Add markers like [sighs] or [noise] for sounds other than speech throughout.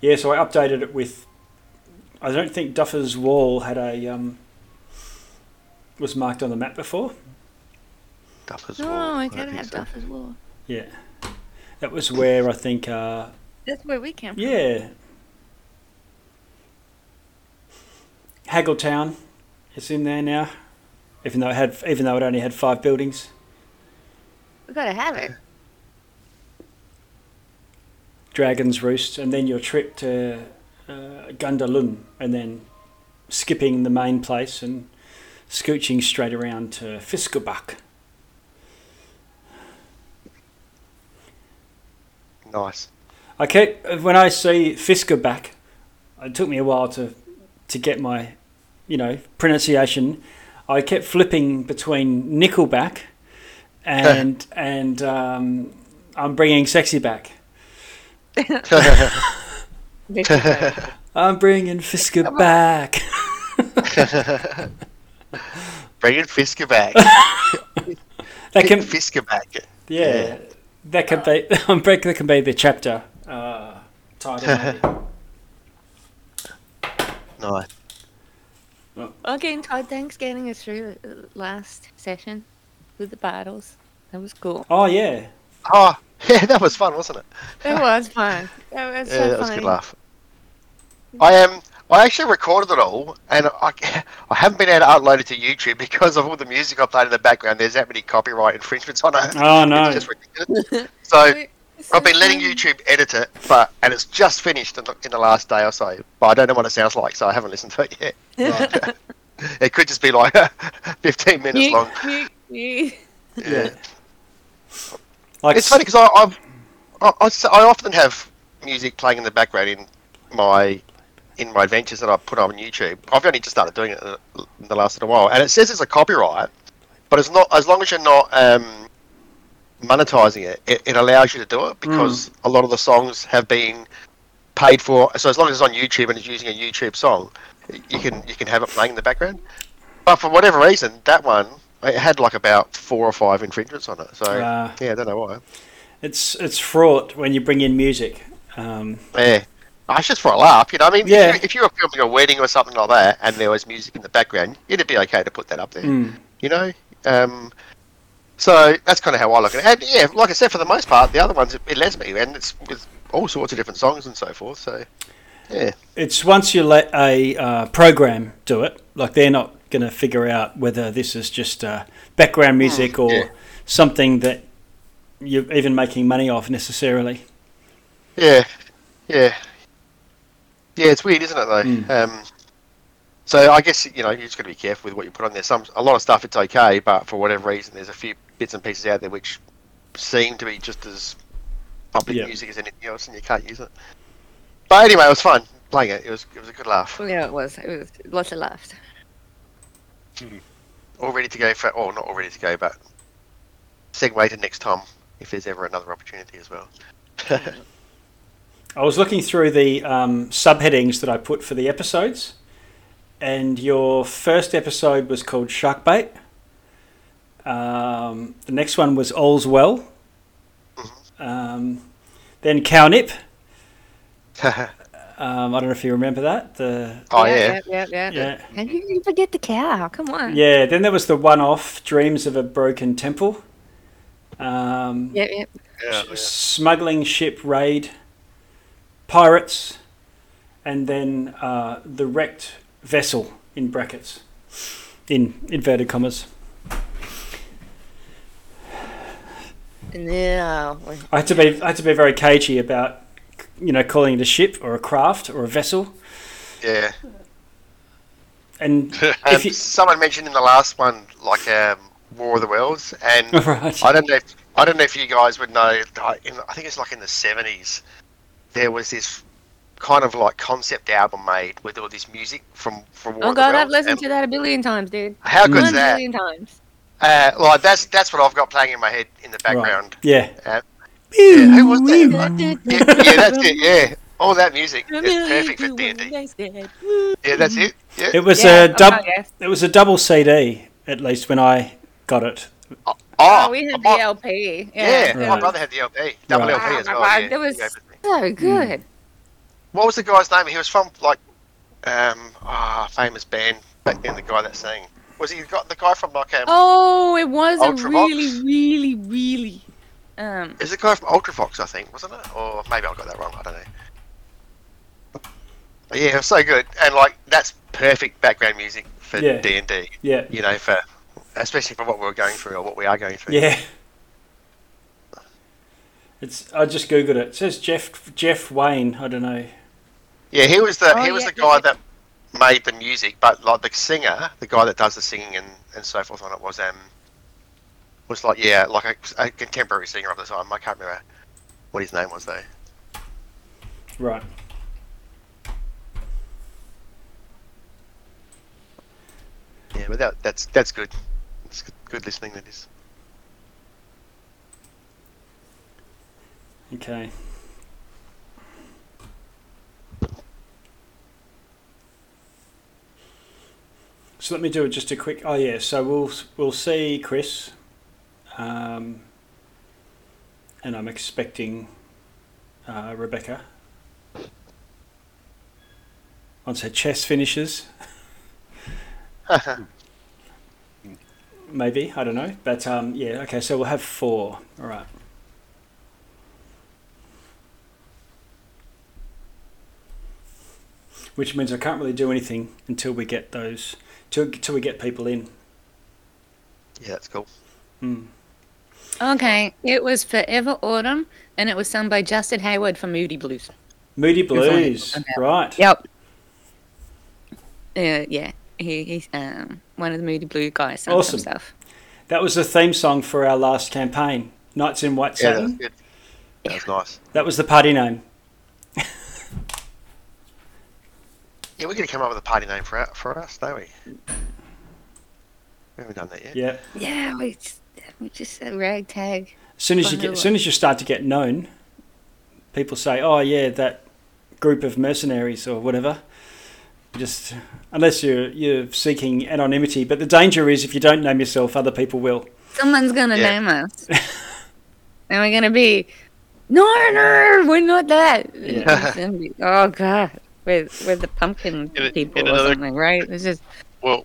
Yeah, so I updated it with. I don't think Duffer's Wall had a um, was marked on the map before. Duffers No, Wall. Oh, I don't gotta have so. Duff as well. Yeah, that was where I think. Uh, That's where we came from. yeah, Haggletown is in there now, even though it had even though it only had five buildings. We gotta have it. Dragon's Roost, and then your trip to uh, Gundarlun, and then skipping the main place and scooching straight around to Fiskebach. Nice. I kept when I see Fiskebach, it took me a while to to get my, you know, pronunciation. I kept flipping between Nickelback [laughs] and and um, I'm bringing sexy back. [laughs] I'm bringing Fisker back. [laughs] Bringing Fisker back. [laughs] That can, Fisker back. yeah, that could be. I'm break. That can be the chapter uh, title. maybe. Nice. Again, Todd, thanks getting us through the last session with the battles. That was cool. Oh yeah, Oh, [laughs] yeah, that was fun, wasn't it? It [laughs] was fun. That was Yeah, so that was a good laugh. I Um, I actually recorded it all, and I, [laughs] I haven't been able to upload it to YouTube because of all the music I played in the background. There's that many copyright infringements on it. Oh, no. It's just ridiculous. So I've been letting. YouTube edit it, but and it's just finished in the, in the last day or so. But I don't know what it sounds like, so I haven't listened to it yet. it could just be like 15 minutes long. you- you- Yeah. Like It's funny because I've I, I, I often have music playing in the background in my in my adventures that I put on YouTube. I've only just started doing it in the last little while, and it says it's a copyright, but it's not as long as you're not um, monetizing it, it. It allows you to do it because a lot of the songs have been paid for. So as long as it's on YouTube and it's using a YouTube song, you can you can have it playing in the background. But for whatever reason, that one it had like about four or five infringements on it. So Ah. yeah, I don't know why. it's it's fraught when you bring in music. Um, Yeah. Oh, It's just for a laugh, you know. I mean, Yeah. if, you, if you were filming a wedding or something like that, and there was music in the background, it'd be okay to put that up there, mm. you know. Um, so that's kind of how I look at it. And yeah, like I said, for the most part, the other ones it, it lets me, and it's with all sorts of different songs and so forth. So yeah, It's once you let a uh, program do it, like they're not going to figure out whether this is just uh, background music or yeah. something that you're even making money off necessarily. yeah, yeah, yeah. It's weird, isn't it? Though. Mm. Um, so I guess you know you just got to be careful with what you put on there. Some a lot of stuff it's okay, but for whatever reason, there's a few bits and pieces out there which seem to be just as public Yeah. music as anything else, and you can't use it. But anyway, it was fun playing it. It was it was a good laugh. Yeah, it was. It was lots of laughs. All ready to go for, or not all ready to go, but segue to next time if there's ever another opportunity as well. I was looking through the um, subheadings that I put for the episodes, and your first episode was called Sharkbait. Um, the next one was All's Well. Um, then Cownip. [laughs] Um, I don't know if you remember that. The oh yeah, yeah, yeah. yeah. And you didn't forget the cow. Come on. Yeah, then there was the one off Dreams of a Broken Temple. Um, Yeah, yeah. yeah, s- Smuggling Ship Raid. Pirates. And then uh, the wrecked vessel in brackets. In inverted commas. No. I had to be I had to be very cagey about you know calling it a ship or a craft or a vessel. yeah. And [laughs] Um, if you, someone mentioned in the last one, like um, War of the Worlds, and [laughs] right. I don't know. If, I don't know if you guys would know. I in, I think it's like in the seventies. There was this kind of like concept album made with all this music from from War Oh of the god, I've listened and to that a billion times, dude. How good is One that? billion times. Uh, like that's that's what I've got playing in my head in the background. Yeah. Uh, yeah, who was that? yeah, yeah, that's it. Yeah, all that music is perfect for D and D. Yeah, that's it. Yeah. It was Yeah, a dub okay, yes. it was a double CD at least when I got it. Oh, Oh, we had my- the LP. Yeah, Yeah, my Right. brother had the LP, double Right. LP Oh as my well. God, yeah, that was he gave it to me. so good. what was the guy's name? He was from like um ah famous band back then. The guy that sang was he got the guy from like um, Oh, it was a Ultravox? really, really, really. Um, is the guy from Ultravox? I think wasn't it? Or maybe I got that wrong. I don't know. But yeah, it was so good, and like that's perfect background music for D and D. Yeah. You know, for especially for what we are going through or what we are going through. Yeah. It's. I just googled it. It says Jeff Jeff Wayne. I don't know. Yeah, he was the Oh, he was yeah, the guy yeah. that made the music, but like the singer, the guy that does the singing and, and so forth on it was um was like yeah, like a, a contemporary singer of the time. I can't remember what his name was though. Right. Yeah, but that, that's that's good. It's good, listening. That is. Okay. So let me do just a quick. Oh yeah. So we'll we'll see Chris, um, and I'm expecting uh, Rebecca once her chess finishes. [laughs] Maybe I don't know, but um, yeah. Okay, so we'll have four. All right. which means I can't really do anything until we get those till, till we get people in. yeah, that's cool. Hmm. Okay, it was Forever Autumn, and it was sung by Justin Hayward from Moody Blues. Moody Good for him. Blues, Okay. right? Yep. Uh, yeah, he, he's um, one of the Moody Blue guys. Awesome. Stuff. That was the theme song for our last campaign, Nights in White Yeah, that was good. That was nice. That was the party name. [laughs] Yeah, we're gonna come up with a party name for our- for us, don't we? We haven't done that yet. Yeah. Yeah, we just, we just a ragtag. As soon as you get, as soon as you start to get known, people say, "Oh yeah, that group of mercenaries or whatever." Just unless you're you're seeking anonymity, but the danger is if you don't name yourself, other people will. Someone's gonna Yeah. name us, [laughs] and we're gonna be, no, no, we're not that. Yeah. Be- oh god, we're we're the pumpkin In people in or another- something, right? It's just Well, Yeah.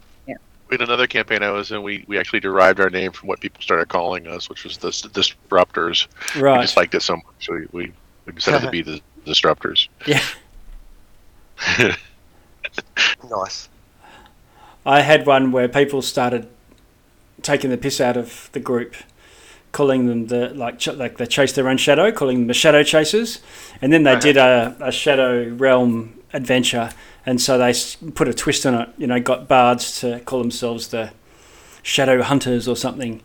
In another campaign I was in, we, we actually derived our name from what people started calling us, which was the s- disruptors. We Right. just liked it so much, so we, we, we decided to be [laughs] the disruptors. Yeah. [laughs] Nice. I had one where people started taking the piss out of the group, calling them the like ch- like they chase their own shadow, calling them the shadow chasers, and then they Uh-huh. did a, a shadow realm adventure, and so they put a twist on it. You know, got bards to call themselves the shadow hunters or something,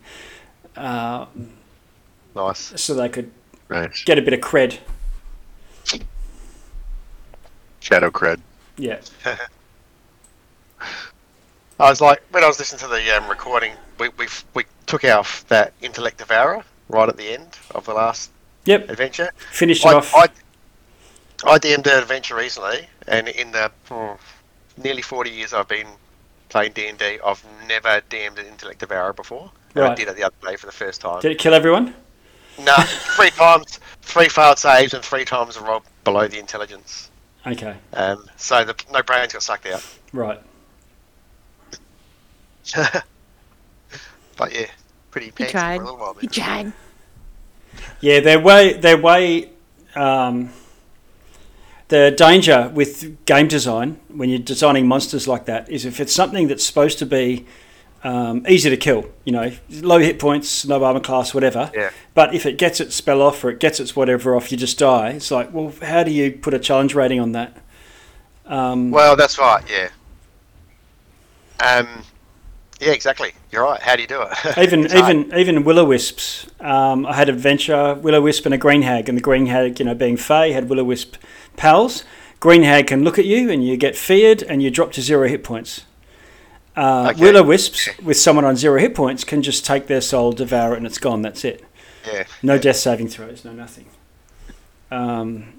uh, Nice. so they could get a bit of cred. Shadow cred. Yeah, [laughs] I was like, when I was listening to the um, recording, we we we took off that intellect devourer right at the end of the last yep. adventure. Finish it I, off. I, I DM'd an adventure recently, and in the hmm, nearly 40 years I've been playing D&D, I've never DM'd an Intellect Devourer before. And I did it the other day for the first time. Did it kill everyone? No, [laughs] three times, three failed saves, and three times a roll below the intelligence. Okay, Um, so the no brains got sucked out. right. [laughs] but yeah, pretty he tried. for a little while. He tried. Yeah, they're way they're way um, the danger with game design when you're designing monsters like that is if it's something that's supposed to be um, easy to kill, you know, low hit points, no armor class, whatever. Yeah. But if it gets its spell off or it gets its whatever off, you just die. It's like, well, how do you put a challenge rating on that? Um, Well, that's right. Yeah. Um. Yeah, exactly. You're right. How do you do it? [laughs] even It's hard. even even will o wisps. Um, I had adventure will o wisp and a green hag, and the green hag, you know, being Fey, had will o wisp pals. Green hag can look at you, and you get feared, and you drop to zero hit points. Uh, Okay. Will o wisps with someone on zero hit points can just take their soul, devour it, and it's gone. That's it. Yeah. No yeah. death saving throws, no nothing. Um,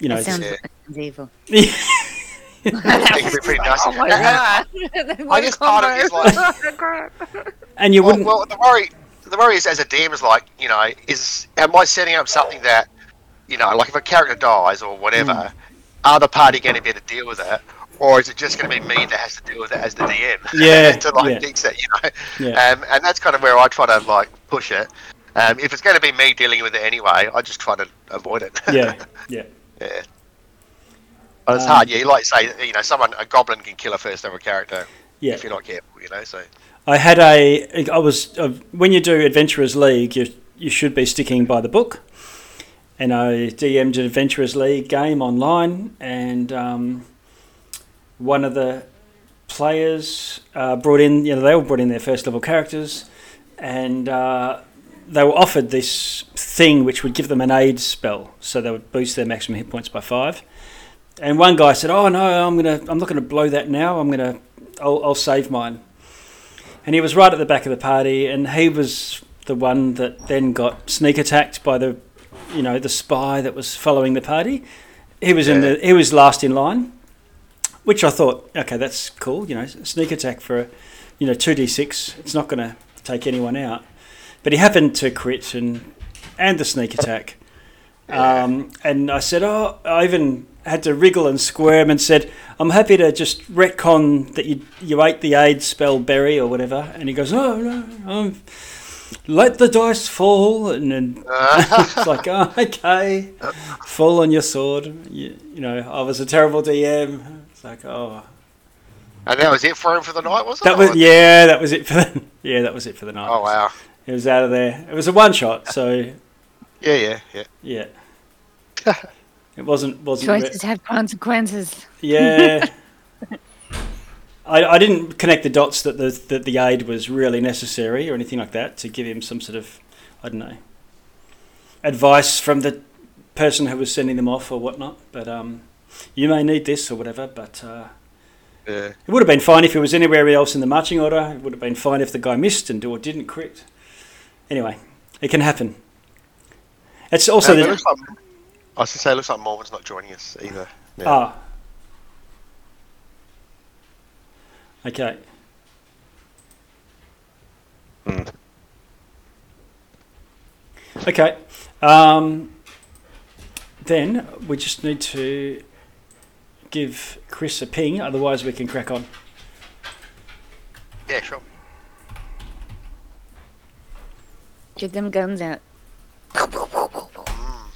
you know, That sounds, Yeah. that sounds evil. [laughs] It can be pretty nasty. Oh my And- god! [laughs] I guess part of it is like- [laughs] and you well, wouldn't. well, the worry, the worry is as a DM is like, you know, is am I setting up something that, you know, like if a character dies or whatever, are the party going to be able to deal with it, or is it just going to be me that has to deal with it as the DM? [laughs] Yeah, to like yeah. fix it, you know. Yeah. Um, and that's kind of where I try to like push it. Um, if it's going to be me dealing with it anyway, I just try to avoid it. yeah, yeah. yeah. It's Um, hard. Yeah, like you say, you know, someone a goblin can kill a first level character Yeah. if you're not careful. You know, so I had a. I was uh, when you do Adventurers League, you you should be sticking by the book. And I DM'd an Adventurers League game online, and um, one of the players uh, brought in. You know, they all brought in their first level characters, and uh, they were offered this thing which would give them an aid spell, so they would boost their maximum hit points by five. And one guy said, "Oh no, I'm gonna. I'm not gonna blow that now. I'm gonna. I'll, I'll save mine." and he was right at the back of the party, and he was the one that then got sneak attacked by the, you know, the spy that was following the party. He was in the he was last in line, which I thought, okay, that's cool. You know, sneak attack for, you know, two d six. It's not going to take anyone out, but he happened to crit and and the sneak attack. Um, and I said, oh, I even had to wriggle and squirm and said, I'm happy to just retcon that you you ate the AIDS spell berry or whatever. And he goes, oh no, um, let the dice fall. And then [laughs] it's like, oh, okay, fall on your sword. You, you know, I was a terrible DM. It's like, oh, and that was it for him for the night, was it? that was yeah, that was it for the, yeah, that was it for the night. Oh wow. It was out of there. It was a one shot, so Yeah, yeah, yeah. yeah. [laughs] It wasn't wasn't re- Choices have consequences. Yeah. [laughs] I, I didn't connect the dots that the that the aid was really necessary or anything like that to give him some sort of I don't know advice from the person who was sending them off or whatnot. But um, you may need this or whatever. But uh, Yeah. it would have been fine if it was anywhere else in the marching order. It would have been fine if the guy missed and or didn't crit. Anyway, it can happen. It's also the, looks like, I was to say, it looks like Morwen's not joining us either. now. Ah. Okay. Hmm. Okay. Um, then we just need to give Chris a ping, otherwise we can crack on. Yeah, sure. Get them guns out. Mm.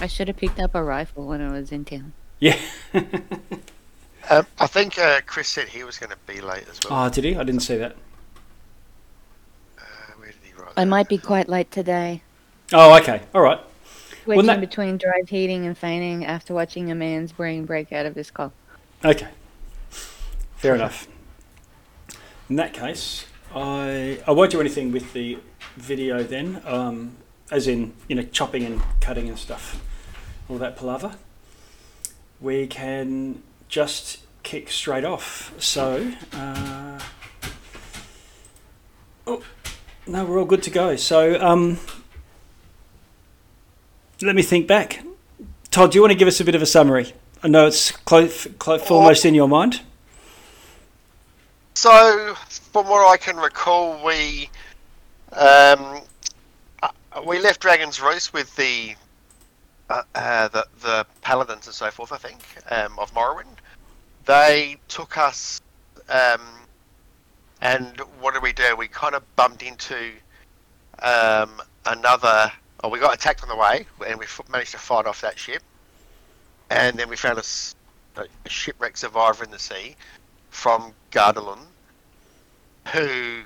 I should have picked up a rifle when I was in town. Yeah. [laughs] Um, I think uh, Chris said he was going to be late as well. oh, did he? I didn't see that. Uh, where did he write I that? might be quite late today. Oh, okay. All right. Switching that- between drive heating and feigning after watching a man's brain break out of his skull. Okay. Fair enough. In that case, I I won't do anything with the video then, um, as in you know chopping and cutting and stuff, all that palaver. We can just kick straight off. So, uh, oh no, we're all good to go. So, um, let me think back. Todd, do you want to give us a bit of a summary? I know it's close, close, foremost in your mind. So, from what I can recall, we um, we left Dragon's Roost with the uh, uh, the the paladins and so forth. I think um, of Morrowind. They took us, um, and what did we do? We kind of bumped into um, another. Oh, we got attacked on the way, and we managed to fight off that ship. And then we found a shipwreck survivor in the sea from Gundarlun, who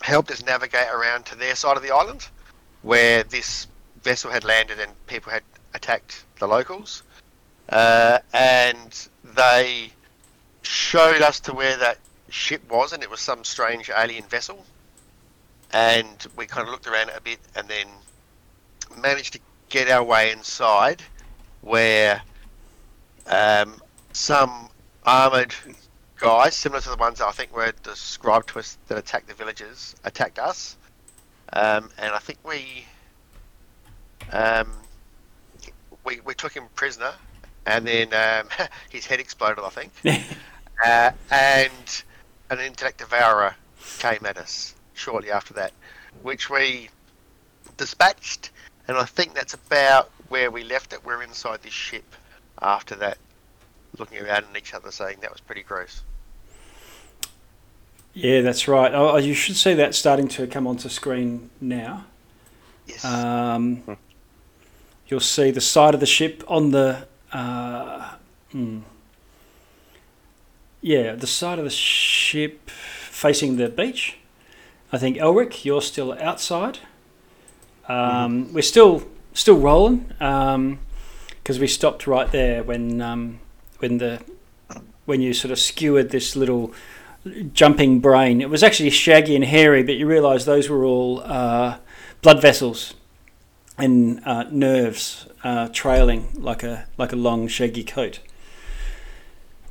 helped us navigate around to their side of the island, where this vessel had landed and people had attacked the locals. Uh, and they showed us to where that ship was, and it was some strange alien vessel. And we kind of looked around a bit, and then managed to get our way inside, where um, some armored guys, similar to the ones I think were described to us that attacked the villagers, attacked us. Um, and I think we, um, we we took him prisoner, and then um, [laughs] his head exploded. I think, [laughs] uh, and an intellect devourer came at us shortly after that, which we dispatched and I think that's about where we left it. We're inside this ship after that, looking around at each other, saying that was pretty gross. Yeah, that's right. Oh, you should see that starting to come onto screen now. Yes. Um, you'll see the side of the ship on the. Uh, hmm. Yeah, the side of the ship facing the beach. I think Elric, you're still outside. Um, We're still still rolling because we stopped right there when um, when the when you sort of skewered this little jumping brain. It was actually shaggy and hairy, but you realise those were all uh, blood vessels and uh, nerves uh, trailing like a like a long shaggy coat.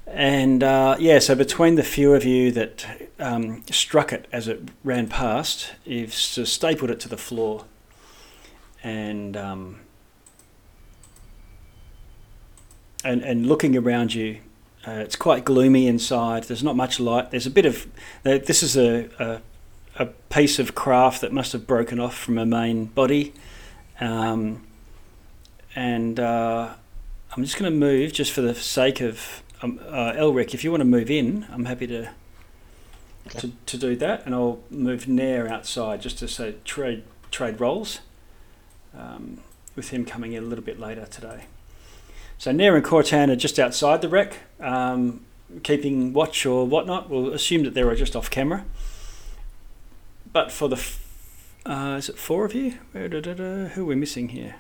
And uh, yeah, so between the few of you that um, struck it as it ran past, you've stapled it to the floor, and um, and and looking around you, uh, it's quite gloomy inside. There's not much light. There's a bit of uh, this is a, a a piece of craft that must have broken off from a main body, um, and uh, I'm just going to move just for the sake of um, uh, Elric. If you want to move in, I'm happy to. To, to do that, and I'll move Nair outside just to say trade trade roles, um, with him coming in a little bit later today. So Nair and Cortan are just outside the wreck, um, keeping watch or whatnot. We'll assume that they're just off camera. But for the, f- uh, is it four of you? Who are we missing here?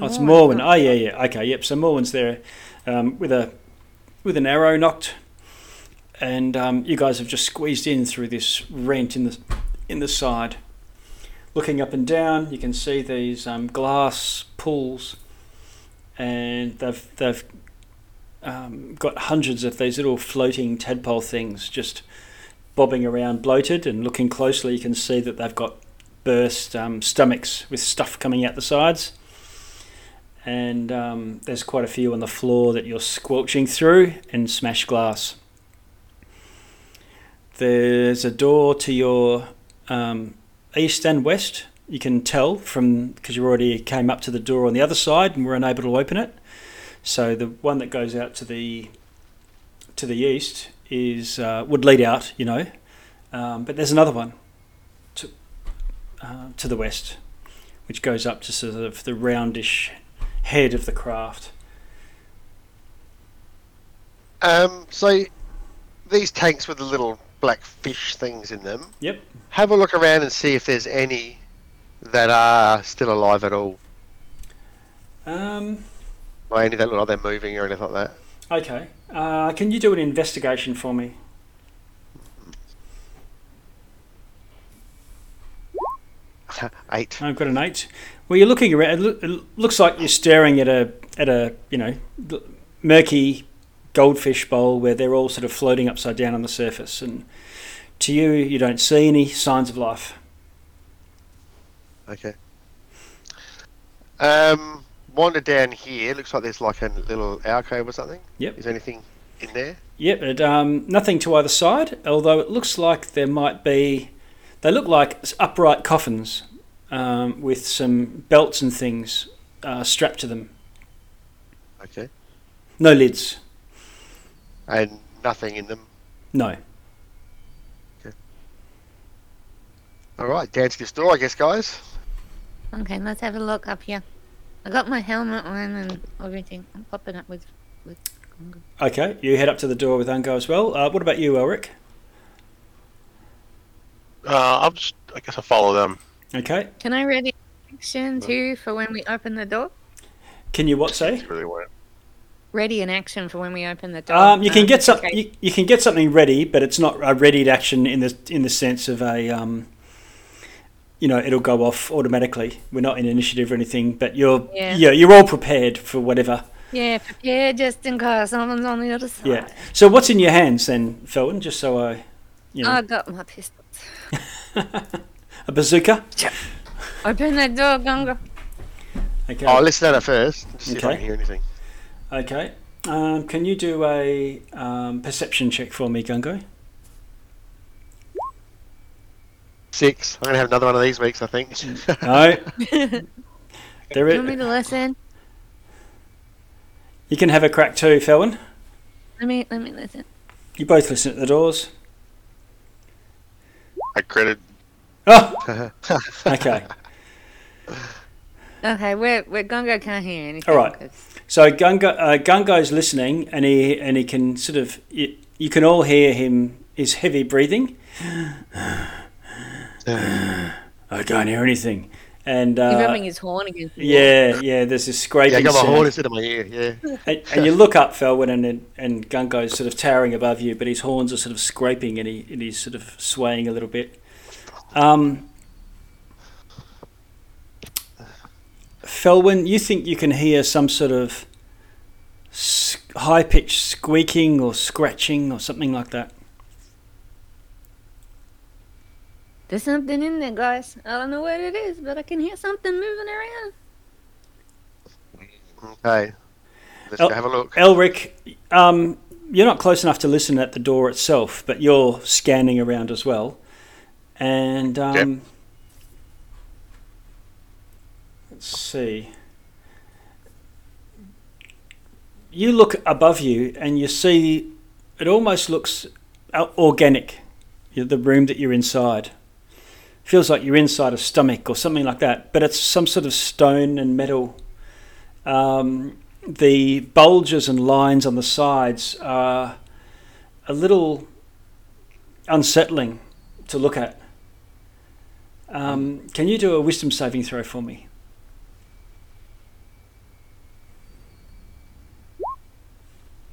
Oh, it's Morwen. Oh yeah, yeah. Okay, yep. So Morwen's there, um, with a, with an arrow knocked, and um, you guys have just squeezed in through this rent in the, in the side. Looking up and down, you can see these um, glass pools, and they've they've um, got hundreds of these little floating tadpole things just bobbing around, bloated. And looking closely, you can see that they've got burst um, stomachs with stuff coming out the sides and um, there's quite a few on the floor that you're squelching through and smash glass. There's a door to your um, east and west. You can tell from because you already came up to the door on the other side and were unable to open it. So the one that goes out to the to the east is uh, would lead out, you know, um, but there's another one to uh, to the west, which goes up to sort of the roundish head of the craft. Um, so these tanks with the little black fish things in them. Yep. Have a look around and see if there's any that are still alive at all, Um, or any that look like they're moving or anything like that. okay. Uh, can you do an investigation for me? [laughs] Eight. I've got an eight. Well, you're looking around. It, looks like you're staring at a at a you know murky goldfish bowl where they're all sort of floating upside down on the surface, and to you, you don't see any signs of life. Okay. Um, wander down here. Looks like there's like a little alcove or something. Yep. Is anything in there? Yep, it, um, nothing to either side, although it looks like there might be. They look like upright coffins um, with some belts and things uh, strapped to them. Okay. No lids. And nothing in them. No. Okay. All right, down to the store, I guess, guys. Okay, let's have a look up here. I got my helmet on and everything. I'm popping up with with. Congo. Okay, you head up to the door with Ungo as well. Uh, what about you, Elric? Uh, I'll just, I guess I'll follow them. Okay. Can I ready action too for when we open the door? Can you what say? That's really what. Ready an action for when we open the door. Um, you can get some. okay. You, you can get something ready, but it's not a readied action in the in the sense of a. Um, you know, it'll go off automatically. We're not in initiative or anything, but you're Yeah. yeah, you're all prepared for whatever. Yeah, prepare just in case someone's on the other side. Yeah. So what's in your hands then, Felton? Just so I, you know, I got my pistols. [laughs] a bazooka. Open the door, Gunga. Okay. Oh, listen at it first. Just see if I Okay. can hear anything. Okay. Um, can you do a um, perception check for me, Gungo? Six. I'm gonna have another one of these weeks, I think. [laughs] No. [laughs] There You want me it, to listen? you can have a crack too, Felwyn. Let me let me listen. You both listen at the doors. I credit. Oh, [laughs] okay. Okay, we're, we're Gunga can't hear anything. All right. So Gunga, uh, Gunga's listening, and he and he can sort of you, you can all hear him his heavy breathing. [sighs] I can't hear anything, and He's uh, rubbing his horn against yeah, yeah. There's this scraping Yeah, I got my sound. horn instead of my ear. Yeah. [laughs] And, and you look up, Felwyn, and and Gungo's sort of towering above you, but his horns are sort of scraping, and he and he's sort of swaying a little bit. Um, Felwyn, you think you can hear some sort of high pitched squeaking or scratching or something like that? There's something in there, guys. I don't know what it is, but I can hear something moving around. Okay. Let's go have a look. Elric, um, you're not close enough to listen at the door itself, but you're scanning around as well. And um, let's see. You look above you and you see it almost looks uh, organic, the room that you're inside. Feels like you're inside a stomach or something like that, but it's some sort of stone and metal. Um, the bulges and lines on the sides are a little unsettling to look at. Um, can you do a wisdom saving throw for me?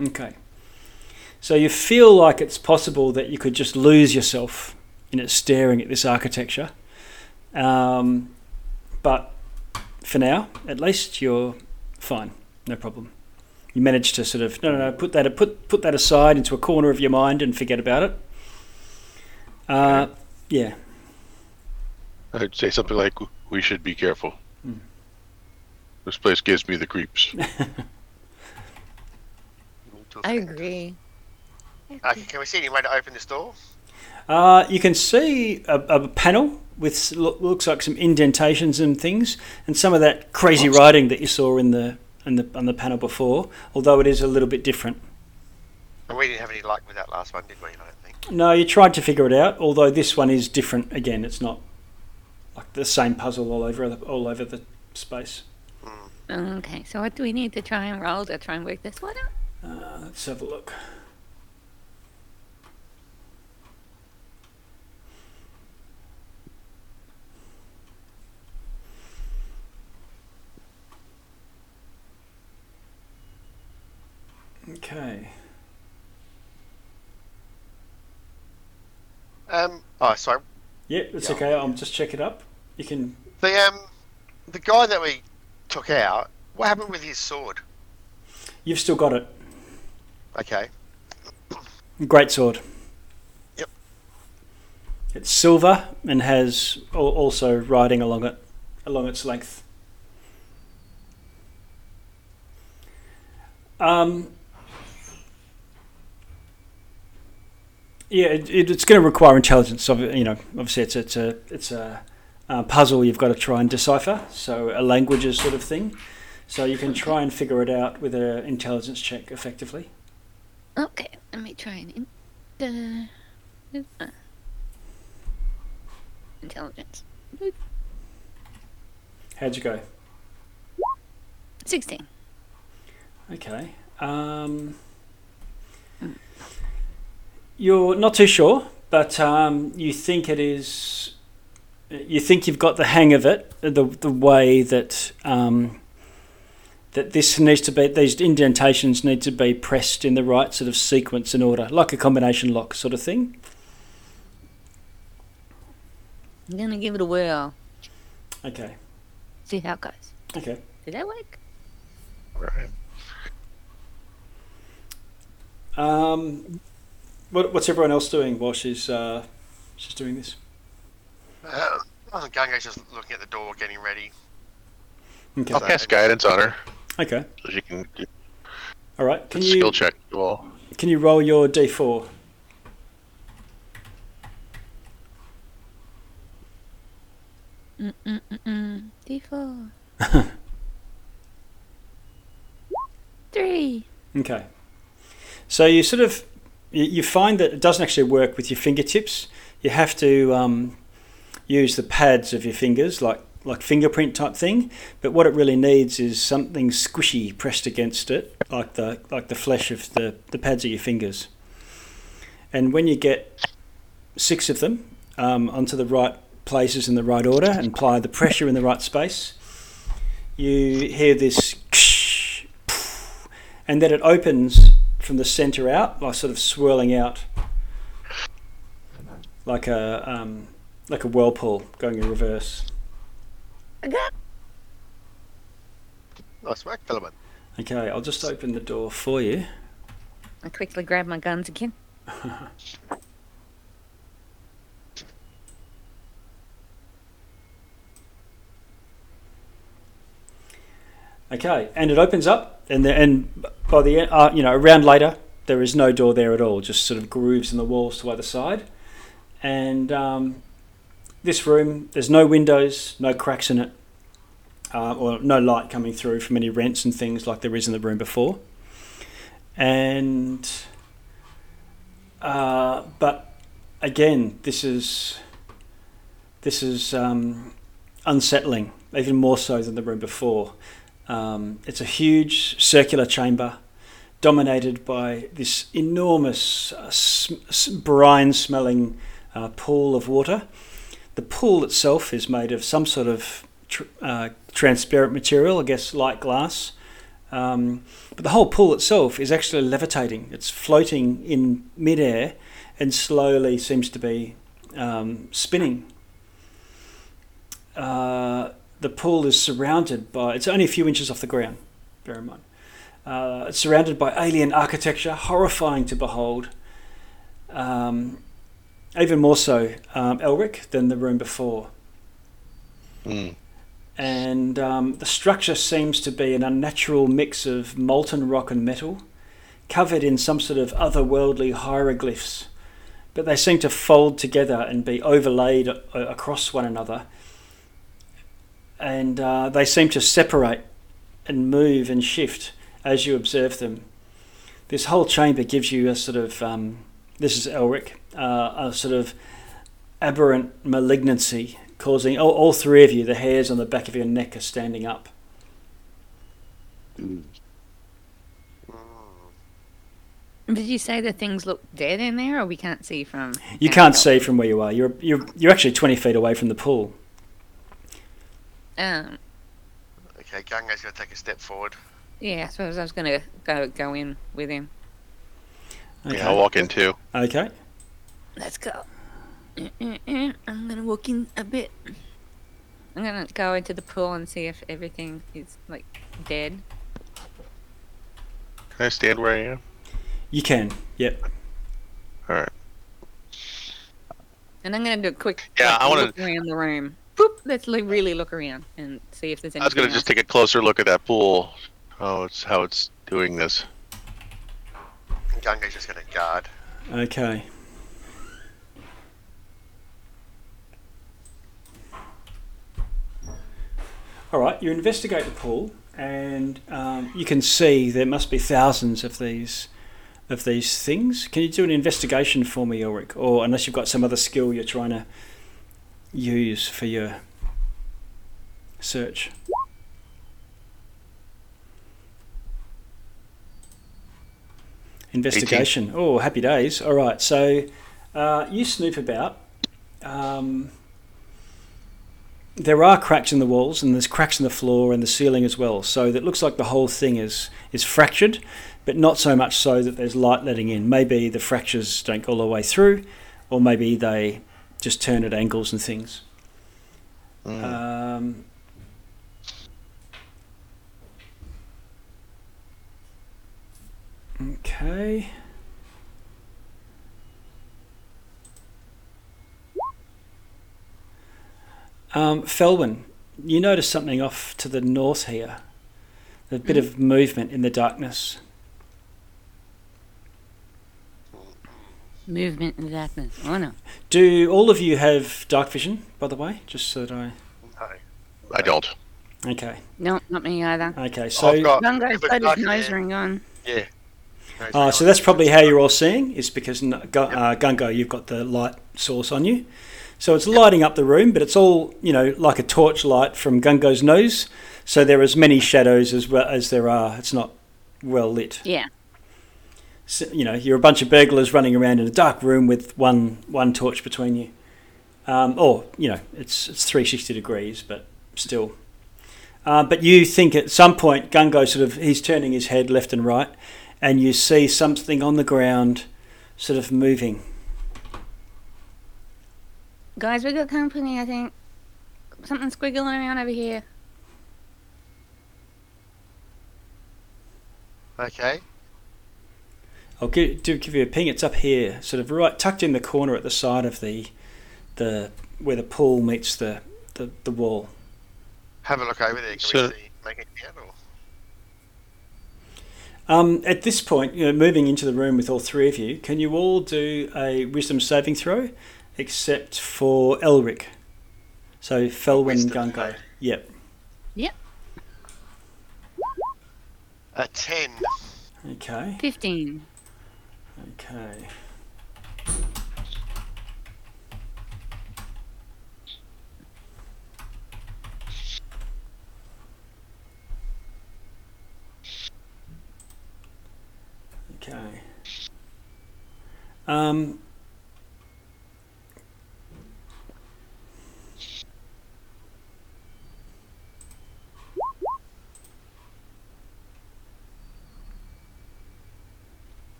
Okay. So you feel like it's possible that you could just lose yourself in it staring at this architecture. Um, but for now, at least, you're fine. No problem. You manage to sort of no, no, no. Put that put put that aside into a corner of your mind and forget about it. Uh, yeah. I'd say something like, "We should be careful. Hmm. This place gives me the creeps." [laughs] I agree. Okay, can we see any way to open this door? Uh, you can see a, a panel with looks like some indentations and things, and some of that crazy writing that you saw in the in the on the panel before. Although it is a little bit different. And we didn't have any luck with that last one, did we? I don't think. No, you tried to figure it out. Although this one is different. Again, it's not like the same puzzle all over the- all over the space. Okay, so what do we need to try and roll to try and work this one out? Uh, let's have a look. Okay. Um. Oh, sorry. Yep, it's Yeah. okay. I'll just check it up. You can. The um, the guy that we took out. What happened with his sword? You've still got it. Okay. Great sword. Yep. It's silver and has also writing along it, along its length. Um, yeah, it, it, it's going to require intelligence. Of you know, obviously it's it's a it's a, uh puzzle you've got to try and decipher. So a languages sort of thing. So you can try and figure it out with an intelligence check effectively. Okay, let me try and in- uh, uh, intelligence. How'd you go? Sixteen. Okay. Um, you're not too sure, but um, you think it is. You think you've got the hang of it, the the way that um, that this needs to be. These indentations need to be pressed in the right sort of sequence and order, like a combination lock sort of thing. I'm gonna give it a whirl. Okay. See how it goes. Okay. Did that work? Right. Um, what, what's everyone else doing while she's uh, she's doing this? Uh, I think Gunga's just looking at the door, getting ready. Okay. I'll cast guidance on her Okay. so she can All right. Can you skill check. Well, Can you roll your d4? Mm mm mm mm. D4. [laughs] Three. Okay. So you sort of you, find that it doesn't actually work with your fingertips. You have to um, use the pads of your fingers, like like fingerprint type thing. But what it really needs is something squishy pressed against it, like the like the flesh of the, the pads of your fingers. And when you get six of them um, onto the right places in the right order and apply the pressure in the right space, you hear this and then it opens from the center out, like sort of swirling out, like a um, like a whirlpool going in reverse. I got. Nice work, Philemon. Okay, I'll just open the door for you. I quickly grab my guns again. [laughs] Okay, and it opens up, and the, and by the end, uh, you know, around later, there is no door there at all. Just sort of grooves in the walls to either side, and um, this room, there's no windows, no cracks in it, uh, or no light coming through from any rents and things like there is in the room before. And uh, but again, this is this is um, unsettling, even more so than the room before. Um, it's a huge circular chamber dominated by this enormous uh, sm- brine smelling uh, pool of water. The pool itself is made of some sort of tr- uh, transparent material, I guess like glass. Um, but the whole pool itself is actually levitating. It's floating in midair and slowly seems to be um, spinning. Uh, the pool is surrounded by, it's only a few inches off the ground, bear in mind. Uh, it's surrounded by alien architecture, horrifying to behold. Um, even more so, um, Elric, than the room before. Hmm. And um, the structure seems to be an unnatural mix of molten rock and metal, covered in some sort of otherworldly hieroglyphs. But they seem to fold together and be overlaid a- across one another and uh, they seem to separate and move and shift as you observe them. This whole chamber gives you a sort of um, this is Elric, uh, a sort of aberrant malignancy, causing all, all three of you the hairs on the back of your neck are standing up. Did you say the things look dead in there, or we can't see from? You can't see from where you are. You're you're you're actually twenty feet away from the pool. Um. Okay, Gunga's going to take a step forward. Yeah, I suppose I was gonna go go in with him. Okay. Yeah, I'll walk in too. Okay. Let's go. [clears throat] I'm gonna walk in a bit. I'm gonna go into the pool and see if everything is like dead. Can I stand where I am? You can. Yep. All right. And I'm gonna do a quick Yeah, like, I wanna- look around the room. Boop. Let's li- really look around and see if there's anything. I was gonna just take a closer look at that pool. Oh, it's how it's doing this. And Gunga's just going to guard. Okay. All right, you investigate the pool, and um, you can see there must be thousands of these of these things. Can you do an investigation for me, Ulrich? Or unless you've got some other skill you're trying to use for your search. Investigation. Oh, happy days. All right, so uh, you snoop about. Um, there are cracks in the walls, and there's cracks in the floor and the ceiling as well. So it looks like the whole thing is is fractured, but not so much so that there's light letting in. Maybe the fractures don't go all the way through, or maybe they just turn at angles and things. Mm. Um, okay. Um, Felwyn, you notice something off to the north here. A bit of movement in the darkness. movement in the darkness. Oh no. Do all of you have dark vision, by the way? Just so that I. No. I don't. Okay. No, not me either. Okay. So. I've got Gungo's a bit got his darker nose hair. ring on. Yeah. Uh, so that's probably how you're all seeing, is because n- uh, Gungo, you've got the light source on you. So it's lighting up the room, but it's all, you know, like a torch light from Gungo's nose. So there are as many shadows as well as there are. It's not well lit. Yeah. So, you know, you're a bunch of burglars running around in a dark room with one one torch between you. Um, or, you know, it's, it's 360 degrees, but still. Uh, but you think at some point, Gungo sort of, he's turning his head left and right, and you see something on the ground sort of moving. Guys, we've got company, I think. Something squiggling around over here. Okay. I'll give, do give you a ping. It's up here, sort of right tucked in the corner at the side of the, the where the pool meets the, the, the wall. Have a look over there. Can So- we see? Make it out or? Um, at this point, you know, moving into the room with all three of you, can you all do a wisdom saving throw, except for Elric? So Felwyn Wisdom Gungo. save. Yep. A ten. Okay. 15. Okay. Okay. Um,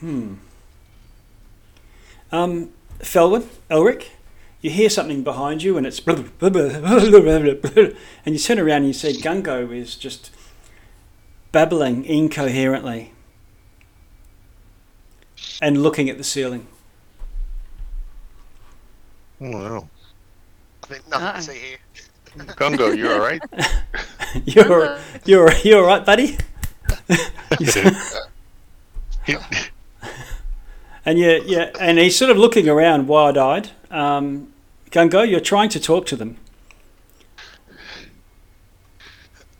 hmm. Um, Felwyn, Elric, you hear something behind you and it's and you turn around and you see Gungo is just babbling incoherently and looking at the ceiling. Oh, wow. I think nothing Uh-uh. to see here. Gungo, you all right? [laughs] You're you're you all right, buddy? [laughs] [laughs] And yeah, yeah, and he's sort of looking around, wide-eyed. Um, Gungo, you're trying to talk to them.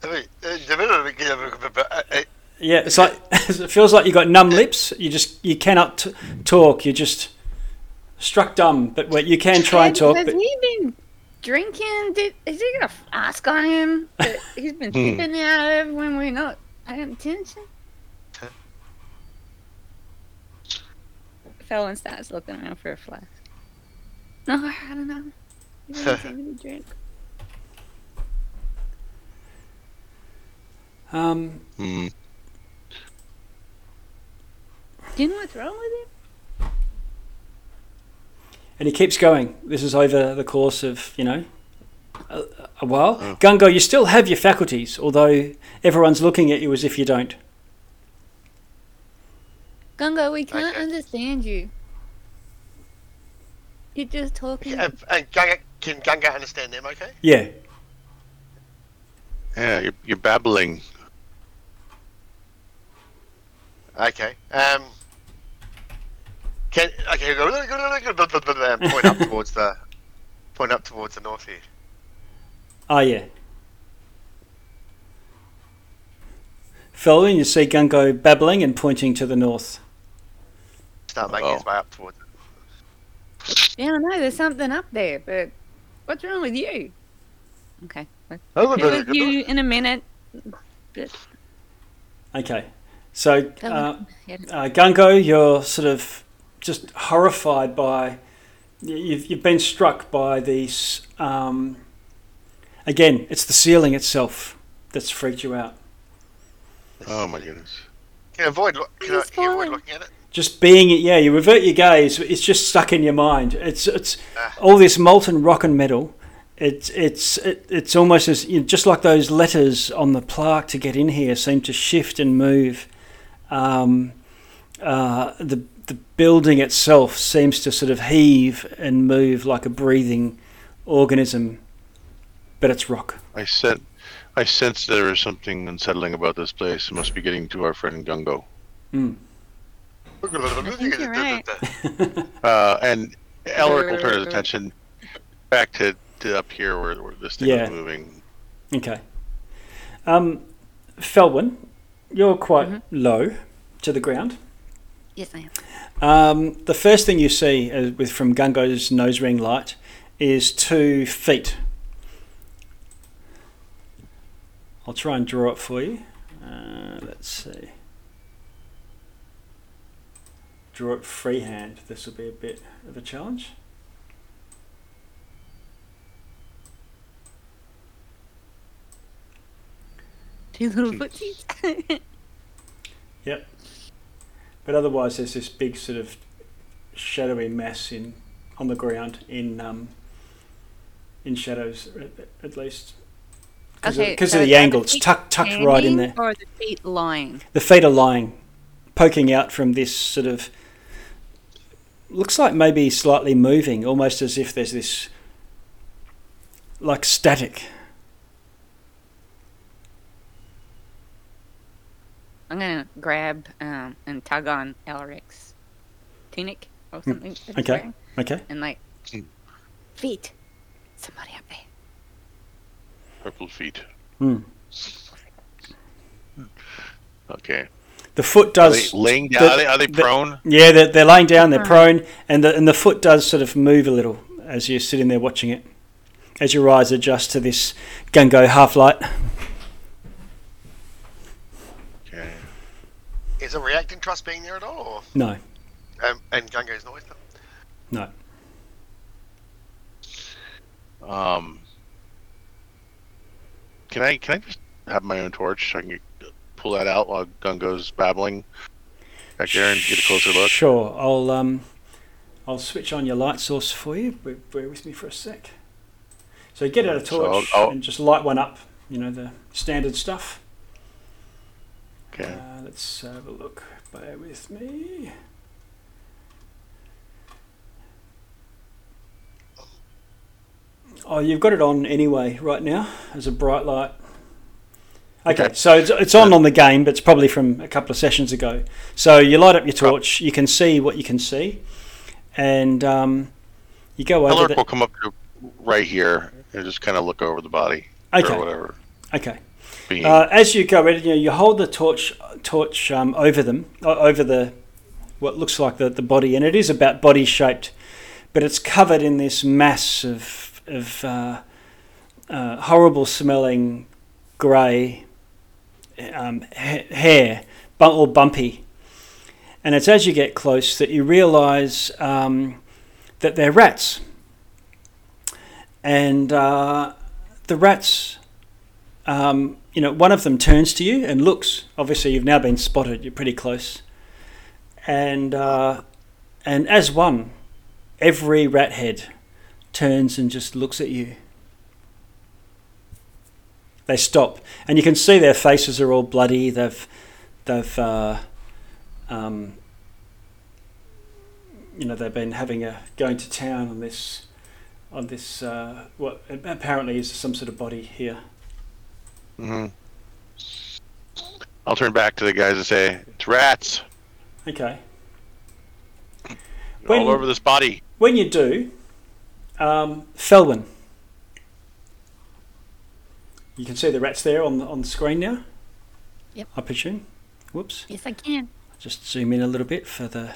I mean, Yeah, it's [laughs] like it feels like you got numb lips. You just you cannot t- talk. You're just struck dumb. But wait, you can try and talk. Has But he been drinking? Did, is he got a flask on him that he's been Hmm. sipping out of when we're not paying attention? Felwyn starts looking around for a flask. No, I don't know. He doesn't [laughs] seem to drink. um, Hmm. Do you know what's wrong with him? and he keeps going. This is over the course of you know a, a while. Oh. Gungo, you still have your faculties, although everyone's looking at you as if you don't. Gungo, we can't Okay. understand you. You're just talking. and and Gungo, can Gungo understand them? Okay. Yeah. Yeah, you're, you're babbling. Okay. Um. Can okay. Go, um, point up towards the point up towards the north here. Oh yeah. Following, you see Gungo babbling and pointing to the north. Start making his Oh. way up towards. it. Yeah, I know there's something up there, but what's wrong with you? Okay. I'll be with you in a minute. Okay. So, uh, uh, Gungo, you're sort of just horrified by. you- You've, you've been struck by these. Um, again, it's the ceiling itself that's freaked you out. Oh my goodness. Can you avoid? Can, I, can you avoid looking at it? Just being it, yeah, you revert your gaze. It's just stuck in your mind. It's it's Ah. all this molten rock and metal. It's it's it, it's almost as you know, just like those letters on the plaque to get in here seem to shift and move. Um, uh, the the building itself seems to sort of heave and move like a breathing organism, but it's rock. I sent. I sense there is something unsettling about this place. It must be getting to our friend Gungo. think you're right. [laughs] Uh, and Elric will turn his attention back to, to up here where, where this thing Yeah. is moving. Okay. Um, Felwyn, you're quite Mhm. low to the ground. Yes, I am. Um, the first thing you see uh, with from Gungo's nose ring light is two feet. I'll try and draw it for you. Uh, let's see. Draw it freehand. This will be a bit of a challenge. Two little Jeez. footsies. [laughs] But otherwise, there's this big sort of shadowy mass in on the ground in um, in shadows at, at least because Okay, of, so the are the angle. It's tucked tucked right in there. Or the feet lying. The feet are lying, poking out from this sort of. Looks like maybe slightly moving, almost as if there's this. like static. I'm gonna grab um, and tug on Elric's tunic or something. that he's Hmm. okay. wearing, Okay. And like, Hmm. feet. Somebody up there. Purple feet. Hmm. Okay. The foot Are does. they laying down? the- are they, are they the- prone? Yeah, they're, they're laying down, they're Prone. prone, and the, and the foot does sort of move a little as you're sitting there watching it. As your eyes adjust to this Gungo half light. Okay. Is a reacting trust being there at all? No, Or, um, and Gungo's noise? no. Um. Can I can I just have my own torch? so I can pull that out while Gungo's babbling back there and get a closer look. Sure, I'll um, I'll switch on your light source for you. Bear, bear with me for a sec. So get out a So I'll- torch I'll- and just light one up. You know the standard stuff. Okay. Uh, let's have a look. Bear with me. Oh, you've got it on anyway right now as a bright light. Okay, Okay. so it's, it's on on the game, but it's probably from a couple of sessions ago. So you light up your torch, you can see what you can see, and um, you go over the. will come up right here and just kind of look over the body Okay, or whatever. okay. Being. Uh, as you go, you know, you hold the torch torch um, over them, over the what looks like the, the body, and it is about body shaped, but it's covered in this mass of of uh, uh, horrible smelling grey um, ha- hair, all bumpy, and it's as you get close that you realise um, that they're rats, and uh, the rats um, you know, one of them turns to you and looks. Obviously, you've now been spotted. You're pretty close, and uh, and as one, every rat head turns and just looks at you. They stop, and you can see their faces are all bloody. They've they've uh, um, you know they've been having a going to town on this on this uh, what apparently is some sort of body here. Hmm I'll turn back to the guys and say, "It's rats Okay. When- all over this body." When you do, um, Felwyn. You can see the rats there on the, on the screen now. Yep. I presume. Whoops. Yes, I can. Just zoom in a little bit for the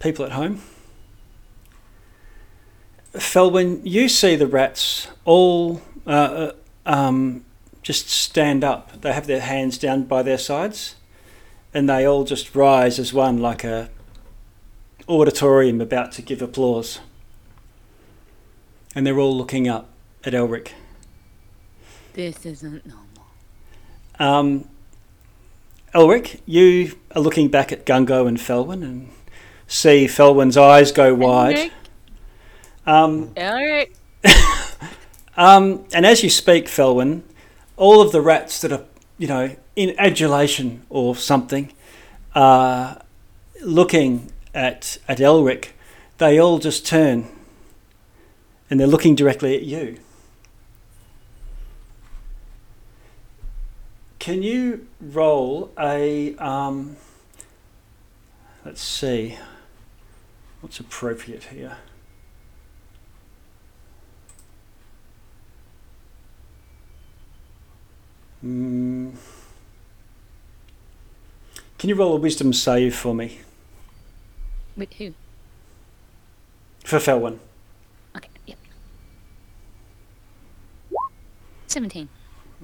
people at home. Felwyn, you see the rats all uh, uh, um, just stand up. They have their hands down by their sides, and they all just rise as one, like a auditorium about to give applause. And they're all looking up at Elric. This isn't normal. Um, Elric, you are looking back at Gungo and Felwyn and see Felwyn's eyes go wide. Um, Elric. [laughs] um, and as you speak, Felwyn, all of the rats that are, you know, in adulation or something, are looking at, at Elric, they all just turn and they're looking directly at you. Can you roll a. Um, let's see. What's appropriate here? Mm. Can you roll a wisdom save for me? With who? For Felwyn. Okay, yep. 17.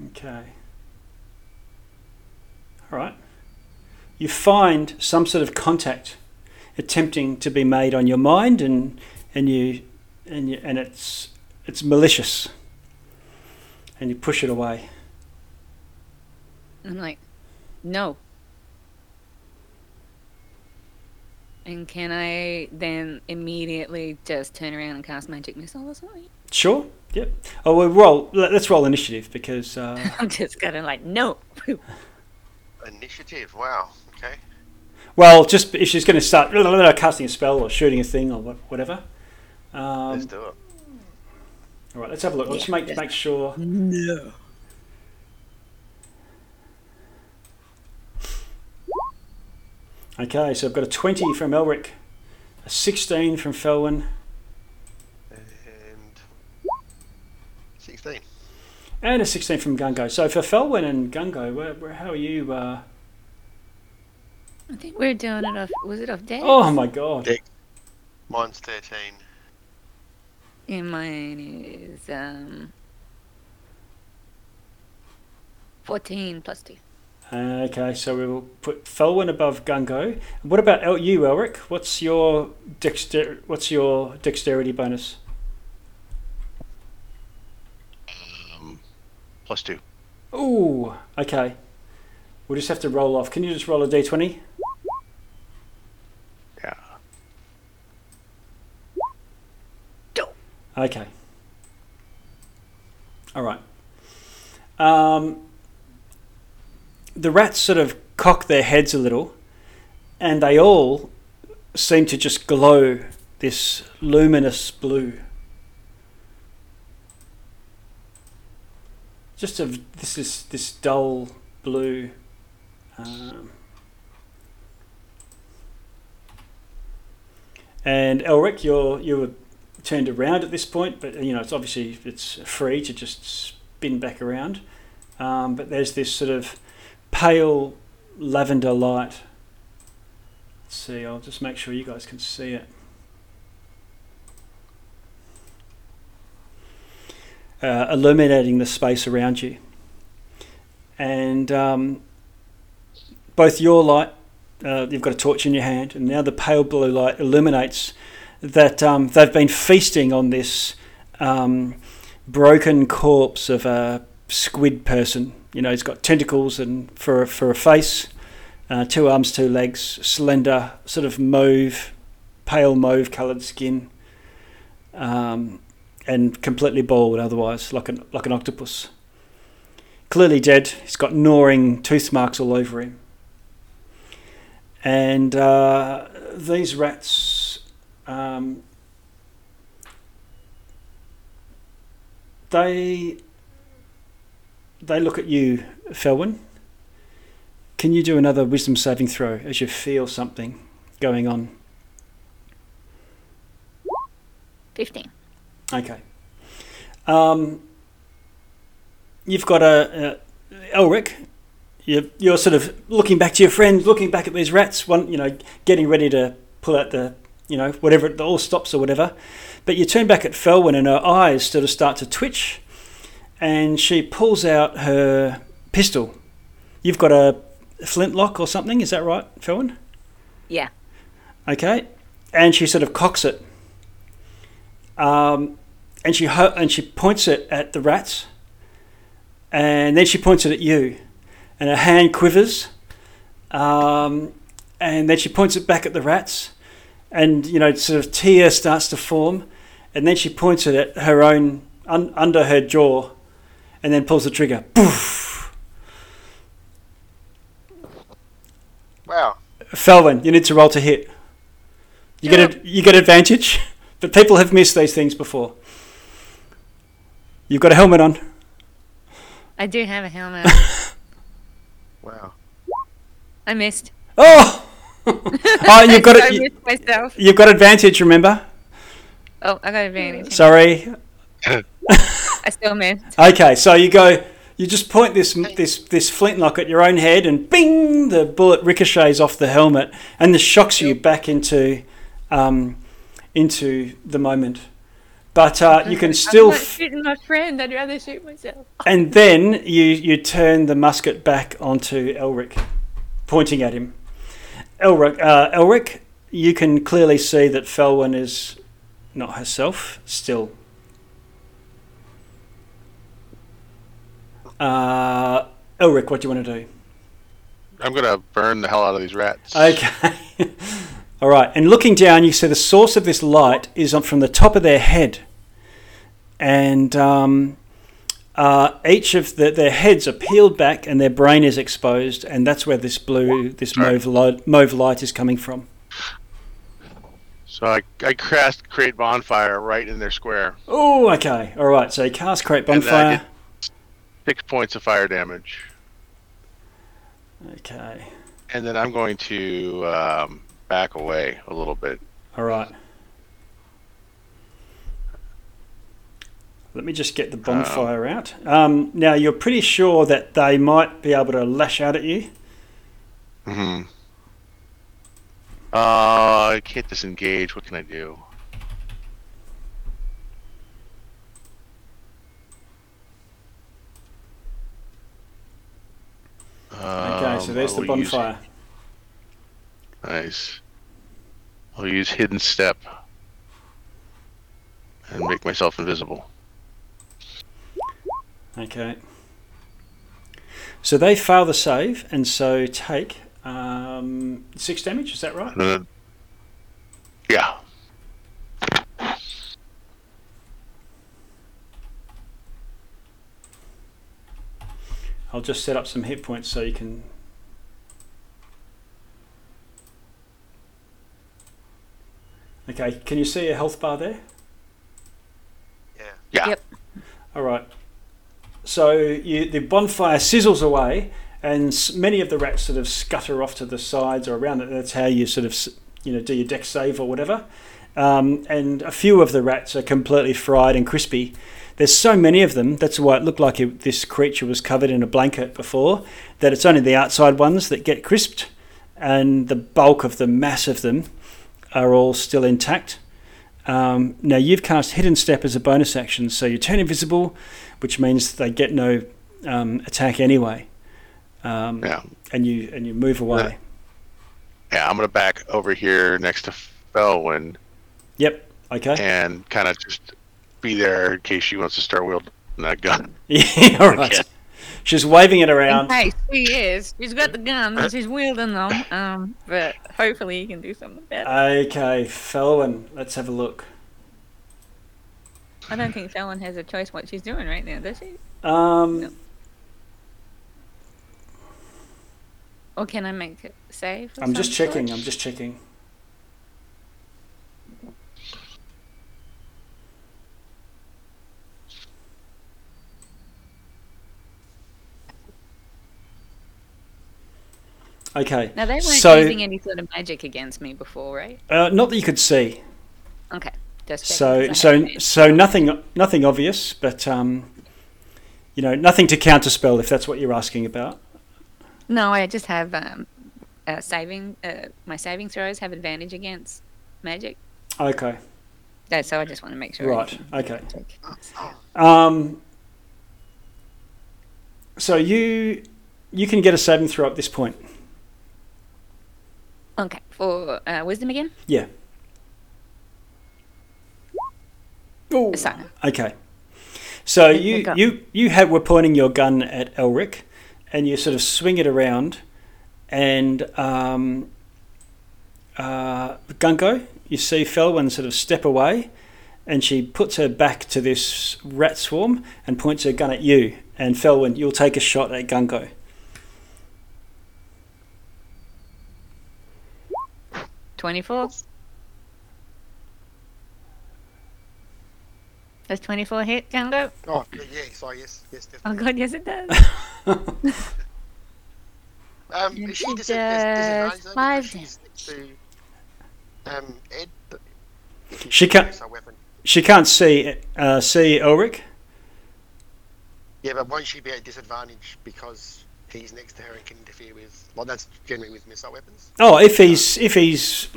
Okay. All right. You find some sort of contact attempting to be made on your mind, and and you and you, and it's it's malicious, and you push it away. I'm like, no. And can I then immediately just turn around and cast magic missile or something? Sure. Yep. Oh, well, roll. let- Let's roll initiative because uh, [laughs] I'm just gonna like, no. [laughs] Initiative. Wow. Okay. well, just if she's going to start casting a spell or shooting a thing or whatever. Um, Let's do it. all right. Let's have a look. Let's Yeah, make yes. make sure. No. Okay, so I've got a 20 from Elric, a 16 from Felwyn, And 16. and a 16 from Gungo. So for Felwyn and Gungo, where, where, how are you? Uh... I think we're doing it off. Was it off deck? Oh my god. Dick. Mine's 13. And mine is um. 14 plus 2. Okay, so we will put Felwyn above Gungo. What about El- you, Elric? What's your dexter- What's your dexterity bonus? Um, plus two. Ooh, okay. We'll just have to roll off. Can you just roll a d20? Yeah. Okay. All right. Um, the rats sort of cock their heads a little, and they all seem to just glow this luminous blue. Just a this is this dull blue. Um, and Elric, you're you were turned around at this point, but you know it's obviously it's free to just spin back around. Um, but there's this sort of pale lavender light. Let's see, I'll just make sure you guys can see it. Uh, illuminating the space around you, and um, both your light, uh, you've got a torch in your hand, and now the pale blue light illuminates that um, they've been feasting on this um, broken corpse of a squid person. You know, he's got tentacles and for a, for a face, uh, two arms, two legs, slender, sort of mauve, pale mauve coloured skin, um, and completely bald otherwise, like an like an octopus. Clearly dead. He's got gnawing tooth marks all over him. And uh, these rats um, they they look at you, Felwyn. Can you do another wisdom saving throw as you feel something going on? 15. Okay. Um, you've got a, a Elric. You're, you're sort of looking back to your friend, looking back at these rats. One, you know, getting ready to pull out the, you know, whatever it all stops or whatever. But you turn back at Felwyn, and her eyes sort of start to twitch, and she pulls out her pistol. You've got a flintlock or something, is that right, Felwyn? Yeah. Okay, and she sort of cocks it, um, and she ho- and she points it at the rats, and then she points it at you, and her hand quivers, um, and then she points it back at the rats, and you know sort of tear starts to form, and then she points it at her own un- under her jaw, and then pulls the trigger. Poof. Wow. Felwyn, you need to roll to hit. You get a, you get advantage, but people have missed these things before. You've got a helmet on. I do have a helmet. [laughs] Wow. I missed. Oh, [laughs] oh you've got it. You, myself. you've got advantage. Remember? Oh, I got advantage. Sorry. [laughs] I still missed. Okay, so you go You just point this this this flintlock at your own head, and bing, the bullet ricochets off the helmet, and this shocks you back into um, into the moment. But uh, you can still, I'm not shooting my friend. I'd rather shoot myself. and then you you turn the musket back onto Elric, pointing at him. Elric, uh, Elric, you can clearly see that Felwyn is not herself still. Uh, Elric, what do you want to do? I'm gonna burn the hell out of these rats. Okay. [laughs] All right. And looking down, you see the source of this light is from the top of their head, and um, uh, each of the, their heads are peeled back, and their brain is exposed, and that's where this blue, this mauve light, mauve light is coming from. So I I cast create bonfire right in their square. Oh, okay. All right. So you cast create bonfire. Six points of fire damage, Okay. and then I'm going to um, back away a little bit. All right. Let me just get the bonfire out. Um, now you're pretty sure that they might be able to lash out at you. Hmm. Uh, I can't disengage. What can I do? Okay, so Um, there's the will use- bonfire. Nice. I'll use hidden step and make myself invisible. Okay. So they fail the save, and so take um, six damage. Is that right? Then- yeah. I'll just set up some hit points so you can. Okay, can you see a health bar there? Yeah. Yeah. Yep. All right. So you, the bonfire sizzles away, and many of the rats sort of scutter off to the sides or around it. That's how you sort of, you know, do your dex save or whatever. Um, and a few of the rats are completely fried and crispy. There's so many of them. That's why it looked like it, this creature was covered in a blanket before. That it's only the outside ones that get crisped, and the bulk of the mass of them are all still intact. Um, now you've cast Hidden Step as a bonus action, so you turn invisible, which means they get no um, attack anyway. Um, Yeah. And you and you move away. Yeah, I'm gonna back over here next to Felwyn Yep. Okay. and kind of just be there in case she wants to start wielding that gun. [laughs] Yeah. All right. She's waving it around. In case she is. She's got the guns she's wielding them. Um, but hopefully you can do something better. Okay, Felwyn. Let's have a look. I don't think Felwyn has a choice what she's doing right now, does she? Um, No. Or can I make a save? I'm just checking. sort? I'm just checking. Okay. Now they weren't so, using any sort of magic against me before, right? uh, not that you could see. Okay. Just So so so nothing nothing obvious, but um, you know nothing to counterspell if that's what you're asking about. No, I just have um, uh, saving. Uh, my saving throws have advantage against magic. Okay, So I just want to make sure. Right. Okay. Um, so you you can get a saving throw at this point. Okay. For uh, wisdom again. Yeah. Ooh. So Okay. So you you you have were pointing your gun at Elric, and you sort of swing it around, and um, uh, Gungo, you see Felwyn sort of step away, and she puts her back to this rat swarm and points her gun at you. And Felwyn, you'll take a shot at Gungo. Twenty-four. Does twenty-four hit, Django? Oh, yeah, yeah, sorry, yes, yes, Oh definitely. god, yes it does. [laughs] Um, is she she dis- dis- disadvantaged though, five she's next to um, Ed? But if she She can't- use her weapon. She can't see uh, see Elric. Yeah, but won't she be at disadvantage because he's next to her and can interfere with? Well, that's generally with missile weapons. Oh, if he's if he's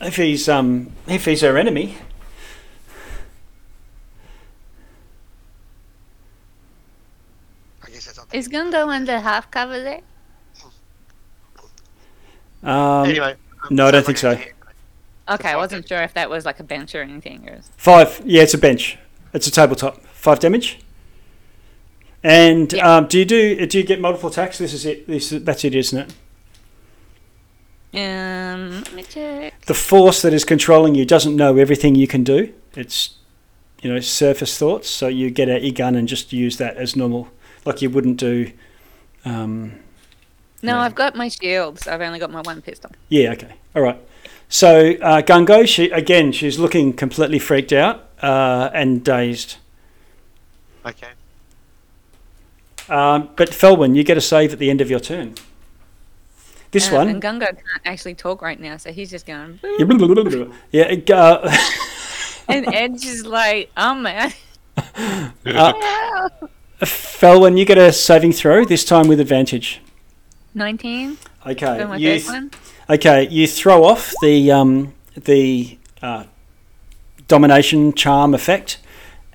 if he's um if he's her enemy, I guess that's up. Is Gungo under half cover there? um, anyway. no, I don't think so. Okay, I wasn't sure if that was like a bench or anything. Or was... five. Yeah, it's a bench. It's a tabletop. Five damage. And Yeah. um, do you do do you get multiple attacks? This is it. This is, that's it, isn't it? Um, let me check. The force that is controlling you doesn't know everything you can do. It's you know surface thoughts. So you get out your gun and just use that as normal, like you wouldn't do. Um, No, No. I've got my shields. I've only got my one pistol. Yeah, okay. All right. So uh, Gungo, she again, she's looking completely freaked out uh, and dazed. Okay. Um, but Felwyn, you get a save at the end of your turn. This Uh, one, And Gungo can't actually talk right now, so he's just going. yeah. it, Uh, [laughs] and Edge is like, oh man. uh, [laughs] Felwyn, you get a saving throw this time with advantage. 19 Okay. You th- okay. You throw off the um, the uh, domination charm effect,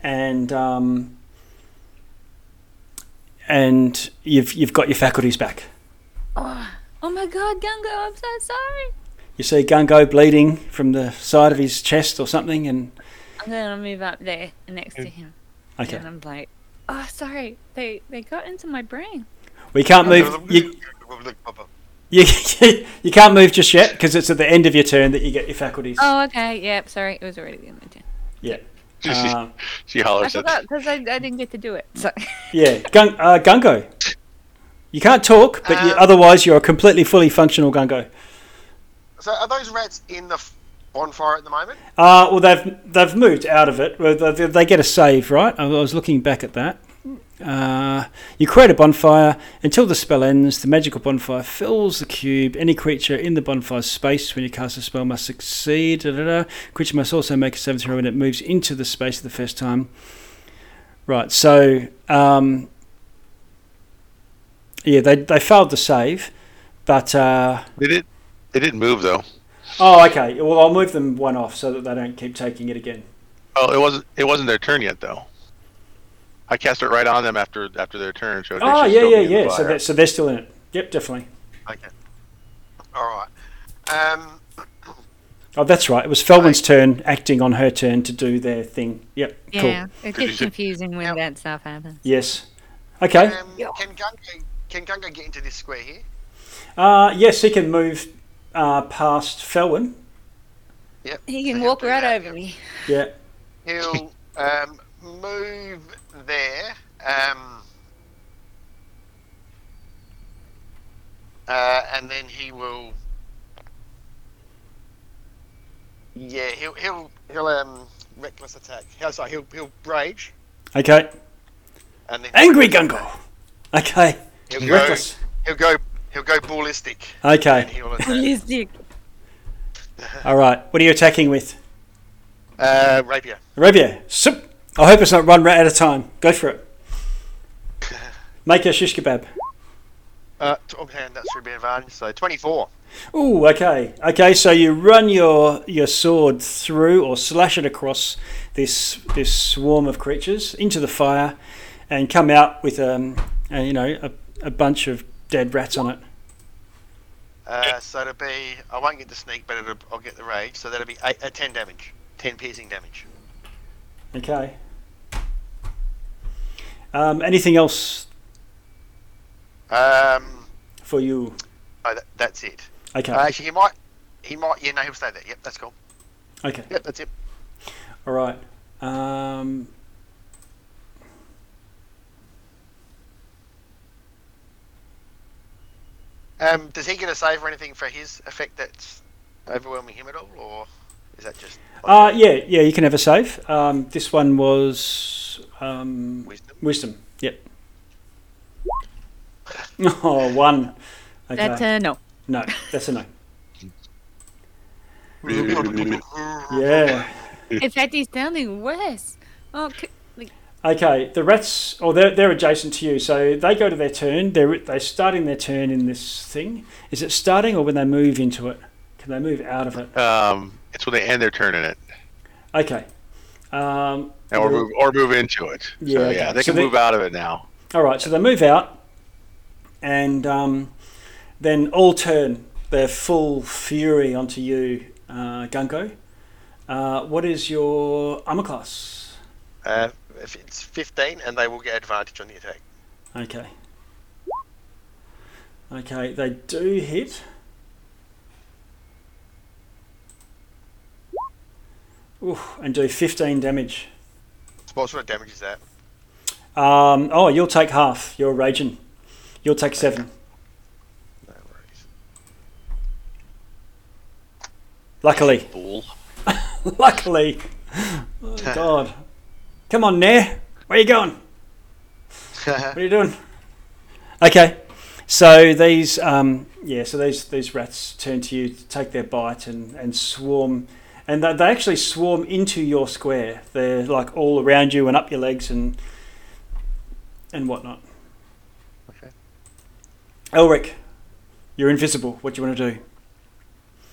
and um, and you've you've got your faculties back. Oh, oh my god, Gungo, I'm so sorry. You see Gungo bleeding from the side of his chest or something, and I'm gonna move up there next to mm. him. okay, And I'm like, oh, sorry. They they got into my brain. we can't move. You, [laughs] you, you can't move just yet because it's at the end of your turn that you get your faculties. Oh, okay. Yep. Sorry, it was already the end of my turn. Yeah, she, uh, [laughs] she I hollers at forgot because I, I didn't get to do it. So [laughs] yeah. Gun, uh, Gungo, you can't talk, but you, Um, otherwise you're a completely fully functional Gungo. So are those rats in the bonfire at the moment? Uh, well, they've they've moved out of it. Well, they, they get a save, right? I was looking back at that. Uh, you create a bonfire until the spell ends. The magical bonfire fills the cube. Any creature in the bonfire space when you cast a spell must succeed. Da, da, da. Creature must also make a saving throw when it moves into the space for the first time. Right. So, um, yeah, they they failed the save, but. Uh, They did. They didn't move though. oh, okay. Well, I'll move them one off so that they don't keep taking it again. Oh, it wasn't. It wasn't their turn yet though. I cast it right on them after after their turn. So they Oh should yeah, yeah, the yeah. So fire. they're, so they're still in it. Yep, definitely. Okay. All right. Um, Oh, that's right. It was Felwyn's turn, acting on her turn to do their thing. Yep, yeah, cool. it gets confusing when Yep. that stuff happens. Yes. Okay. um, can Gungo can Gungo get into this square here? Uh, yes, he can move uh, past Felwyn. Yep. He can he'll walk right over me. Yeah. He'll um, move there. Um, uh, and then he will. Yeah, he'll he'll he'll um reckless attack. He'll sorry, he'll he'll rage Okay. and then Angry Gungo. Okay. He'll go, Reckless. he'll go he'll go ballistic. Okay. And he'll attack. Ballistic. All right. What are you attacking with? Uh, rapier. Rapier. Sup. I hope it's not run out of time. Go for it. [laughs] Make a shish kebab. Uh, t- oh, man, that should be advantage. So twenty-four. Ooh, okay. Okay, so you run your your sword through or slash it across this this swarm of creatures into the fire and come out with um a, you know a, a bunch of dead rats on it. Uh, so it'll be. I won't get the sneak, but it'll, I'll get the rage. So that'll be eight, uh, ten damage. Ten piercing damage. Okay. Um, anything else Um, for you? oh, that, that's it. Okay. Uh, actually, he might. He might. Yeah, no, he'll stay there. Yep, that's cool. Okay. Yep, that's it. All right. Um, Um, does he get a save or anything for his effect that's overwhelming him at all, or is that just uh, yeah, yeah. You can have a save. Um, this one was um, wisdom? wisdom. Yep. [laughs] Oh, one. Okay. That's uh, no. no, that's a no. [laughs] Yeah. In fact, he's sounding worse. Oh, c- like, Okay, the rats, or they're, they're adjacent to you, so they go to their turn. They're they're starting their turn in this thing. Is it starting or when they move into it? Can they move out of it? Um, it's when they end their turn in it, Okay. Um, or the- move or move into it. Yeah, so, okay. yeah, they So can they- move out of it now. All right, so they move out, and um, then all turn their full fury onto you, uh, Gungo. Uh, what is your armor class? Uh, if it's 15, and they will get advantage on the attack. Okay. Okay, they do hit. Ooh, and do 15 damage. What sort of damage is that? Um, oh, you'll take half. You're raging. You'll take seven. No worries. Luckily. Fool. [laughs] Luckily. Oh, [laughs] God. Come on, Nair. Where are you going? What are you doing? [laughs] Okay. So these, um, yeah, so these these rats turn to you, take their bite, and, and swarm, and they, they actually swarm into your square. They're like all around you and up your legs and and whatnot. Okay. Elric, you're invisible. What do you want to do?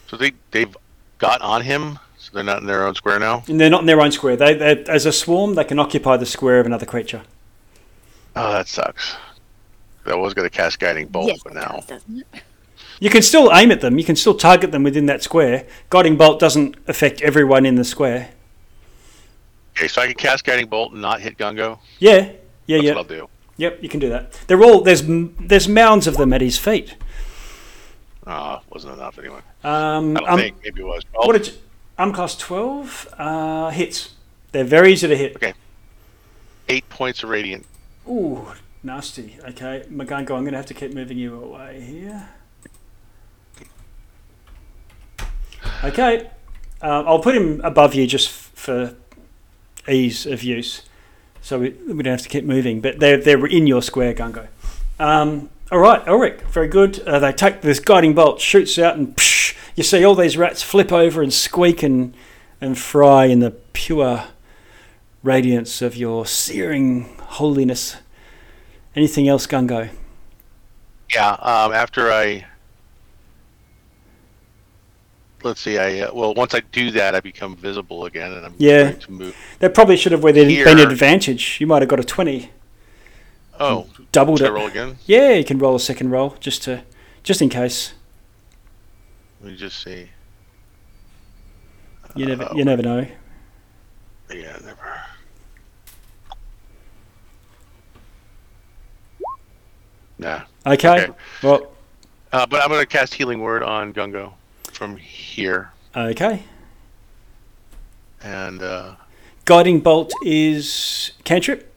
So they they've got on him, so they're not in their own square now. And they're not in their own square. They, they as a swarm, they can occupy the square of another creature. Oh, that sucks. That was going to cast guiding bolt, yes, but now does, doesn't it? You can still aim at them. You can still target them within that square. Guiding bolt doesn't affect everyone in the square. okay, so I can cast guiding bolt and not hit Gungo. Yeah, yeah, That's yeah. what I'll do. Yep, you can do that. They're all there's there's mounds of them at his feet. Oh, wasn't enough anyway. Um, I don't um, think maybe it was. Oh, what did you, um class twelve uh, hits? They're very easy to hit. Okay. eight points of radiant. Ooh, nasty. Okay, McGonagall, I'm going to have to keep moving you away here. Okay, uh, I'll put him above you just f- for ease of use, so we, we don't have to keep moving. But they're they're in your square, Gungo. Um, all right, Ulrich, very good. Uh, they take this guiding bolt, shoots out, and psh, you see all these rats flip over and squeak and and fry in the pure radiance of your searing holiness. Anything else, Gungo? Yeah. Um, after I, let's see. I uh, well, once I do that, I become visible again, and I'm Yeah. going to move. That probably should have been Here. an advantage. You might have got a 20. Oh, Doubled it. roll again? Yeah, you can roll a second roll just to just in case. Let me just see. You never Uh, you never know. Yeah, never. Nah. Okay. Okay. Well, Uh, but I'm going to cast Healing Word on Gungo from here, okay. and uh, Guiding bolt is cantrip.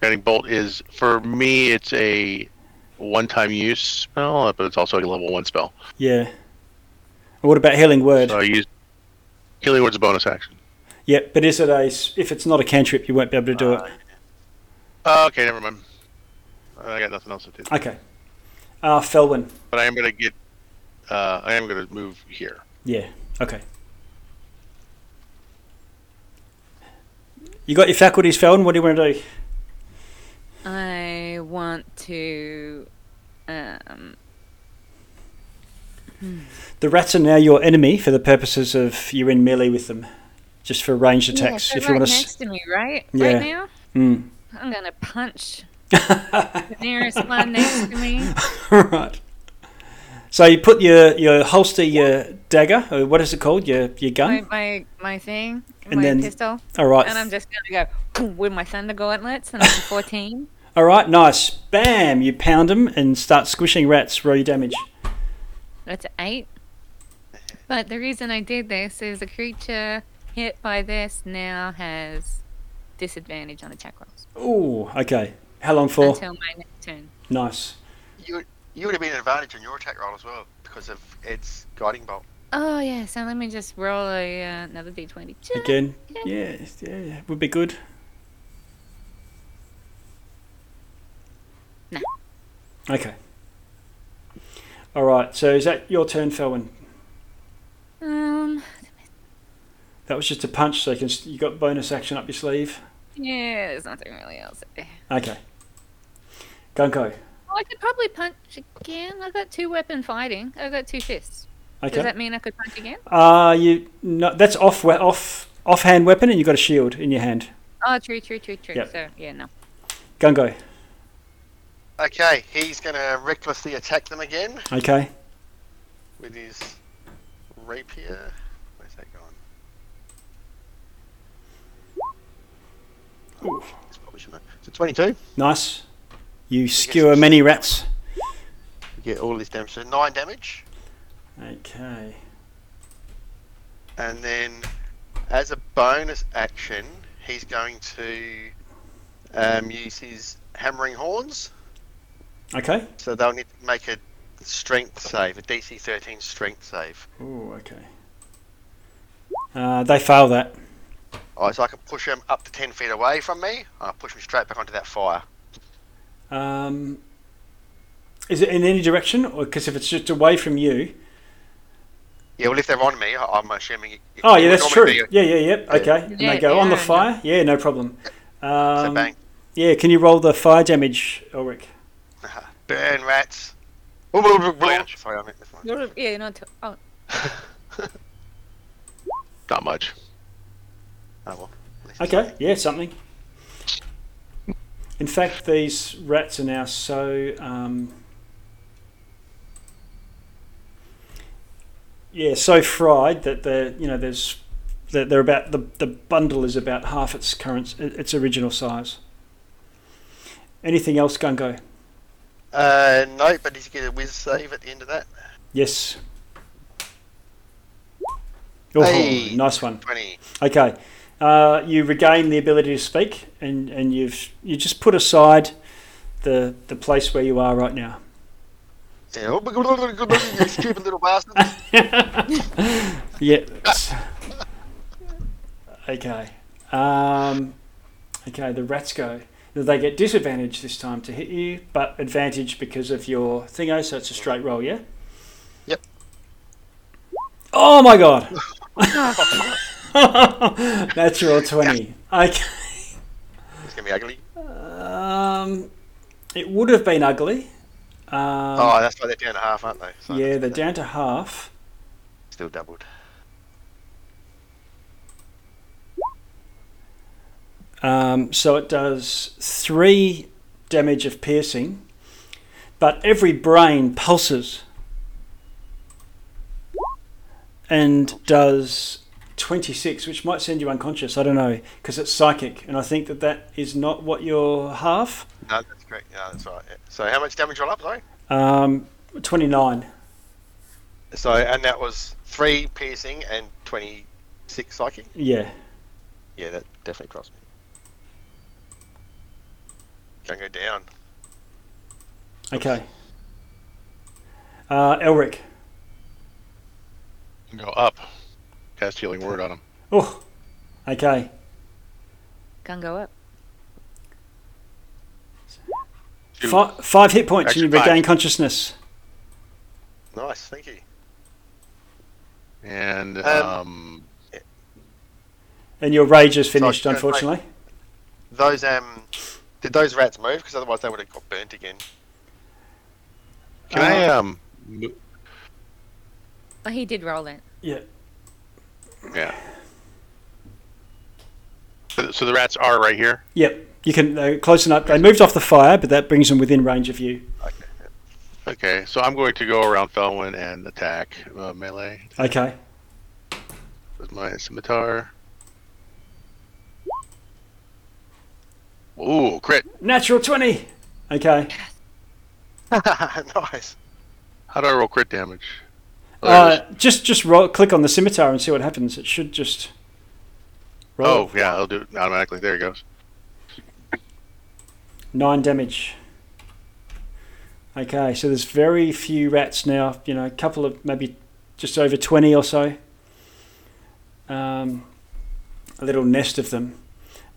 Guiding Bolt is for me. It's a one-time use spell, uh, but it's also a level one spell. Yeah. What about healing word? So I use Healing Word's a bonus action. Yeah, but is it a? if it's not a cantrip, you won't be able to do it. Uh, okay, never mind. I got nothing else to do. Okay. Uh, Felwyn. But I am going to get. Uh, I am going to move here. Yeah. Okay. You got your faculties, Felwyn. What do you want to do? I want to. Um, The rats are now your enemy for the purposes of you're in melee with them, just for ranged yeah, attacks. they're if you want to. next to me, right? Yeah. Right now, Mm. I'm gonna punch [laughs] the nearest one next to me. [laughs] right. So you put your, your holster your dagger, or what is it called? Your your gun. my, my thing, And my then- pistol, All right. and I'm just gonna go [laughs] with my thunder gauntlets, and a [laughs] 14. All right. Nice. Bam! You pound them and start squishing rats. Roll your damage. That's eight. But the reason I did this is a creature hit by this now has disadvantage on attack rolls Oh, Okay. How long for? until my next turn. Nice. You you would have been an advantage on your attack roll as well because of Ed's guiding bolt. Oh yeah, so let me just roll a uh, another d20. Again. Yeah. Yeah. Would be good. No. Okay. All right. So is that your turn, Felwyn? Um, That was just a punch, so you can you got bonus action up your sleeve. Yeah, there's nothing really else. there. Okay. Gungo. I could probably punch again. I got two weapon fighting. I got two fists. Okay. Does that mean I could punch again? Uh, you no, that's off we- off offhand weapon, and you've got a shield in your hand. Oh, true, true, true, true. Yep. So yeah, no. Gungo. Okay, he's going to recklessly attack them again Okay. with his rapier. Where's that gone? It's probably shouldn't have- So 22. Nice. You skewer many rats. Get all this damage. So 9 damage. Okay. And then, as a bonus action, he's going to um, use his hammering horns. Okay. So they'll need to make a strength save, a DC 13 strength save. Oh, okay. Uh, they fail that. Oh, so I can push him up to 10 feet away from me. I'll push him straight back onto that fire. Um, is it in any direction, or because if it's just away from you? Yeah, well, if they're on me, I- I'm assuming. It, it Oh, yeah, that's true. normally be Yeah, yeah, yep. Yeah. Okay. And they go on the fire. Yeah, no problem. a- Um, so bang. yeah, can you roll the fire damage, Elric? [laughs] Burn rats. Oh. Sorry, I meant this one. You're, yeah, you're not. T- oh, [laughs] Not much. Oh, well. at least it's Okay, yeah, something. In fact, these rats are now so. Um, yeah, so fried that they're you know there's they're, they're about the the bundle is about half its current its original size. Anything else, Gungo? Uh, no, but did you get a Wis save at the end of that? Yes. Oh, Hey. nice one. 20. Okay, uh, you regain the ability to speak, and, and you've you just put aside the the place where you are right now. Yeah. Oh, you stupid little bastard. [laughs] Yeah. okay. Um, okay. The rats go. They get disadvantage this time to hit you, but advantage because of your thingo, so it's a straight roll. Yeah. Yep. Oh my god. [laughs] [laughs] Natural twenty. Okay. It's going to be ugly. Um, it would have been ugly. Um, oh, that's why they're down to half, aren't they? So yeah, they're down to half. Still doubled. Um, so it does three damage of piercing, but every brain pulses and does 26, which might send you unconscious. I don't know, because it's psychic, and I think that that is not what you're half. No, that's correct. Yeah, that's right. Yeah. So how much damage roll up, sorry? Um, 29. So, and that was 3 piercing and 26 psychic? Yeah. Yeah, that definitely crossed me. Can't go down. Okay. Uh, Elric. Go up. Cast healing word on him. Oh, okay. gun go up. Five, five hit points and you Extra five. regain consciousness. Nice, thank you. And Um, um, And your rage is finished, Sorry, unfortunately. Those, um, did those rats move? Because otherwise they would have got burnt again. can I um, mo- Oh, he did roll it. Yeah. Yeah. So, so the rats are right here. Yep. You can uh, close enough. They moved off the fire, but that brings them within range of you. Okay. Okay, so I'm going to go around Felwyn and attack uh, melee Okay. with my scimitar. Ooh, crit! Natural 20. Okay. [laughs] nice. How do I roll crit damage? Uh, just just roll, click on the scimitar and see what happens. It should just roll. oh, yeah, I'll do it automatically. There it goes. Nine damage. Okay, so there's very few rats now. You know, a couple of maybe just over 20 or so. Um, a little nest of them.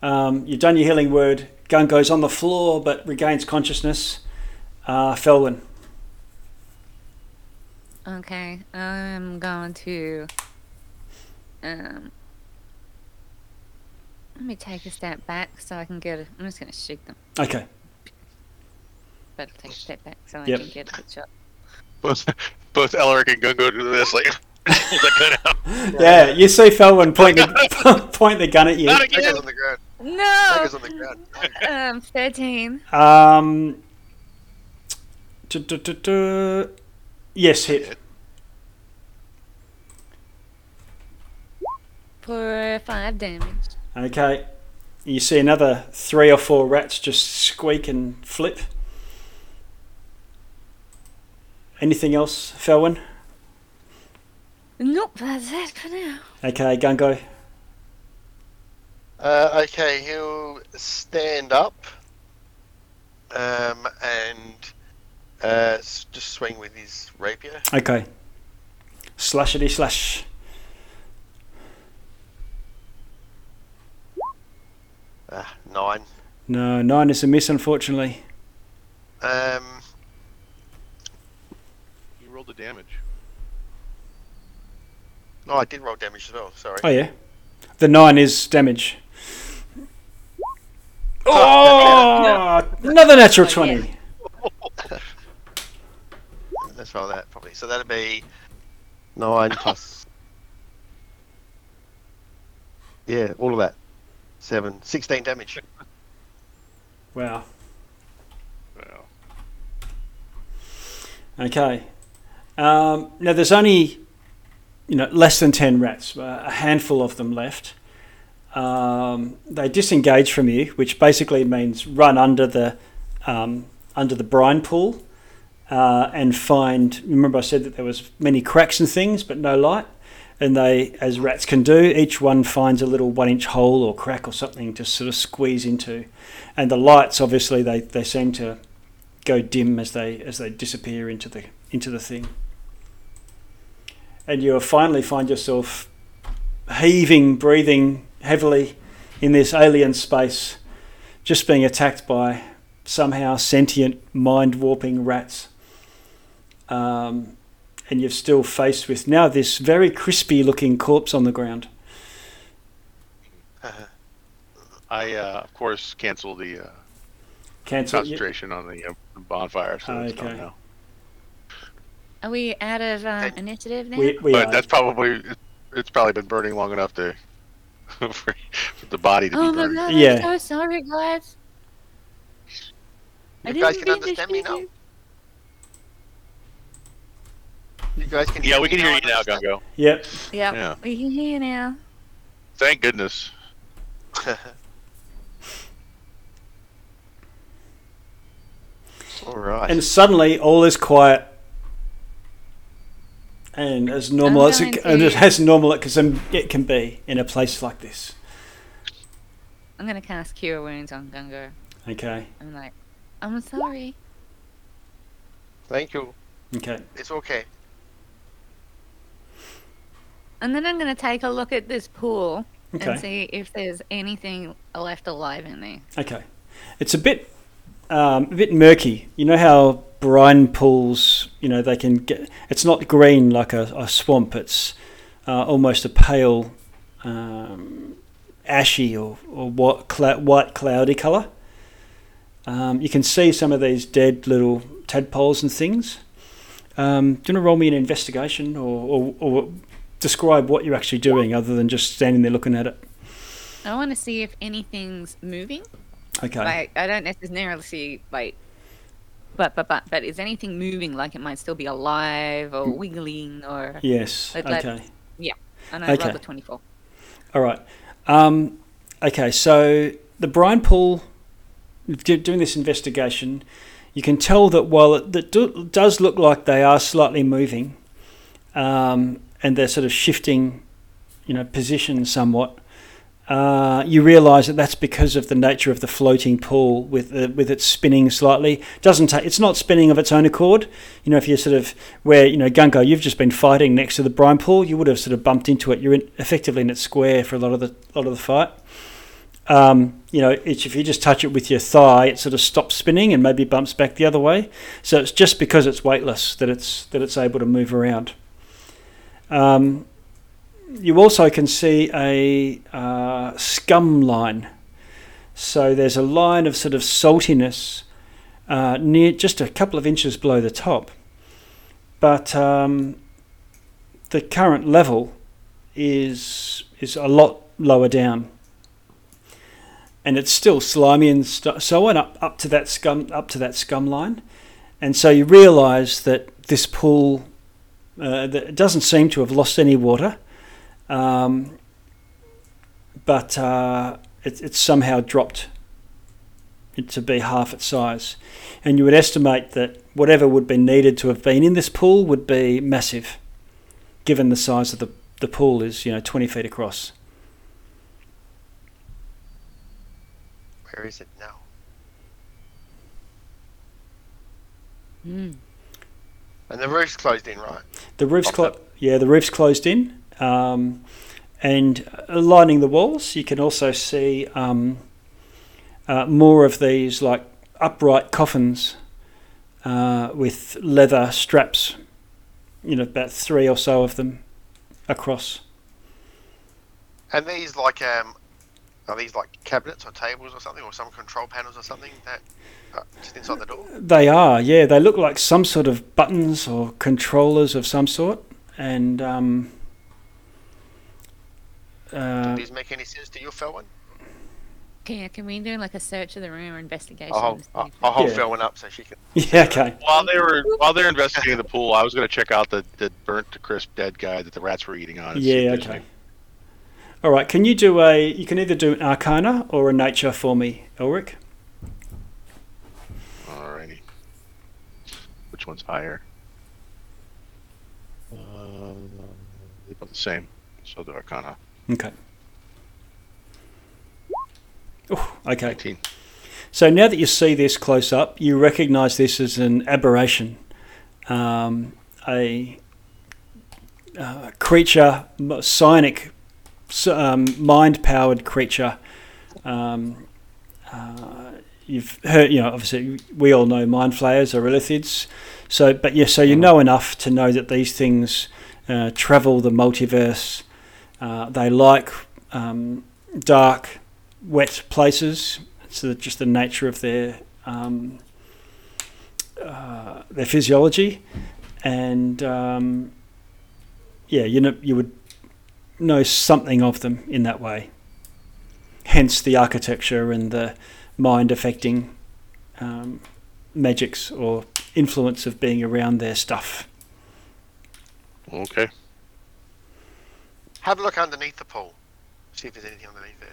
Um, you've done your healing word. Gun goes on the floor but regains consciousness. Uh, Felwyn. Okay, I'm going to. Um. Let me take a step back so I can get. A, I'm just gonna shoot them, Okay. but take a step back so I can get a good shot. Both both Elric and Gungo do this like [laughs] hold the gun out. [laughs] Yeah, you see Felwyn point the, [laughs] point the gun at you. Not again. on the ground. No. Dagger's on the ground. Um, thirteen. Um, du- du- du- du- yes, hit. For five damage. Okay. You see another three or four rats just squeak and flip. Anything else, Felwyn? Nope, that's it for now. Okay, Gungo. Uh, okay, he'll stand up um, and uh, just swing with his rapier. Okay. Slashity slash. Uh, nine. No, nine is a miss, unfortunately. Um, You rolled the damage. no, I did roll damage as well. Sorry. Oh, yeah. The nine is damage. [laughs] Oh! [laughs] Another natural Oh, [laughs] yeah. 20. Let's roll that probably. So that'd be nine plus. [laughs] Yeah, all of that. Seven. 16 damage. Wow. Well, Okay. Um, now there's only, you know, less than ten rats. A handful of them left. Um, they disengage from you, which basically means run under the um, under the brine pool uh, and find. Remember, I said that there was many cracks and things, but no light. And they, as rats can do, each one finds a little one-inch hole or crack or something to sort of squeeze into. And the lights, obviously, they, they seem to go dim as they as they disappear into the into the thing. And you'll finally find yourself heaving, breathing heavily in this alien space, just being attacked by somehow sentient, mind warping rats. Um, and you're still faced with now this very crispy looking corpse on the ground. I uh, of course cancel the uh, Cancel. concentration on the uh, bonfire, so it's Okay. not now. Are we out of uh, initiative now? We, we But are. that's probably it's probably been burning long enough to for, [laughs] for the body to oh be my burned. god, Yeah. I'm so sorry, guys. I You guys can understand me now? you. You guys can Yeah, we can hear you now, understand. Gungo. Yep. Yep, Yeah. we can hear you now. Thank goodness. [laughs] All right. And suddenly all is quiet. And as normal I'm as it, going and to- as normal it can, it can be in a place like this. I'm gonna cast Cure Wounds on Gungo. Okay. I'm like, I'm sorry. Thank you. Okay. It's okay. And then I'm gonna take a look at this pool Okay. and see if there's anything left alive in there. Okay. It's a bit um, a bit murky. You know how brine pools, you know, they can get. It's not green like a, a swamp. It's uh, almost a pale, um, ashy or or white, clou- white cloudy color. Um, you can see some of these dead little tadpoles and things. Um, do you want to roll me an investigation or, or, or describe what you're actually doing other than just standing there looking at it? I want to see if anything's moving. Okay. Like, I don't necessarily see like, but but but but is anything moving? Like it might still be alive or wiggling or. Yes. Like- Okay. And I Okay. rolled twenty-four. All right. Um, okay, so the brine pool, doing this investigation, you can tell that while it that do, does look like they are slightly moving, um, and they're sort of shifting, you know, position somewhat. Uh, you realise that that's because of the nature of the floating pool, with the, with it spinning slightly. Doesn't take. It's not spinning of its own accord. You know, if you're sort of where you know Gungo, you've just been fighting next to the brine pool, you would have sort of bumped into it. You're in, effectively in its square for a lot of the lot of the fight. Um, you know, if you just touch it with your thigh, it sort of stops spinning and maybe bumps back the other way. So it's just because it's weightless that it's that it's able to move around. Um, you also can see a uh, scum line. So there's a line of sort of saltiness uh, near just a couple of inches below the top. But um, the current level is is a lot lower down, and it's still slimy and st- so on up up to that scum up to that scum line, and so you realise that this pool uh, that it doesn't seem to have lost any water, um, but uh, it, it's somehow dropped it to be half its size, and you would estimate that whatever would be needed to have been in this pool would be massive, given the size of the the pool is you know 20 feet across. Where is it now? Mm. And the roof's closed in, right? The roof's Off clo- yeah, the roof's closed in, um, and lining the walls, you can also see um, uh, more of these like upright coffins uh, with leather straps. You know, about three or so of them across. And these like um, are these like cabinets or tables or something, or some control panels or something that just inside the door? They are, yeah. They look like some sort of buttons or controllers of some sort, and um, uh, Do these make any sense to you, Felwyn? Okay, can we do like a search of the room or investigation? I'll hold, to I'll, I'll hold Yeah. Felwyn up so she can. [laughs] yeah, okay. While they were while they're investigating the pool, I was going to check out the, the burnt to crisp dead guy that the rats were eating on. Yeah, okay. any- All right. Can you do a? You can either do an Arcana or a Nature for me, Elric. Alrighty. Which one's higher? Uh, they're both the same. So the Arcana. Okay. Oh, okay. 19. So now that you see this close up, you recognise this as an aberration, um, a uh, creature, psionic, um, mind-powered creature. Um, uh, you've heard, you know, obviously we all know mind flayers are illithids. So, but yeah, so you know enough to know that these things uh, travel the multiverse. Uh, they like um, dark, wet places. It's the, just the nature of their um, uh, their physiology, and um, yeah, you know you would know something of them in that way. Hence the architecture and the mind affecting um, magics or influence of being around their stuff. Okay. Have a look underneath the pool. See if there's anything underneath there.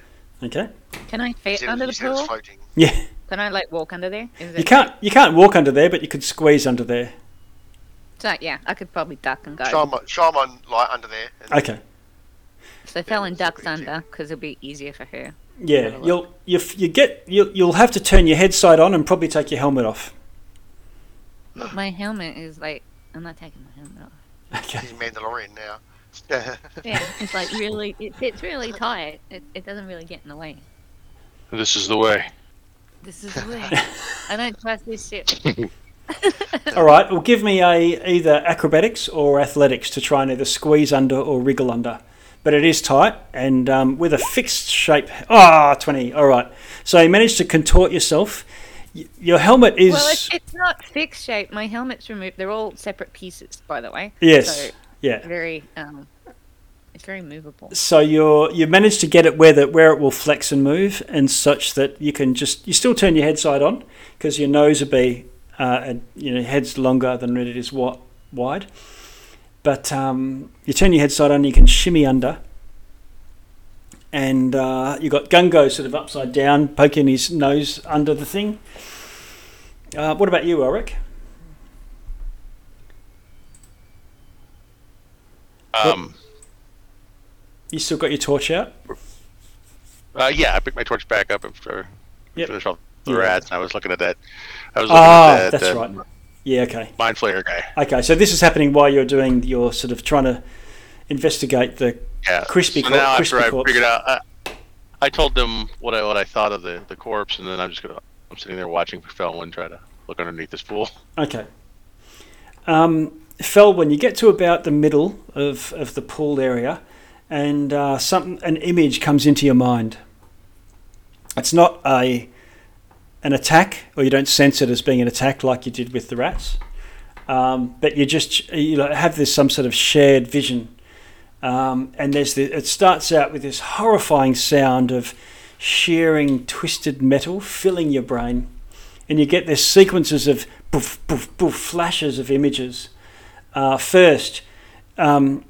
Okay. Can I fit it- under the said pool? floating. Yeah, Can I like walk under there? Is you can't you can't walk under there, but you could squeeze under there. So, yeah, I could probably duck and go. Show 'em on- show 'em on light under there. And Okay. So Fallon ducks under because it'll be easier for her. Yeah, Have a look. you'll you f- you get you'll you'll have to turn your head side on and probably take your helmet off. [gasps] My helmet is like I'm not taking my helmet off. Okay. She's Mandalorian now. [laughs] Yeah, it's like really it fits really tight. It, it doesn't really get in the way. This is the way. This is the way. [laughs] I don't trust this shit. [laughs] All right. Well, give me a either acrobatics or athletics to try and either squeeze under or wriggle under. But it is tight and um, with a fixed shape. Ah, 20. All right. So you managed to contort yourself. Your helmet is Well, it's, it's not fixed shape. My helmet's removed. They're all separate pieces, by the way. yes, So yeah. very um, it's very movable. So you're you managed to get it where that where it will flex and move, and such that you can just you still turn your head side on because your nose will be uh, and, you know head's longer than it is wide. But um, you turn your head side on, you can shimmy under, and uh, you got Gungo sort of upside down, poking his nose under the thing. Uh, what about you, Elric? Um, You still got your torch out? uh, yeah, I picked my torch back up after Yep. finish off the Yeah. rats. And I was looking at that. I was looking Ah, at that, that's that right. Yeah, okay. mind flayer guy. Okay, so this is happening while you're doing your sort of trying to investigate the. Yeah. Crispy so now crispy after I figured out, I, I told them what I what I thought of the, the corpse, and then I'm just gonna I'm sitting there watching Felwyn try to look underneath this pool. Okay. Um, Fel, when you get to about the middle of, of the pool area, and uh, something an image comes into your mind. It's not a an attack, or you don't sense it as being an attack like you did with the rats, um, but you just you know, have this some sort of shared vision. Um, and there's the, it starts out with this horrifying sound of shearing twisted metal filling your brain, and you get this sequences of poof, poof, poof, flashes of images. Uh, first, um,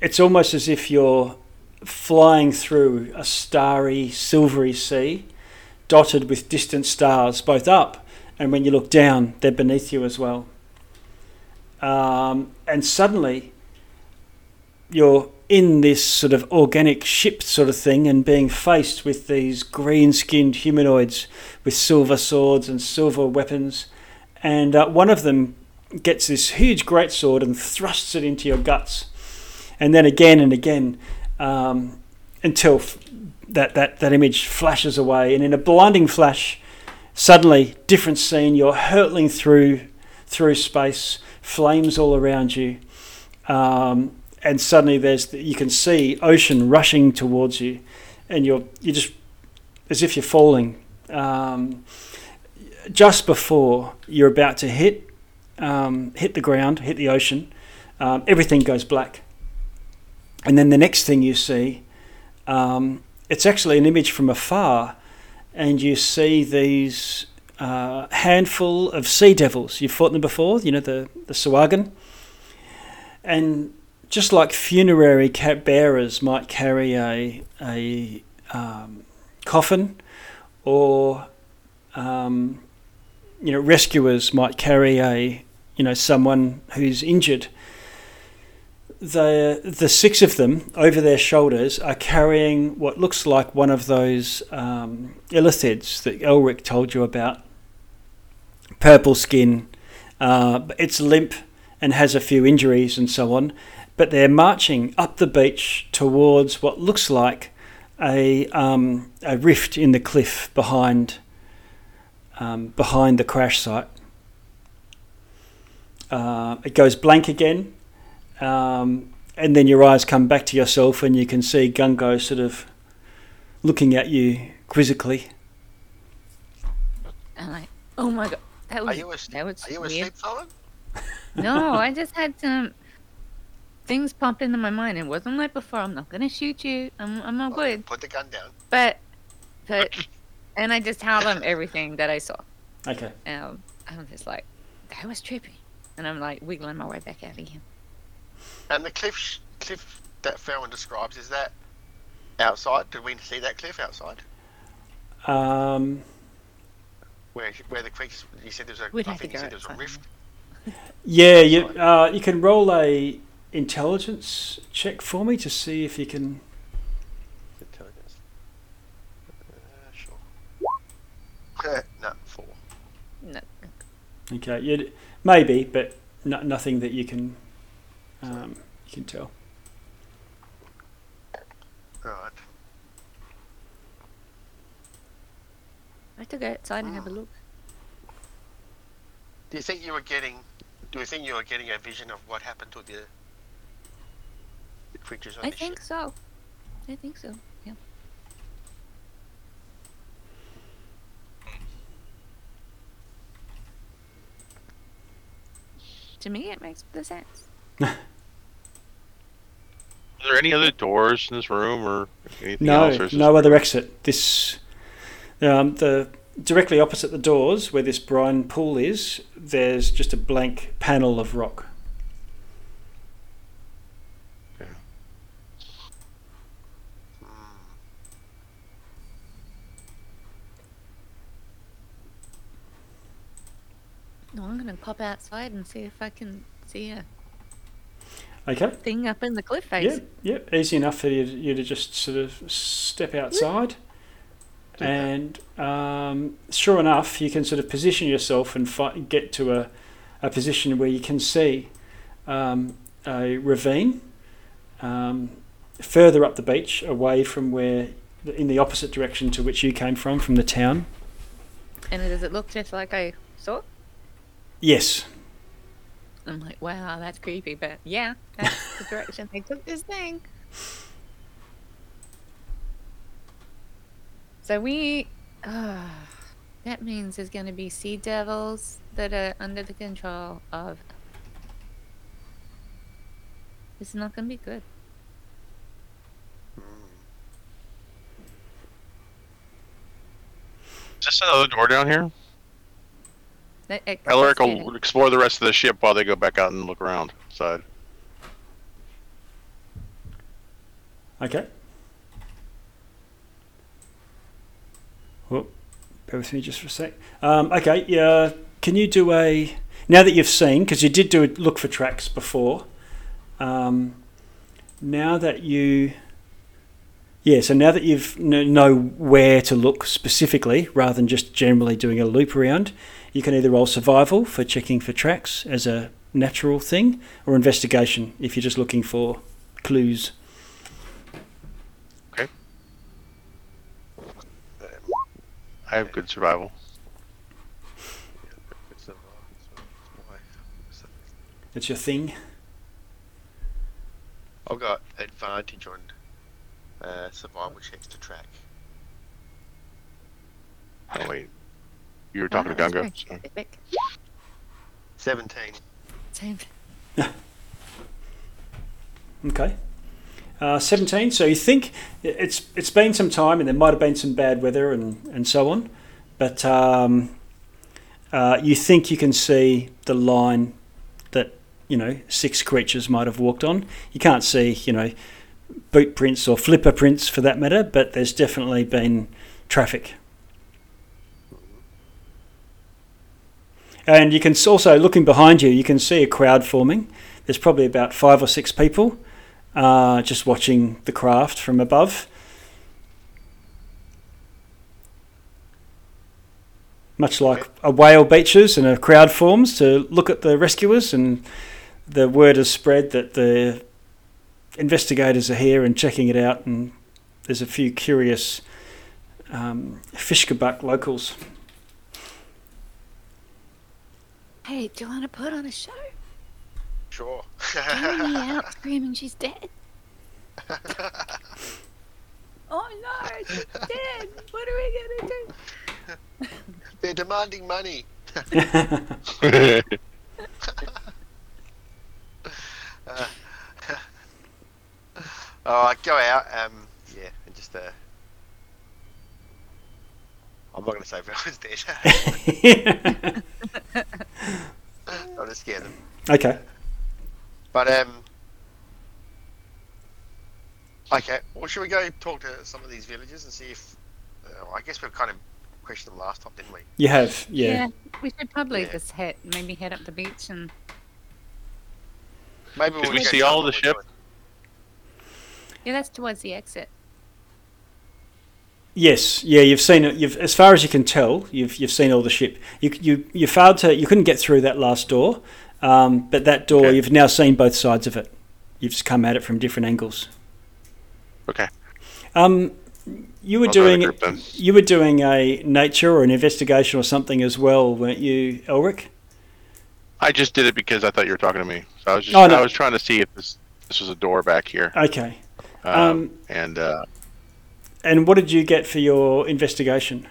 it's almost as if you're flying through a starry, silvery sea, dotted with distant stars, both up and when you look down, they're beneath you as well. Um, and suddenly, you're in this sort of organic ship sort of thing and being faced with these green skinned humanoids with silver swords and silver weapons. And uh, one of them gets this huge greatsword and thrusts it into your guts. And then again and again um, until f- that, that, that image flashes away. And in a blinding flash, suddenly, different scene, you're hurtling through, through space, flames all around you. Um, and suddenly there's the, you can see ocean rushing towards you, and you're you just as if you're falling. Um, just before you're about to hit um, hit the ground, hit the ocean, um, everything goes black, and then the next thing you see, um, it's actually an image from afar, and you see these uh, handful of sea devils. You've fought them before, you know the the Sahuagin, and just like funerary bearers might carry a a um, coffin, or um, you know rescuers might carry a you know someone who's injured. The the six of them over their shoulders are carrying what looks like one of those um, illithids that Elric told you about. Purple skin, uh, it's limp and has a few injuries and so on but they're marching up the beach towards what looks like a, um, a rift in the cliff behind, um, behind the crash site. Uh, it goes blank again, um, and then your eyes come back to yourself, and you can see Gungo sort of looking at you quizzically. I'm like, oh my god, that Are was you, asleep? that was Are you weird. asleep, Solomon? No, I just had some things popped into my mind. It wasn't like before. I'm not gonna shoot you. I'm I'm all good. Put the gun down. But but [laughs] and I just tell them everything that I saw. Okay. Um, I'm just like, that was trippy, and I'm like wiggling my way back out again. And the cliff, sh- cliff that Farron describes is that outside. Did we see that cliff outside? Um, Where where the creek? You said there's a. We'd I have to think you go said there's a rift. yeah, you uh, you can roll a intelligence check for me to see if you can. Intelligence. Uh, sure. [laughs] no, four. No, Okay, you maybe, but no, nothing that you can um, you can tell. Right. I have to go outside and have a look. Do you think you were getting? Do you think you were getting a vision of what happened to the, the creatures on I the think ship? so. I think so. Yeah. To me, it makes the sense. [laughs] Are there any other doors in this room or anything No, else? Or is no other exit. This um, the directly opposite the doors where this brine pool is. There's just a blank panel of rock. I'm gonna pop outside and see if I can see a Okay. thing up in the cliff face. Yeah, yeah, easy enough for you, you to just sort of step outside, that. and um, sure enough, you can sort of position yourself and get to a, a position where you can see um, a ravine um, further up the beach, away from where, in the opposite direction to which you came from, from the town. And does it look just like I saw? Yes. I'm like, wow, that's creepy, but yeah, that's the direction they took this thing. So we. Uh, that means there's going to be sea devils that are under the control of. It's not going to be good. Is this another door down here? That- it- Elric will explore the rest of the ship while they go back out and look around. Side. Okay. Well, bear with me just for a sec. Um, okay, yeah. Can you do a now that you've seen because you did do a look for tracks before? Um, now that you, yeah. So now that you've know where to look specifically, rather than just generally doing a loop around, you can either roll survival for checking for tracks as a natural thing, or investigation if you're just looking for clues. Okay. I have good survival. It's your thing. I've got advantage on uh, survival checks to track. Oh wait, you were talking to Wow, Gungo. so- specific. 17. Same. [laughs] Okay. Uh, 17. So you think it's it's been some time, and there might have been some bad weather and, and so on, but um, uh, you think you can see the line that you know six creatures might have walked on. You can't see you know boot prints or flipper prints for that matter, but there's definitely been traffic. And you can also looking behind you, you can see a crowd forming. There's probably about five or six people uh, just watching the craft from above. Much like a whale beaches and a crowd forms to look at the rescuers, and the word has spread that the investigators are here and checking it out, and there's a few curious um, locals. Hey, do you want to put on a show? Sure. Carry me out [laughs] screaming she's dead. [laughs] Oh no, she's dead. What are we gonna do? [laughs] They're demanding money. Uh, oh, go out. Um, yeah, and just uh, I'm not going to say everyone's dead. I'll just scare them. okay. But um, okay. Well, should we go talk to some of these villagers and see if? Uh, I guess we've kind of questioned them last time, didn't we? You have, yeah. Yeah we should probably Yeah. just head, maybe head up the beach and. Maybe Did we'll we see all the what we're ship? Yeah, that's towards the exit. Yes, yeah, you've seen it. You've, as far as you can tell, you've you've seen all the ship. You you you failed to. You couldn't get through that last door, um, but that door Okay. you've now seen both sides of it. You've just come at it from different angles. Okay. Um, you were I'll doing you were doing a nature or an investigation or something as well, weren't you, Elric? I just did it because I thought you were talking to me. So I was just Oh, no. I was trying to see if this this was a door back here. Okay. Um, Um, and uh, And what did you get for your investigation,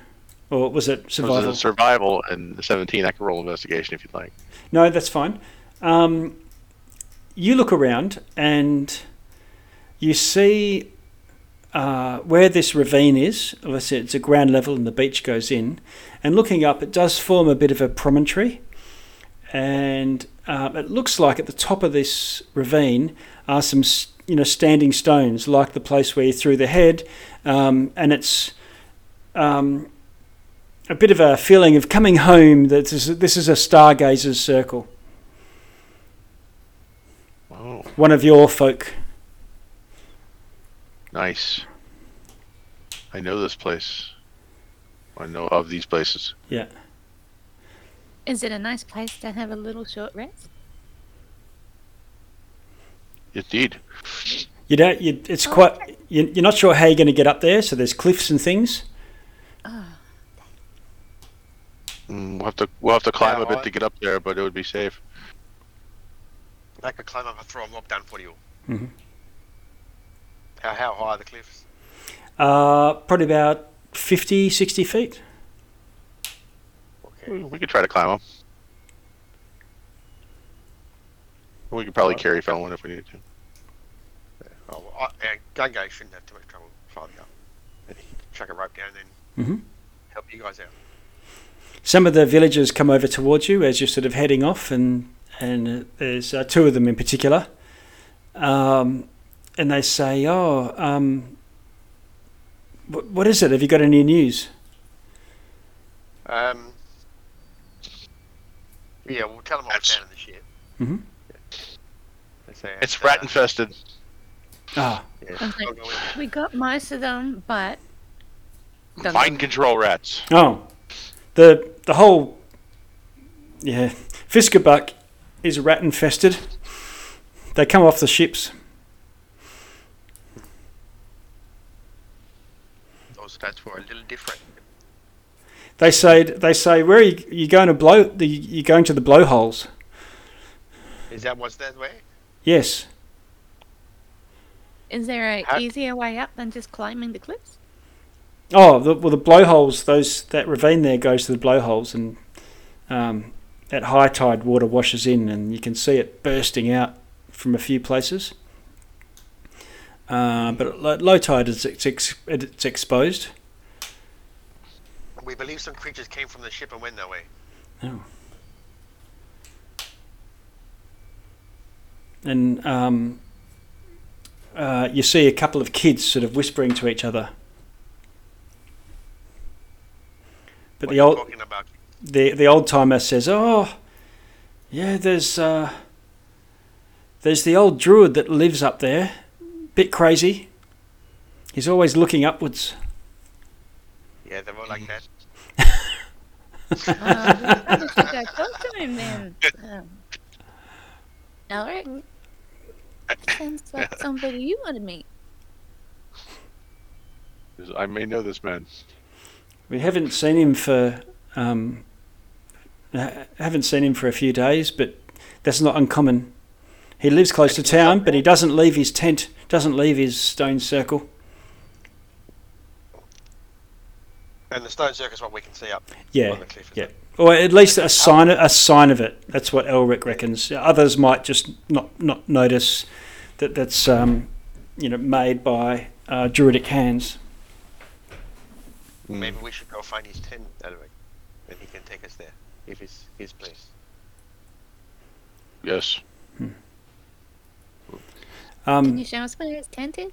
or was it it was survival? a survival and the 17. I can roll investigation if you'd like. No, that's fine. Um, you look around and you see uh, where this ravine is. Obviously, it's a ground level and the beach goes in. And looking up, it does form a bit of a promontory. And um, it looks like at the top of this ravine are some, s- you know, standing stones, like the place where you threw the head. Um, and it's um, a bit of a feeling of coming home. That this is, this is a stargazer's circle. Oh, One of your folk. nice. I know this place. I know of these places. Yeah. Is it a nice place to have a little short rest? Indeed. You don't. You, it's Oh, quite. You, you're not sure how you're going to get up there. So there's cliffs and things. Oh, Mm, we'll have to we'll have to climb Yeah, a bit I- to get up there, but it would be safe. I could climb up and throw a mob down for you. Mhm. How, how high are the cliffs? Uh, probably about 50, 60 feet. Okay. We, we could try to climb them. We could probably carry Felon if we needed to. Oh, well, I, and Gungo shouldn't have too much trouble climbing up. And chuck a rope down and then Mhm. help you guys out. Some of the villagers come over towards you as you're sort of heading off, and and uh, there's uh, two of them in particular, um, and they say, "Oh, um, what, what is it? Have you got any news?" Um, yeah, we'll tell them what we That's- found in the ship. Mhm. They say, It's uh, rat infested. Ah, Yeah, Okay. I'll go in. We got most of them, but Don't Mind go- control rats. oh, the the whole yeah, Fiskerbuck is rat infested. They come off the ships. Those stats were a little different. They say they say where are you, you going to blow? The, you're going to the blowholes. Is that what's that way? Yes. is there a How- easier way up than just climbing the cliffs? Oh, the, well, the blowholes. Those that ravine there goes to the blowholes, and um, at high tide, water washes in, and you can see it bursting out from a few places. Uh, but at low, low tide, it's, it's, it's exposed. We believe some creatures came from the ship and went that way. Oh. And um, uh, you see a couple of kids sort of whispering to each other. But What the old the the old timer says, "Oh, yeah, there's uh, there's the old druid that lives up there, bit crazy. He's always looking upwards." Yeah, they're all like that. Oh, we probably should go talk to him then. [laughs] Um, Elric, sounds like somebody you want to meet. I may know this man. We haven't seen him for um, haven't seen him for a few days, but that's not uncommon. He lives close to town, but he doesn't leave his tent, doesn't leave his stone circle. And the stone circle is what we can see up Yeah, on the cliff. yeah. Or at least a sign a sign of it. That's what Elric reckons. Others might just not not notice that that's um, you know made by uh, druidic hands. Maybe we should go find his tent, Elric, and he can take us there if it's his place. Yes. Can Um, you show us where his tent is?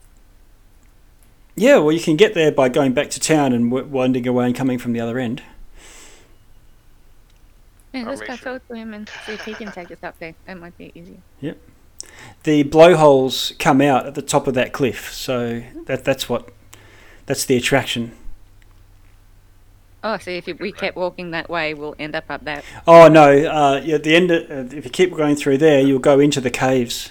yeah, well, you can get there by going back to town and w- winding away and coming from the other end. Yeah, let's go Rachel. talk to him and see if he can take us up there. That might be easier. Yep. The blowholes come out at the top of that cliff. So that that's what that's the attraction. Oh, so if we kept walking that way, we'll end up up that. Oh no! Uh, at the end, of, uh, if you keep going through there, you'll go into the caves.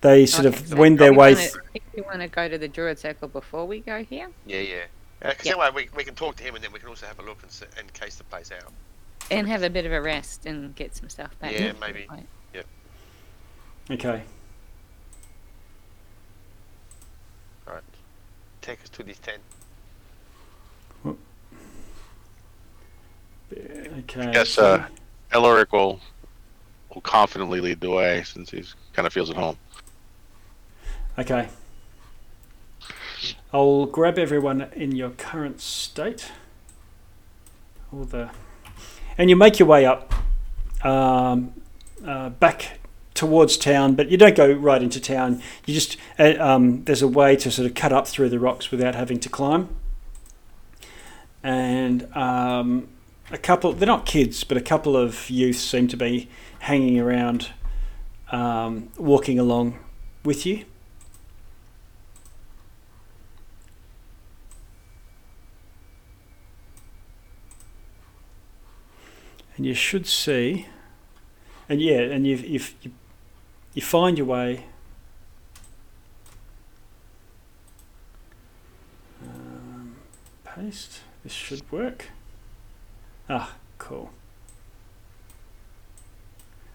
They sort Okay, of so wend their way. wanna- Th- if you want to go to the Druid Circle before we go here, Yeah, yeah. Because Yeah. that way we, we can talk to him and then we can also have a look and, and case the place out. And have a bit of a rest and get some stuff back. Yeah, maybe. Right. okay. Alright. Take us to this tent. Okay. Yes, uh, Elric will will confidently lead the way since he's kind of feels at home. Okay. I'll grab everyone in your current state. All the, and you make your way up, um, uh, back towards town, but you don't go right into town. You just uh, um, there's a way to sort of cut up through the rocks without having to climb. And um, a couple, they're not kids, but a couple of youths seem to be hanging around, um, walking along with you. And you should see, and yeah, and you you you, you find your way. Um, paste. This should work. Ah, cool.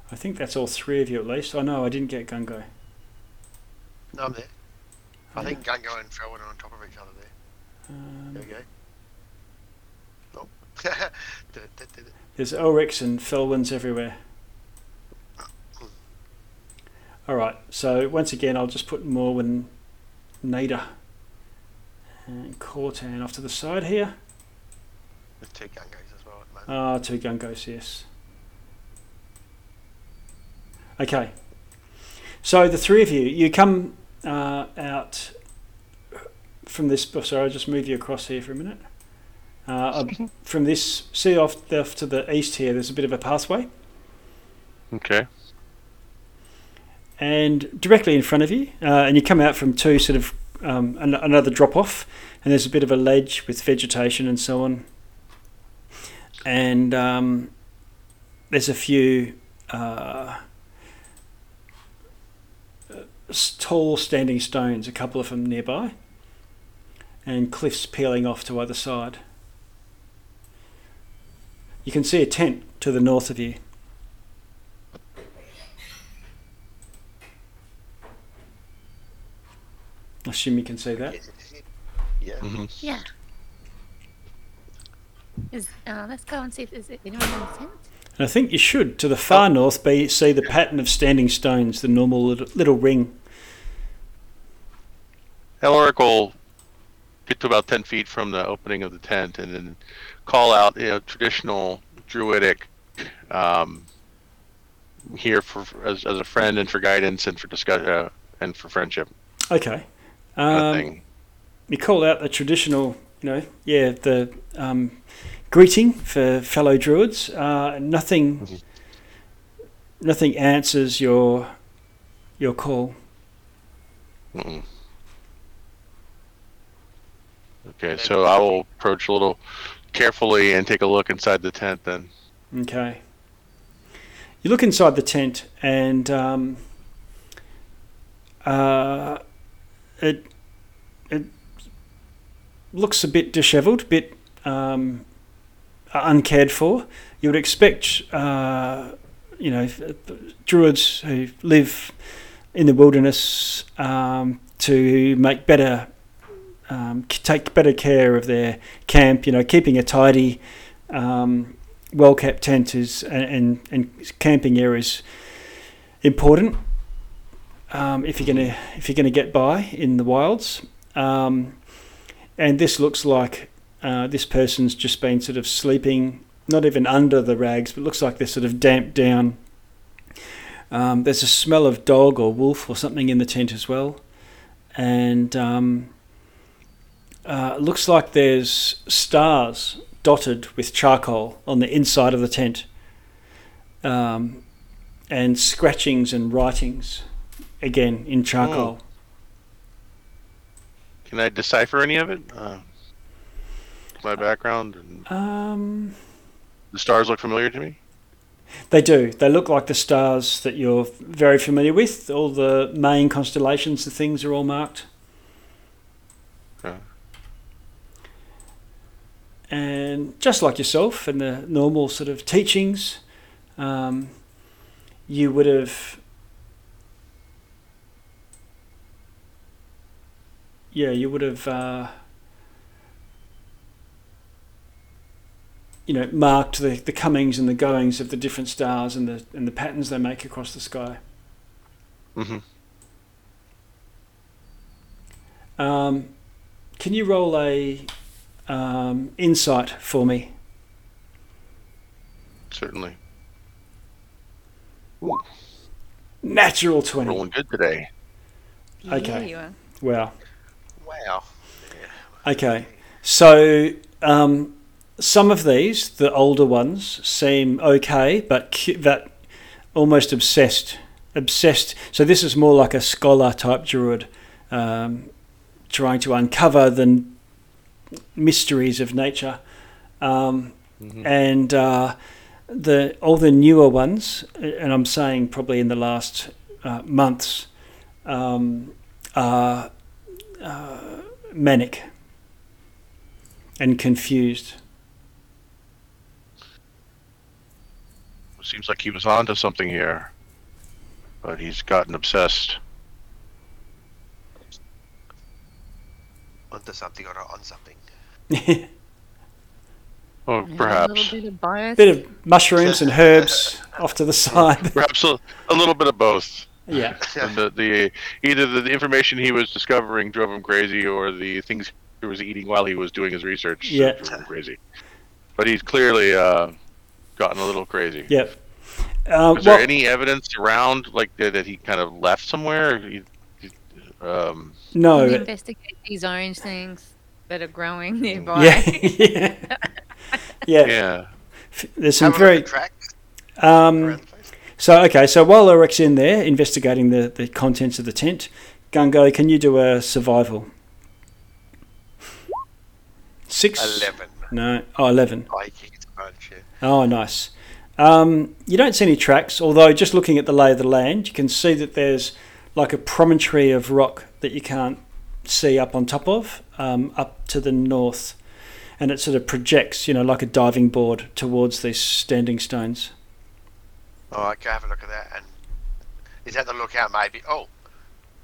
I think that's all three of you at least. Oh no, I didn't get Gungo. No, I'm there. I think Gungo and Felwyn are on top of each other there. Um, There we go. [laughs] There's Elrics and Felwyns everywhere. All right. So once again, I'll just put Morwen, Nader, and Cortan off to the side here. With two Gungos as well at. Ah, two Gungos, yes. Okay. So the three of you, you come uh, out from this. oh, Sorry, I'll just move you across here for a minute. Uh, uh, [laughs] from this, see off, off to the east here, there's a bit of a pathway. Okay. and directly in front of you, uh, and you come out from two sort of um, an- another drop off, and there's a bit of a ledge with vegetation and so on, and um, there's a few uh, tall standing stones, a couple of them nearby, and cliffs peeling off to either side. You can see a tent to the north of you. I assume you can see that. Yeah. hmm Yeah. Is uh, let's go and see if there's anyone in the tent. And I think you should, to the far north, be see the pattern of standing stones, the normal little, little ring. Elric will get to about ten feet from the opening of the tent and then call out, you know, traditional druidic, um, here for as, as a friend and for guidance and for discuss uh, and for friendship Okay. kind Um, you call out the traditional, you know, yeah, the um, greeting for fellow druids. Uh, nothing, Mhm. nothing answers your your call. Mm-mm. Okay, so I will approach a little carefully and take a look inside the tent then. Okay. You look inside the tent, and um, uh, it it looks a bit dishevelled, a bit um, uncared for. You would expect, uh, you know, druids who live in the wilderness um, to make better, um, take better care of their camp. You know, keeping a tidy. Um, well kept tent is and, and, and camping area is important um, if you're gonna if you're gonna get by in the wilds. Um, and this looks like uh, this person's just been sort of sleeping, not even under the rags, but looks like they're sort of damped down. Um, there's a smell of dog or wolf or something in the tent as well, and um, uh, looks like there's stars dotted with charcoal on the inside of the tent, um, and scratchings and writings again in charcoal. Can I decipher any of it? Uh, my background and Um, the stars look familiar to me. they do. They look like the stars that you're very familiar with. All the main constellations, the things are all marked. Okay. And just like yourself and the normal sort of teachings, um, you would have. Yeah, you would have. Uh, you know, marked the, the comings and the goings of the different stars and the and the patterns they make across the sky. hmm Um, can you roll a um, insight for me? Certainly. Natural twenty. Rolling good today. Okay. Yeah, you are. Wow. Wow. Okay. So um, some of these, the older ones, seem okay, but cu- that almost obsessed, obsessed. So this is more like a scholar type druid, um, trying to uncover the mysteries of nature, um, Mhm. and uh, the all the newer ones, and I'm saying probably in the last uh, months, um, are uh, manic and confused. Seems like he was onto something here, but he's gotten obsessed. Onto something or on something. [laughs] A perhaps. little bit of. Bit of mushrooms and [laughs] herbs off to the side. [laughs] Perhaps a, a little bit of both. yeah. And the, the either the, the information he was discovering drove him crazy, or the things he was eating while he was doing his research Yeah. drove him crazy. But he's clearly uh, gotten a little crazy. Yep. Uh, Is there well, any evidence around like that, that he kind of left somewhere? Or he, he- um, no. Can we investigate these orange things that are growing nearby. Yeah. [laughs] [laughs] yeah. Yeah. yeah. There's some Have very. at Um, around the place. so, okay, so while Elric's in there investigating the, the contents of the tent, Gungo, can you do a survival? Six? Eleven. No. Oh, 11. Oh, he a bunch. Yeah. Oh, nice. Um, you don't see any tracks, although just looking at the lay of the land, you can see that there's like a promontory of rock that you can't see up on top of, um, up to the north. And it sort of projects, you know, like a diving board towards these standing stones. Oh, okay, have a look at that. And is that the lookout? Maybe. Oh,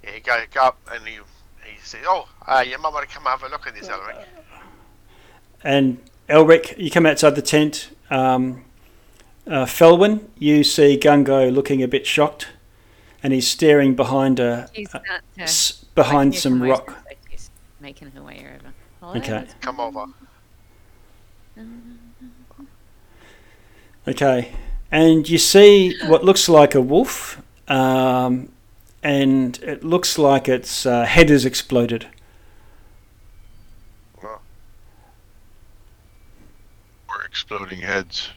yeah. Go go up and you he says, "Oh, uh, you might want to come have a look at this, Elric." And Elric, you come outside the tent. Um, uh, Felwyn, you see Gungo looking a bit shocked, and he's staring behind a, She's a- not, uh, behind making some rock. motions, so making her way over. Hello, Okay. Come over. Okay, and you see what looks like a wolf, um, and it looks like its uh, head has exploded. Or exploding heads.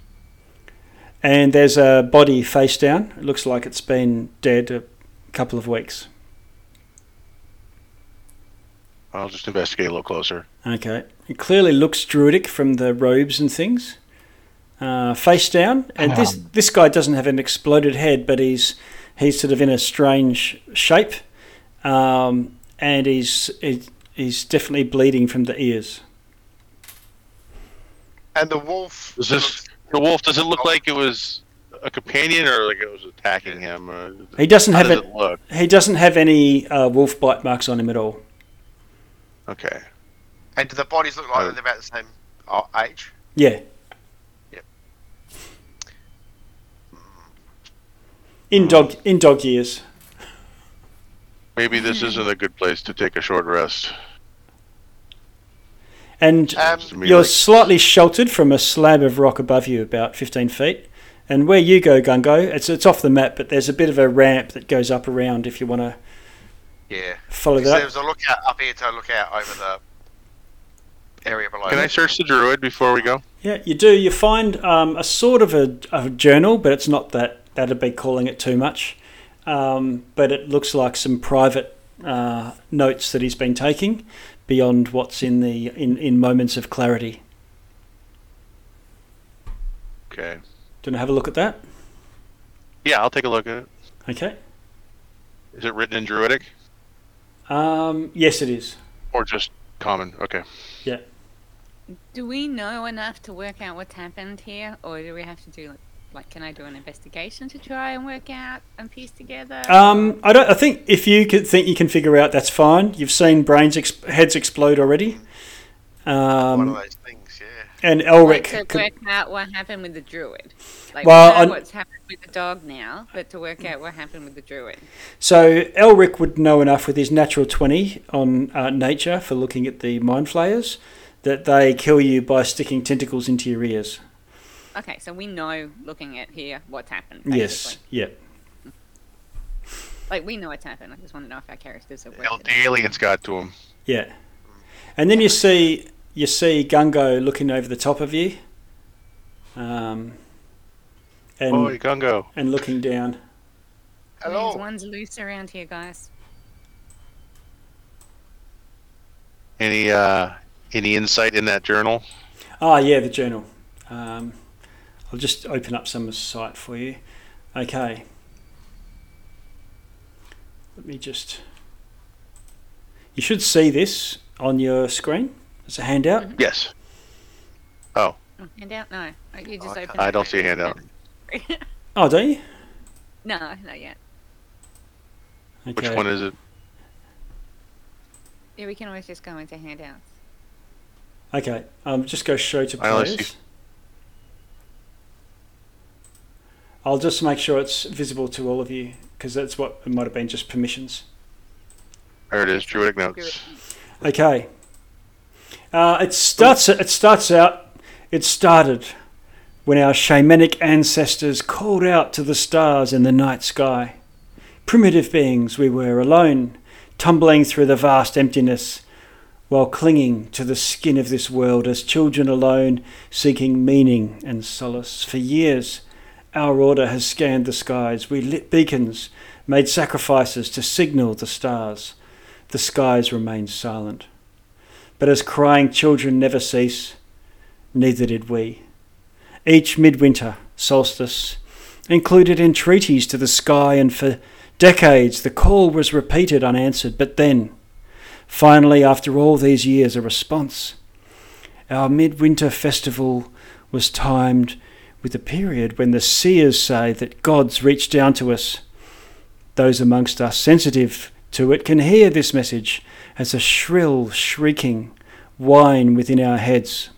And there's a body face down. It looks like it's been dead a couple of weeks. I'll just investigate a little closer. Okay. It clearly looks druidic from the robes and things. Uh, face down, and this this guy doesn't have an exploded head, but he's he's sort of in a strange shape, um, and he's he's- he's definitely bleeding from the ears. And the wolf. Is this the wolf? Does it look like it was a companion or like it was attacking him? Uh, He doesn't how have does it. it look? He doesn't have any uh, wolf bite marks on him at all. Okay. And do the bodies look like Oh. they're about the same uh, age? Yeah. Yep. In dog in dog years. Maybe this isn't a good place to take a short rest. And Um, Seems to me you're like- slightly sheltered from a slab of rock above you, about 15 feet. And where you go, Gungo, it's it's off the map, but there's a bit of a ramp that goes up around if you want to Yeah. follow So that. there's a lookout up here to look out over the area below. Can I search the druid before we go? Yeah, you do. You find um, a sort of a, a journal, but it's not that. That'd be calling it too much. Um, but it looks like some private uh, notes that he's been taking beyond what's in the in, in moments of clarity. Okay. Do you want to have a look at that? Yeah, I'll take a look at it. Okay. Is it written in druidic Um, yes, it is. or just common? Okay. Yeah. Do we know enough to work out what's happened here, or do we have to do like, like can I do an investigation to try and work out and piece together? Um, I don't. I think if you could think you can figure out, that's fine. You've seen brains ex- heads explode already. One of Um, those things, yeah. and like Elric. to could- work out what happened with the druid. Like Well, we know I- what's happened with the dog now, but to work out what happened with the druid. So Elric would know enough with his natural twenty on uh, nature for looking at the mind flayers that they kill you by sticking tentacles into your ears. Okay, so we know looking at here what's happened. Yes. basically. Yep. Like we know what's happened. I just want to know if our characters have Well, the aliens got to him. Yeah. And then you see you see Gungo looking over the top of you. Um, and Boy, Gungo. and looking down. Hello. Means one's loose around here, guys. Any uh any insight in that journal? Ah, yeah, the journal. Um, I'll just open up some site for you. Okay. Let me just. You should see this on your screen. It's a handout. Yes. Oh, handout? No. Oh, you just Okay. open I it. don't see a handout. [laughs] Oh, don't you? no, not yet. Okay. Which one is it? Yeah, we can always just go into handouts. Okay. Um, just go show to I only players. see- I'll just make sure it's visible to all of you because that's what it might have been just permissions. There it is, Druidic Notes. Okay. Uh, it starts. It starts out. It started when our shamanic ancestors called out to the stars in the night sky. Primitive beings, we were alone, tumbling through the vast emptiness, while clinging to the skin of this world as children alone, seeking meaning and solace. For years, our order has scanned the skies. We lit beacons, made sacrifices to signal the stars. The skies remained silent. But as crying children never cease, neither did we. Each midwinter solstice included entreaties to the sky, and for decades the call was repeated unanswered. But then, finally, after all these years, a response. Our midwinter festival was timed with the period when the seers say that gods reach down to us. Those amongst us sensitive to it can hear this message as a shrill, shrieking whine within our heads.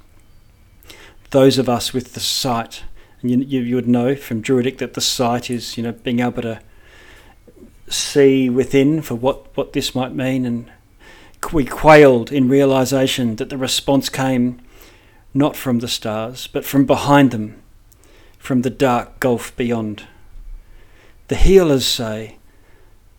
Those of us with the sight, and you, you, you would know from Druidic that the sight is, you know, being able to see within for what, what this might mean, and we quailed in realization that the response came not from the stars, but from behind them, from the dark gulf beyond. The healers say,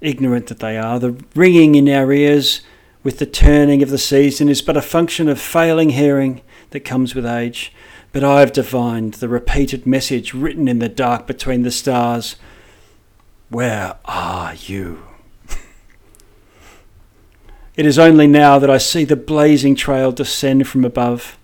ignorant that they are, the ringing in our ears with the turning of the season is but a function of failing hearing that comes with age. But I have divined the repeated message written in the dark between the stars Where are you? [laughs] it is only now that I see the blazing trail descend from above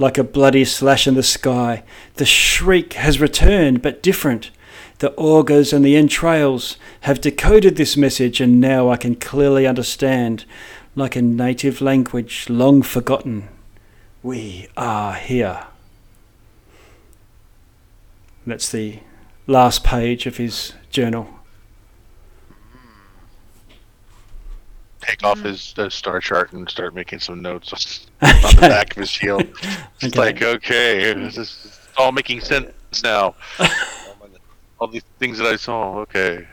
like a bloody slash in the sky. The shriek has returned, but different. The augurs and the entrails have decoded this message, and now I can clearly understand, like a native language long forgotten. We are here. That's the last page of his journal. Take off his uh, star chart and start making some notes [laughs] on [laughs] the back of his shield. It's Okay. like, okay, this is it's all making sense now. [laughs] all these things that I saw, okay.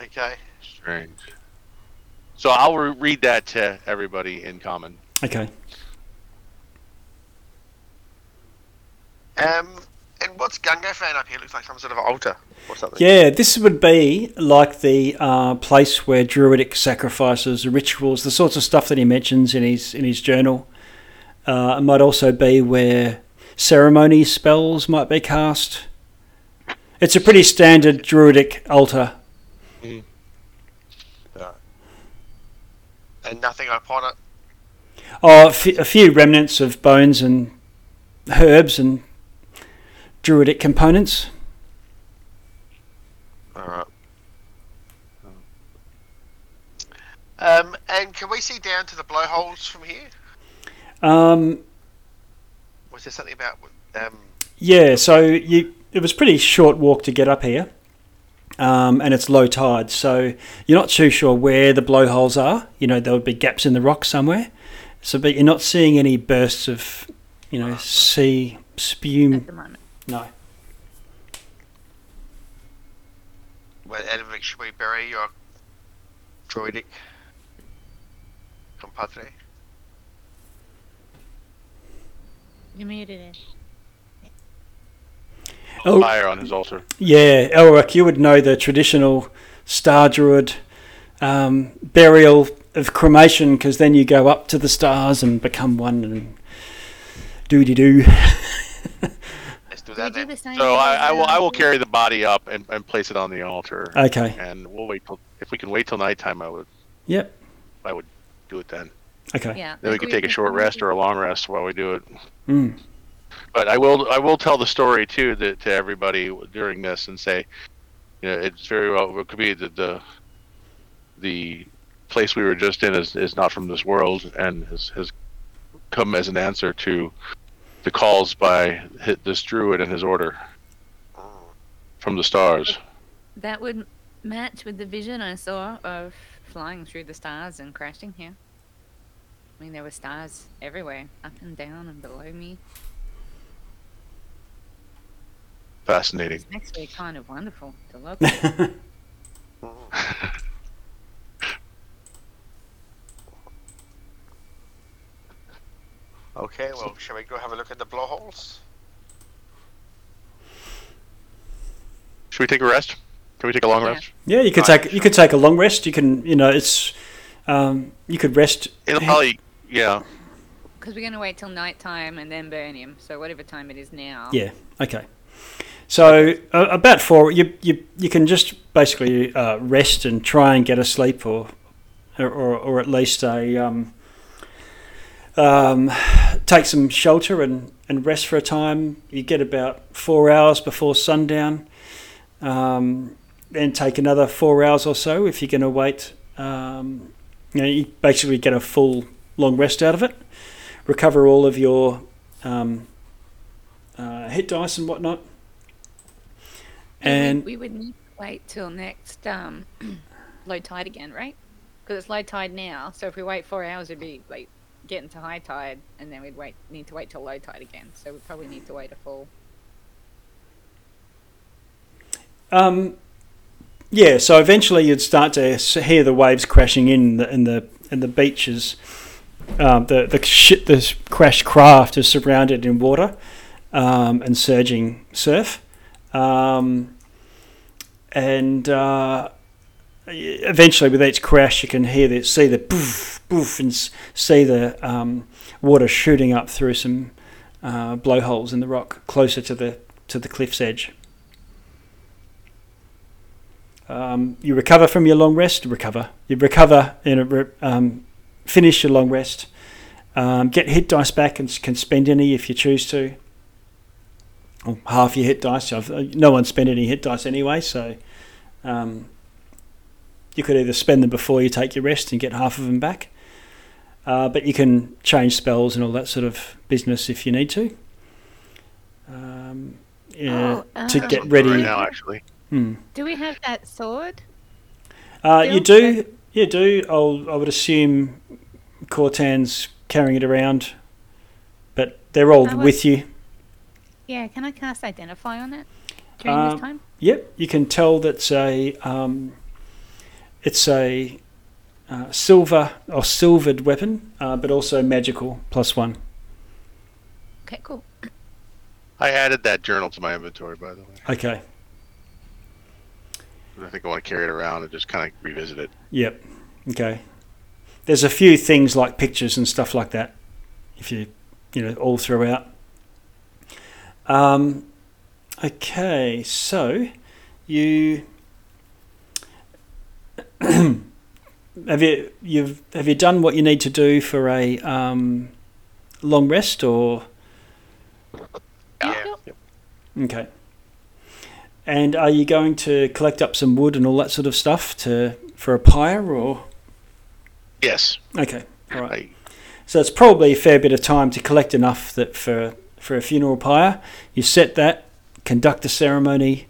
Okay. Strange. So I'll re- read that to everybody in common. Okay. Um, and what's Gungo fan up here? Looks like some sort of altar or something. Yeah, this would be like the uh, place where druidic sacrifices, rituals, the sorts of stuff that he mentions in his in his journal. Uh, it might also be where ceremony spells might be cast. It's a pretty standard druidic altar. And nothing upon it. Oh, a f- a few remnants of bones and herbs and druidic components. Alright. Um, and can we see down to the blowholes from here? Um, Was there something about um, Yeah, so you it was a pretty short walk to get up here, um, and it's low tide, so you're not too sure where the blowholes are. You know there would be gaps in the rock somewhere, so but you're not seeing any bursts of, you know, sea at spume. The moment. No. where Edvard should we bury your druidic compadre? You muted it. Oh. Fire on his altar. Yeah, Elric, you would know the traditional star druid um, burial of cremation because then you go up to the stars and become one and doody doo. [laughs] Let's do that do then. the same So I, I will I will carry the body up and, and place it on the altar. Okay. And we'll wait till if we can wait till nighttime. I would Yep. I would do it then. Okay. Yeah. Then we like could take a short rest or a long rest while we do it. Mm. But I will I will tell the story too that, to everybody during this and say, you know, it's very well it could be that the the place we were just in is, is not from this world and has, has come as an answer to the calls by this druid and his order from the stars. That would match with the vision I saw of flying through the stars and crashing here. I mean, there were stars everywhere, up and down and below me. Fascinating. It's actually kind of wonderful to look [laughs] at. [laughs] Okay, well, shall we go have a look at the blowholes? Should we take a rest? Can we take a long Yeah. rest? Yeah, you could Right, take you could take a long rest. You can you know it's um, you could rest. It'll probably yeah. Because we're going to wait till night time and then burn him. So whatever time it is now. Yeah. Okay. So uh, about four, you you you can just basically uh, rest and try and get a sleep, or or or at least a um, um, take some shelter and, and rest for a time. You get about four hours before sundown. Um, then take another four hours or so if you're going to wait. Um, you know, you basically get a full long rest out of it. Recover all of your um, uh, hit dice and whatnot. And we would need to wait till next um, [clears throat] low tide again, right? Because it's low tide now. So if we wait four hours, it'd be like getting to high tide, and then we'd wait need to wait till low tide again. So we probably need to wait a full. Um, yeah, so eventually you'd start to hear the waves crashing in the in the in the beaches. Um, the the ship, the crashed craft is surrounded in water um, and surging surf, um, and uh, eventually with each crash you can hear the see the poof poof and see the um, water shooting up through some uh, blowholes in the rock closer to the to the cliff's edge. Um, you recover from your long rest. Recover. You recover and um, finish your long rest. Um, get hit dice back and can spend any if you choose to. Or half your hit dice. I've, uh, no one spent any hit dice anyway, so um, you could either spend them before you take your rest and get half of them back. Uh, but you can change spells and all that sort of business if you need to. Um, yeah, Oh, to uh, get Right ready. now, actually. Hmm. Do we have that sword? Uh, you Still? do, you do. I'll, I would assume Cortan's carrying it around, but they're all I would- with you. Yeah. Can I cast identify on it during Um, this time? Yep, you can tell that's a um, it's a uh, silver or silvered weapon, uh, but also magical plus one. Okay. Cool. I added that journal to my inventory, by the way. Okay. I think I want to carry it around and just kind of revisit it. Yep. Okay. There's a few things like pictures and stuff like that. If you, you know, all throughout. Um, okay, so you [clears throat] have you you've have you done what you need to do for a um, long rest or Yeah. Okay? And are you going to collect up some wood and all that sort of stuff to for a pyre or Yes. okay? All right. So it's probably a fair bit of time to collect enough that for for a funeral pyre, you set that, conduct the ceremony,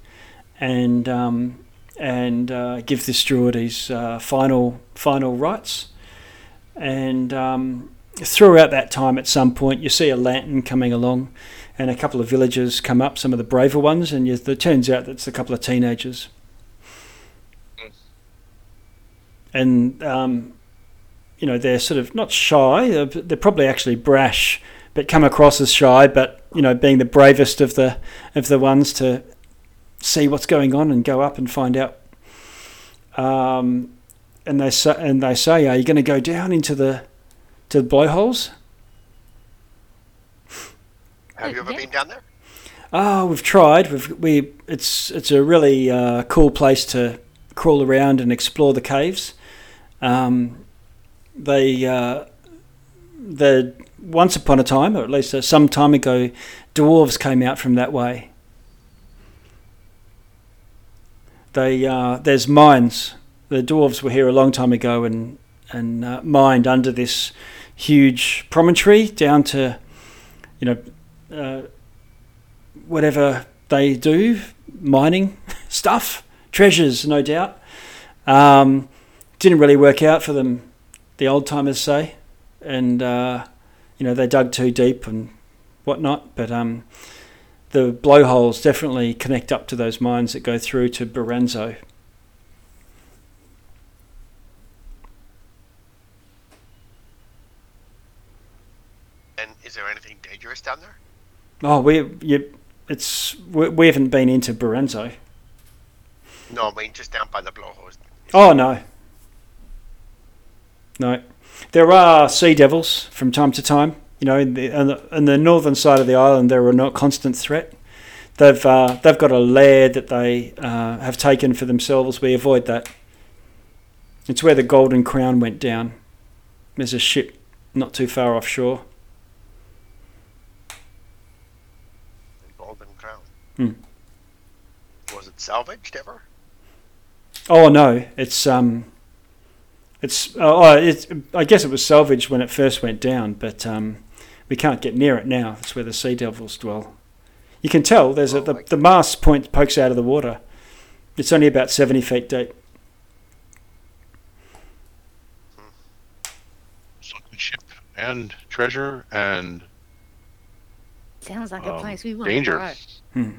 and um, and uh, give this steward his uh, final final rites. And um, throughout that time, at some point, you see a lantern coming along, and a couple of villagers come up, some of the braver ones, and you, it turns out that it's a couple of teenagers. And um, you know they're sort of not shy they're, they're probably actually brash but come across as shy but you know being the bravest of the of the ones to see what's going on and go up and find out um, and they say and they say are you going to go down into the to the blowholes Have you ever Yeah. been down there? Oh, we've tried. We've we it's it's a really uh, cool place to crawl around and explore the caves. Um, they uh, the once upon a time, or at least uh, some time ago, dwarves came out from that way. They uh, there's mines. The dwarves were here a long time ago and and uh, mined under this huge promontory down to, you know. Uh, whatever they do, mining [laughs] stuff, treasures, no doubt. Um, didn't really work out for them, the old timers say, and uh, you know they dug too deep and whatnot. But um, the blowholes definitely connect up to those mines that go through to Baranzo. And is there anything dangerous down there? Oh, we you, it's we, we haven't been into Baranzo. No, I mean just down by the blowholes. Oh no, no. There are sea devils from time to time. You know, in the, on the, on the northern side of the island, they're a not constant threat. They've uh, they've got a lair that they uh, have taken for themselves. We avoid that. It's where the Golden Crown went down. There's a ship not too far offshore. The Golden Crown. Hmm. Was it salvaged ever? Oh no, it's um, it's oh, it's I guess it was salvaged when it first went down, but um, we can't get near it now. That's where the sea devils dwell. You can tell there's a, Oh, the the mast point pokes out of the water. It's only about seventy feet deep. Sunken ship and treasure and Sounds like a Um, place we want danger. to Hmm.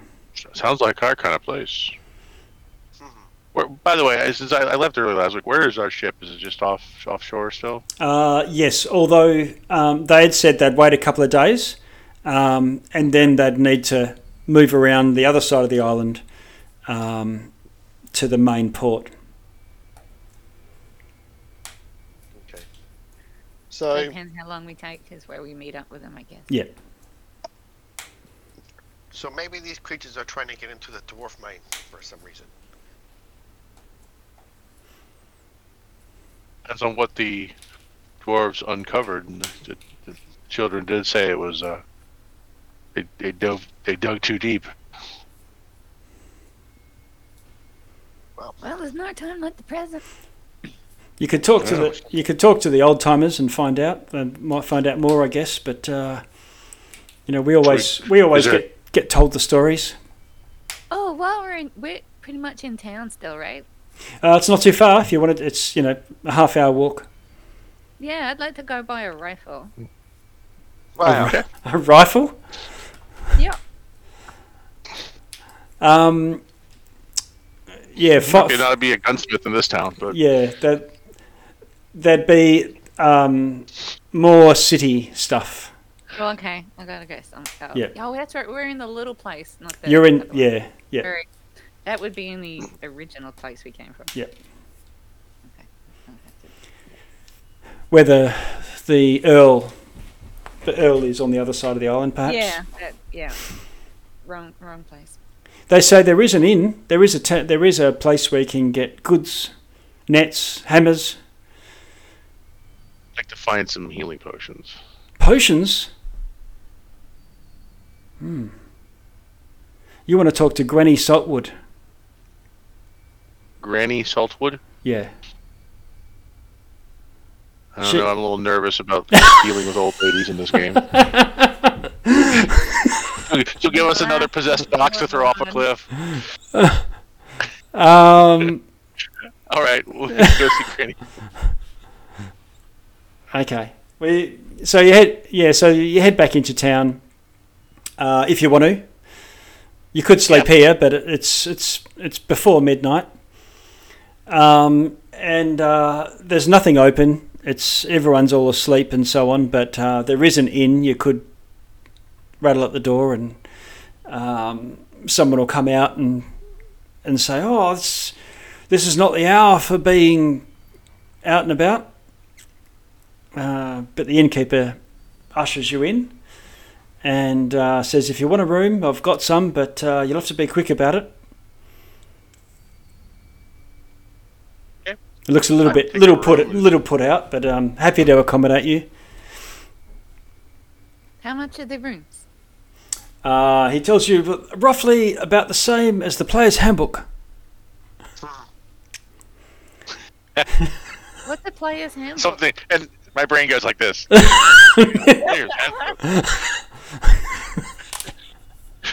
sounds like our kind of place. Where, by the way, since I, I left early last week, where is our ship? Is it just off offshore still? Uh, yes, although um, they had said they'd wait a couple of days, um, and then they'd need to move around the other side of the island um, to the main port. Okay. go. So Depends how long we take is where we meet up with them, I guess. Yeah. so maybe these creatures are trying to get into the dwarf mine for some reason. Depends on what the dwarves uncovered. And the, the children did say it was uh, they they dove they dug too deep. Well, there's no time like the present. You could talk to the you could talk to the old timers and find out. They might find out more, I guess. But uh, you know, we always we always there- get get told the stories. Oh, well, we're in, we're pretty much in town still, right? Uh, it's not too far if you want it. It's you know a half hour walk. Yeah, I'd like to go buy a rifle. Wow. Okay. A rifle. Yeah. Um, yeah, fi- Okay, not be a gunsmith in this town, but yeah, that there'd be um, more city stuff. Oh, okay. I gotta go. Some, oh. Yeah. Oh, that's right. We're in the little place, not the. You're in, other yeah, yeah. Very- That would be in the original place we came from. Yep. Okay. I'll have to- Where the the earl, the earl is on the other side of the island, perhaps. Yeah. That, yeah. Wrong. Wrong place. They say there is an inn. There is a ta- there is a place where you can get goods, nets, hammers, I'd like to find some healing potions. potions. Hmm. You want to talk to Granny Saltwood? Granny Saltwood. Yeah. I don't She- know. I'm a little nervous about [laughs] dealing with old ladies in this game. [laughs] She'll give us another possessed box to throw off a cliff. [laughs] Um. All right, we'll go see Granny. Okay. We so you head yeah so you head back into town uh, if you want to. You could sleep here, but it's it's it's before midnight, um, and uh, there's nothing open. It's everyone's all asleep and so on. But uh, there is an inn. You could rattle at the door, and um, someone will come out and and say, "Oh, this is not the hour for being out and about." Uh, but the innkeeper ushers you in and uh, says, "If you want a room, I've got some, but uh, you'll have to be quick about it." It looks a little I'll bit, little put, room. little put out, but um, happy to accommodate you. How much are the rooms? Uh, he tells you roughly about the same as the player's handbook. [laughs] What's the player's handbook? Something, and my brain goes like this. [laughs]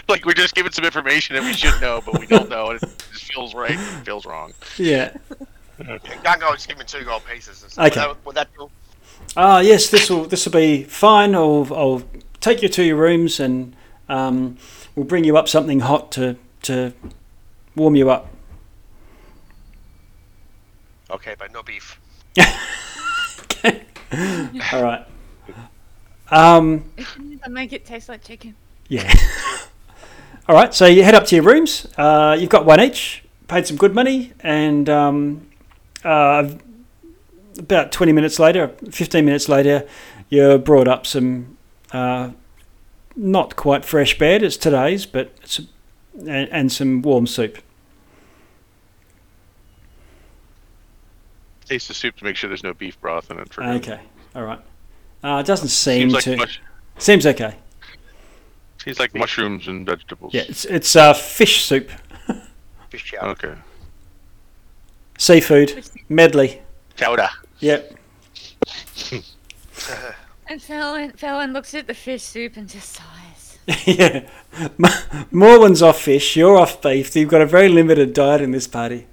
Like we're just given some information that we should know, but we don't know, and it just feels right, and feels wrong. Yeah. Gungo just give me two gold pieces. And stuff. Okay. Would that, would that do? Ah, yes, this will this will be fine. I'll I'll take you to your rooms and um, we'll bring you up something hot to to warm you up. Okay, but no beef. [laughs] All right. [laughs] Um, I make it taste like chicken. yeah. [laughs] All right. So you head up to your rooms. Uh, you've got one each. Paid some good money, and um, uh, about twenty minutes later, fifteen minutes later, you brought up some uh, not quite fresh bed. It's today's, but it's and, and some warm soup. Taste the soup to make sure there's no beef broth in it. For Okay. All right. Uh, it doesn't seem Seems like to. mush, Seems okay. seems like mushrooms and vegetables. Yeah, it's it's uh, fish soup, [laughs] Fish chowder. Okay. Seafood medley. Chowder. Yep. [laughs] And Fallon, Fallon looks at the fish soup and just sighs. [laughs] yeah. M- Morwen's off fish. You're off beef. so You've got a very limited diet in this party.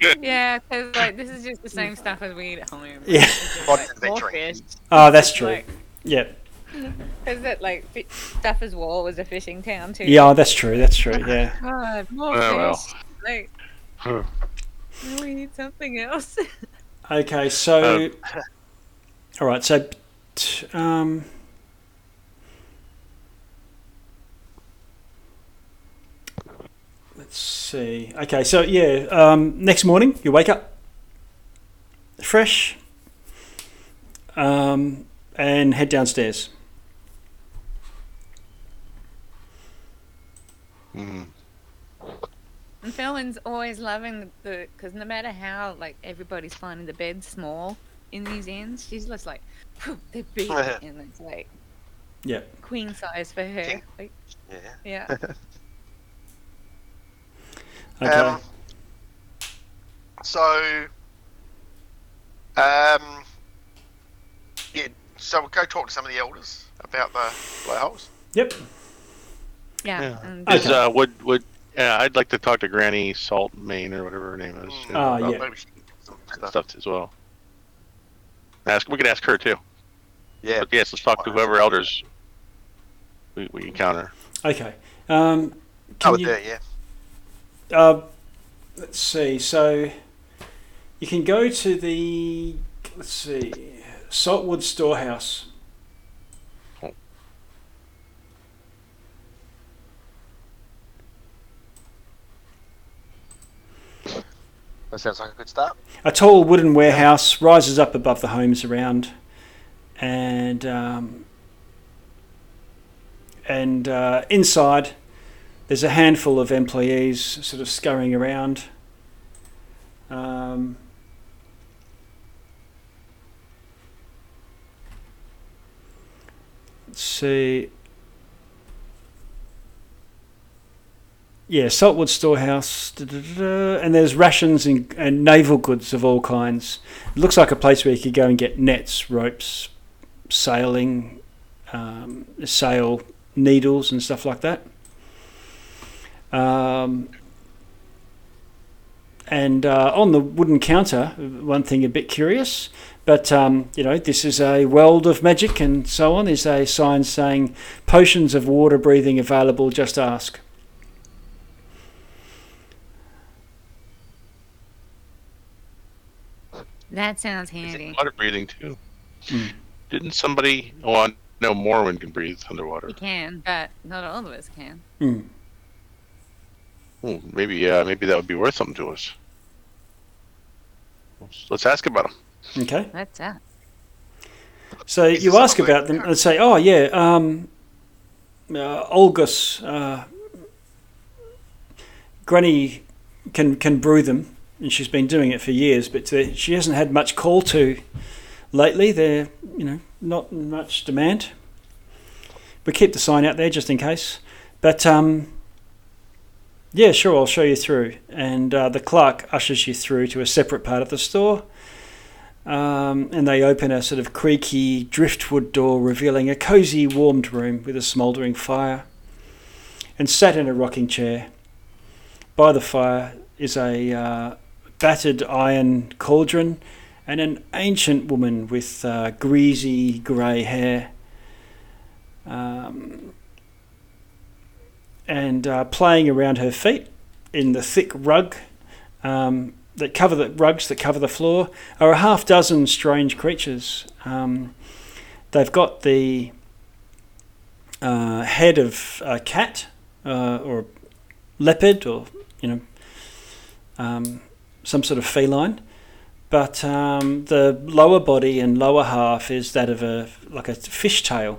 [laughs] yeah, because like this is just the same stuff as we eat at home. Yeah. It's just, like, more fish. Oh, that's true. Like, Yep. Because that like fi- Stafford's Wall was a fishing town too. Yeah, that's true. That's true. Yeah. God, more Oh, well. fish. Like, Huh. we need something else. [laughs] Okay. So. Um, [laughs] all right. So. t- Um. Let's see. Okay. So yeah. Um. Next morning, you wake up. Fresh. Um. And head downstairs. Mm. And Fallon's always loving the because no matter how like everybody's finding the bed small in these inns, she's just like, "Phew, they're big, [laughs] and it's like Yeah. queen size for her. Okay. Like, Yeah. yeah. [laughs] Okay. Um, so, um, yeah. So we'll go talk to some of the elders about the blowholes. yep. Yeah. Yeah. And Okay. Is, uh, would would yeah, I'd like to talk to Granny Salt Main or whatever her name is. you know, Ah, about yeah. Maybe she can get some that stuff. stuff as well. Ask we could ask her too. Yeah. But yes, let's talk to whoever elders we, we encounter. Okay. Um, Oh, can you, there, yeah. uh, let's see. So you can go to the let's see, Saltwood Storehouse. That sounds like a good start. A tall wooden warehouse rises up above the homes around, and um, and uh, inside there's a handful of employees sort of scurrying around. Um, let's see. Yeah, Saltwood Storehouse, da, da, da, and there's rations and, and naval goods of all kinds. It looks like a place where you could go and get nets, ropes, sailing, um, sail needles, and stuff like that. Um, and uh, on the wooden counter, one thing a bit curious, but um, you know, this is a world of magic and so on. Is a sign saying potions of water breathing available. Just ask. That sounds Is it handy. water breathing too. Hmm. Didn't somebody? Oh, I know Morwen can breathe underwater. You can, but not all of us can. Hmm. Hmm, maybe, uh, maybe that would be worth something to us. Let's, let's ask about them. Okay. That's that. So Is you ask about them and say, "Oh yeah, um, uh, Olgus, uh, Granny can can brew them, and she's been doing it for years, but she hasn't had much call to lately. They're you know not much demand. We keep the sign out there just in case, but um, yeah, sure, I'll show you through." And uh, the clerk ushers you through to a separate part of the store. Um, and they open a sort of creaky driftwood door, revealing a cosy, warmed room with a smouldering fire. And sat in a rocking chair by the fire is a uh, battered iron cauldron and an ancient woman with uh, greasy grey hair. Um, and uh, playing around her feet in the thick rug um, that cover the rugs that cover the floor are a half dozen strange creatures. Um, they've got the uh, head of a cat uh, or leopard or you know um, some sort of feline, but um, the lower body and lower half is that of a like a fish tail.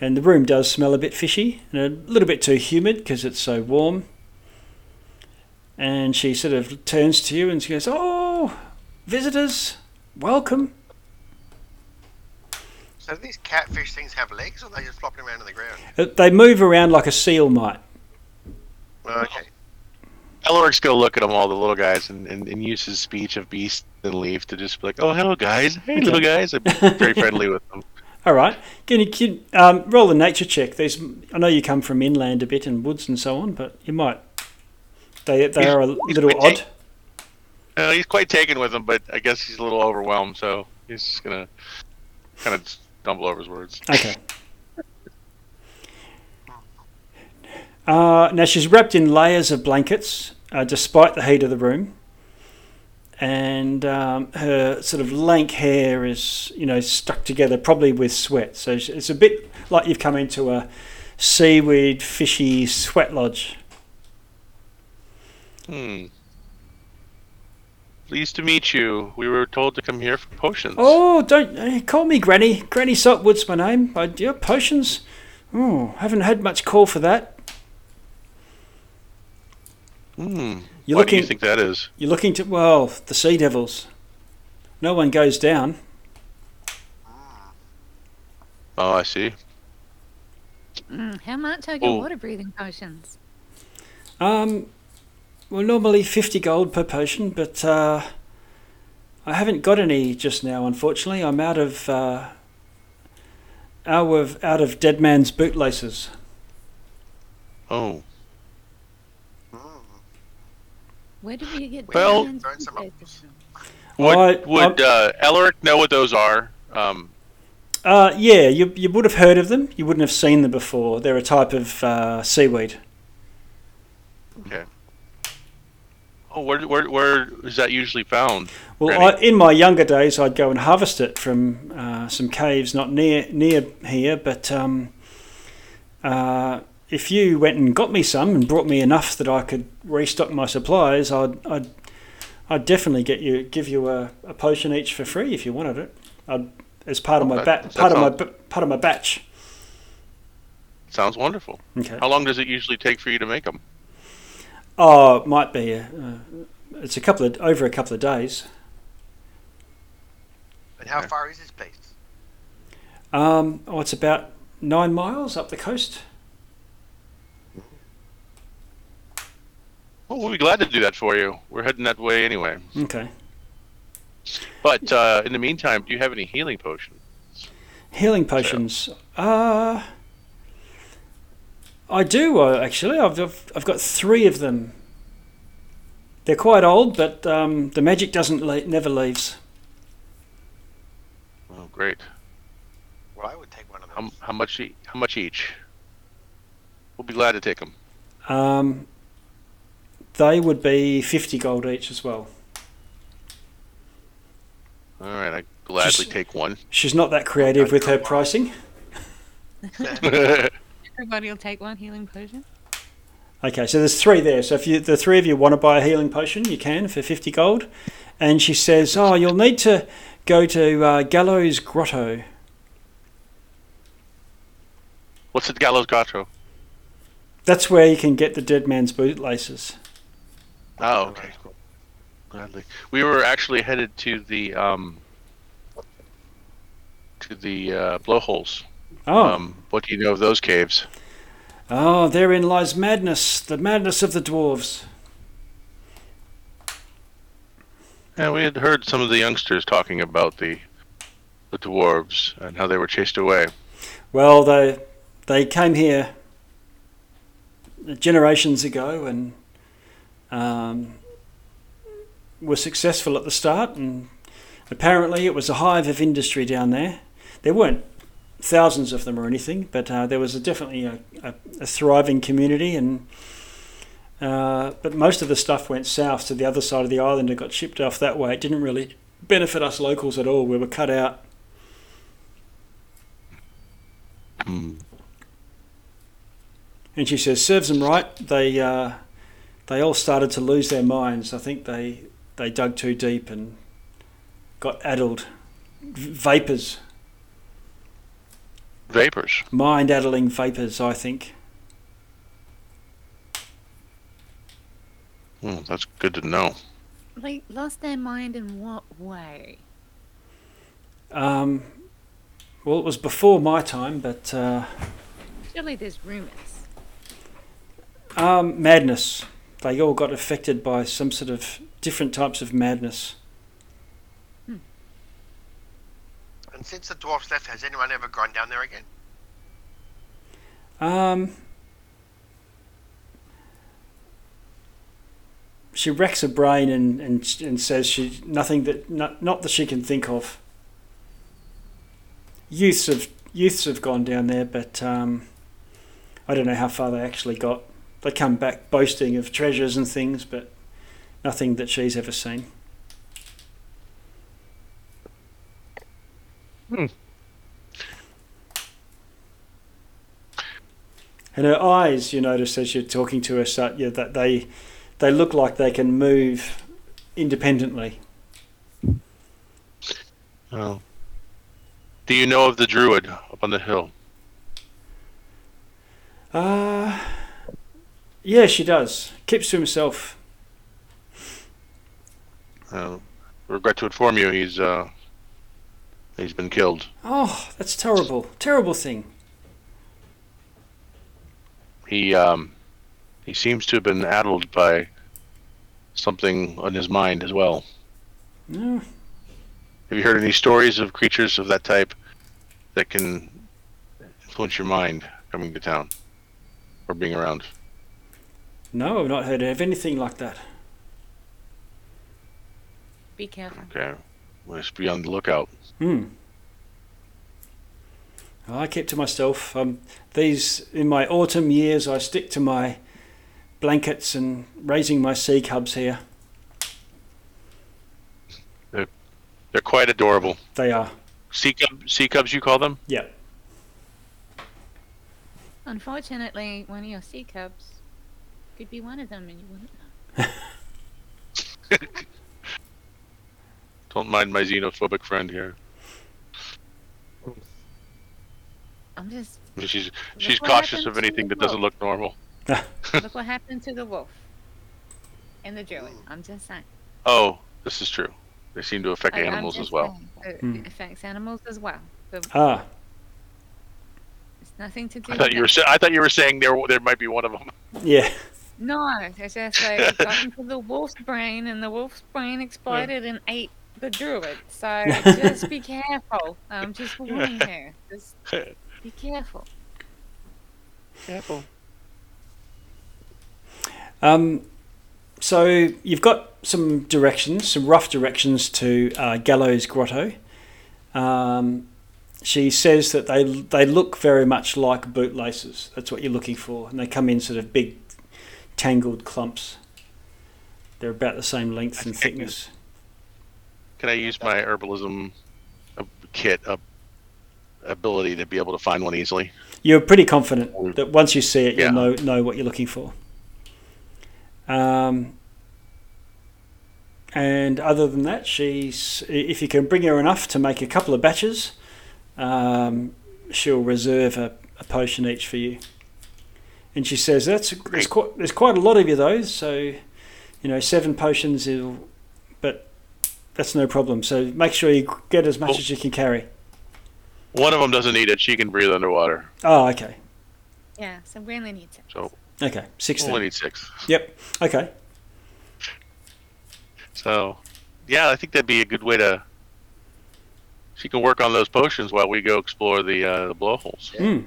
And the room does smell a bit fishy and a little bit too humid because it's so warm. And she sort of turns to you and she goes, "Oh, visitors, welcome." So do these catfish things have legs, or are they just flopping around on the ground? Uh, They move around like a seal might. Okay. Elric's go look at them all, the little guys, and, and, and use his speech of beast and leaf to just be like, "Oh, hello, guys. Hey, little guys." I'm very friendly with them. [laughs] All right, can you can, um, roll a nature check? There's, I know you come from inland a bit and woods and so on, but you might. They they He's- are a little odd. Uh, he's quite taken with them, but I guess he's a little overwhelmed, so he's just gonna kind of stumble over his words. Okay. Uh, now she's wrapped in layers of blankets, uh, despite the heat of the room, and um, her sort of lank hair is, you know, stuck together, probably with sweat. So it's- a bit like you've come into a seaweed, fishy sweat lodge. Hmm. Pleased to meet you. We were told to come here for potions. Oh, don't eh, call me Granny. Granny Saltwood's my name. I, yeah, potions. Oh, haven't had much call for that. Hmm. You're what do you think that is? You're looking to well, the sea devils. No one goes down. Oh, I see. Mm, how much are your Oh. water breathing potions? Um, well, normally fifty gold per potion, but uh, I haven't got any just now. Unfortunately, I'm out of uh, out of out of dead man's bootlaces. Oh. Where do we get Well- diamonds Burn some and from? Would, I- would uh, Elric know what those are? Um, Uh, yeah, you you would have heard of them. You wouldn't have seen them before. They're a type of uh, seaweed. Okay. Oh, where, where, where is that usually found? Well, Granny. I, in my younger days, I'd go and harvest it from uh, some caves not near near here. But um, uh, if you went and got me some and brought me enough that I could restock my supplies, I'd I'd, I'd definitely get you give you a, a potion each for free if you wanted it. I'd, as part of my ba- that part of my part of my batch. Sounds wonderful. Okay. How long does it usually take for you to make them? Oh, it might be. A, uh, it's a couple of over a couple of days. And how Okay. far is this place? Um, oh, it's about nine miles up the coast. Well, we'll be glad to do that for you. We're heading that way anyway. Okay. But uh, in the meantime, do you have any healing potions? Healing potions. Uh, I do uh, actually. I've, I've I've got three of them. They're quite old, but um, the magic doesn't le- never leaves. Oh, great. Well, I would take one of How, how much? E- how much each? We'll be glad to take them. Um, they would be fifty gold each as well. All right, I gladly Just- take one. She's not that creative with her pricing. [laughs] [laughs] Everybody will take one healing potion. Okay, so there's three there. So if you, the three of you want to buy a healing potion, you can for 50 gold. And she says, Oh, you'll need to go to uh, Gallows Grotto. What's the Gallows Grotto? That's where you can get the dead man's bootlaces. Oh, okay. Gladly. We were actually headed to the um, to the uh, blowholes. Oh, Um, what do you know of those caves? oh, therein lies madness, the madness of the dwarves. Yeah, we had heard some of the youngsters talking about the the dwarves and how they were chased away. Well, they they came here generations ago and um, were successful at the start, and apparently it was a hive of industry down there. There weren't thousands of them or anything, but uh, there was a, definitely a, a, a thriving community, and uh, but most of the stuff went south to the other side of the island and got shipped off that way. It didn't really benefit us locals at all. We were cut out. Hmm. And she says, serves them right. They uh, they all started to lose their minds. I think they they dug too deep and got addled. V- vapors, Vapors. mind addling vapors. I think. Hmm, that's good to know. They lost their mind in what way? Um, well, it was before my time, but uh, Surely there's rumors. um, madness. They all got affected by some sort of different types of madness. Hmm. And since the dwarfs left, has anyone ever gone down there again? Um, she racks her brain and, and, and says she nothing that not, not that she can think of. Youths have youths have gone down there, but um, I don't know how far they actually got. They come back boasting of treasures and things, but nothing that she's ever seen. Hmm. And her eyes, you notice as you're talking to her, yeah, that they they look like they can move independently. Oh. Do you know of the druid up on the hill? Uh, yeah, she does. Keeps to himself. Uh, regret to inform you, he's uh, he's been killed. Oh, that's terrible. Terrible thing. He um, he seems to have been addled by something on his mind as well. No. Have you heard any stories of creatures of that type that can influence your mind coming to town or being around? No, I've not heard of anything like that. Be careful. Okay, let's be on the lookout. Hmm. I keep to myself. Um, these in my autumn years, I stick to my blankets and raising my sea cubs here. They're quite adorable. They are. Sea, cub, sea cubs, you call them? Yeah. Unfortunately, one of your sea cubs could be one of them, and you wouldn't know. Don't mind my xenophobic friend here. I'm just She's she's cautious of anything that doesn't look normal. [laughs] look what happened to the wolf and the druid. I'm just saying. Oh, this is true. They seem to affect I- animals as well. saying, It, Hmm. affects animals as well. So Ah. it's nothing to do. I thought with you were sa- I thought you were saying there there might be one of them. Yeah. [laughs] No, it's just like it got into the wolf's brain, and the wolf's brain exploded and ate the druid. So just be careful. I'm just warning [laughs] you. Just be careful. Careful. Um, so you've got some directions, some rough directions to uh, Gallows Grotto. Um, she says that they they look very much like bootlaces. That's what you're looking for, and they come in sort of big, tangled clumps. They're about the same length and thickness. Can I use my herbalism kit uh, ability to be able to find one easily? You're pretty confident that once you see it, Yeah. you'll know know what you're looking for. Um, and other than that, she's if you can bring her enough to make a couple of batches, um, she'll reserve a, a potion each for you. And she says that's there's quite there's quite a lot of you those, so you know seven potions is, but that's no problem. So make sure you get as much Well- as you can carry. One of them doesn't need it. She can breathe underwater. Oh, okay, Yeah, so we only need to. So okay, sixteen. only need six. Yep. Okay. So, yeah, I think that'd be a good way to. She can work on those potions while we go explore the uh, the blowholes. Yeah.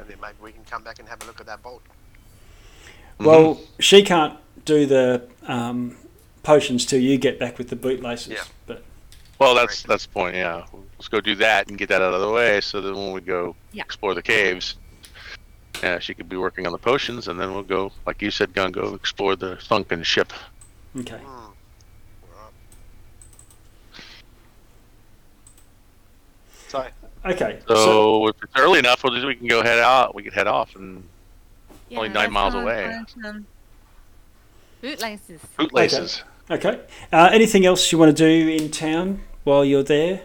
That's good. And then maybe we can come back and have a look at that bolt. Well, she can't do the um, potions till you get back with the bootlaces. Yeah. But Well, that's that's the point. Yeah, let's go do that and get that out of the way, so then when we go Yeah. explore the caves, yeah, she could be working on the potions, and then we'll go, like you said, gonna go explore the sunken ship. Okay. Hmm. Right. So, Okay. So, if it's early enough, we'll just, we can go head out. We can head off and Only nine miles away. Bootlaces. bootlaces. Okay. Uh, anything else you want to do in town while you're there?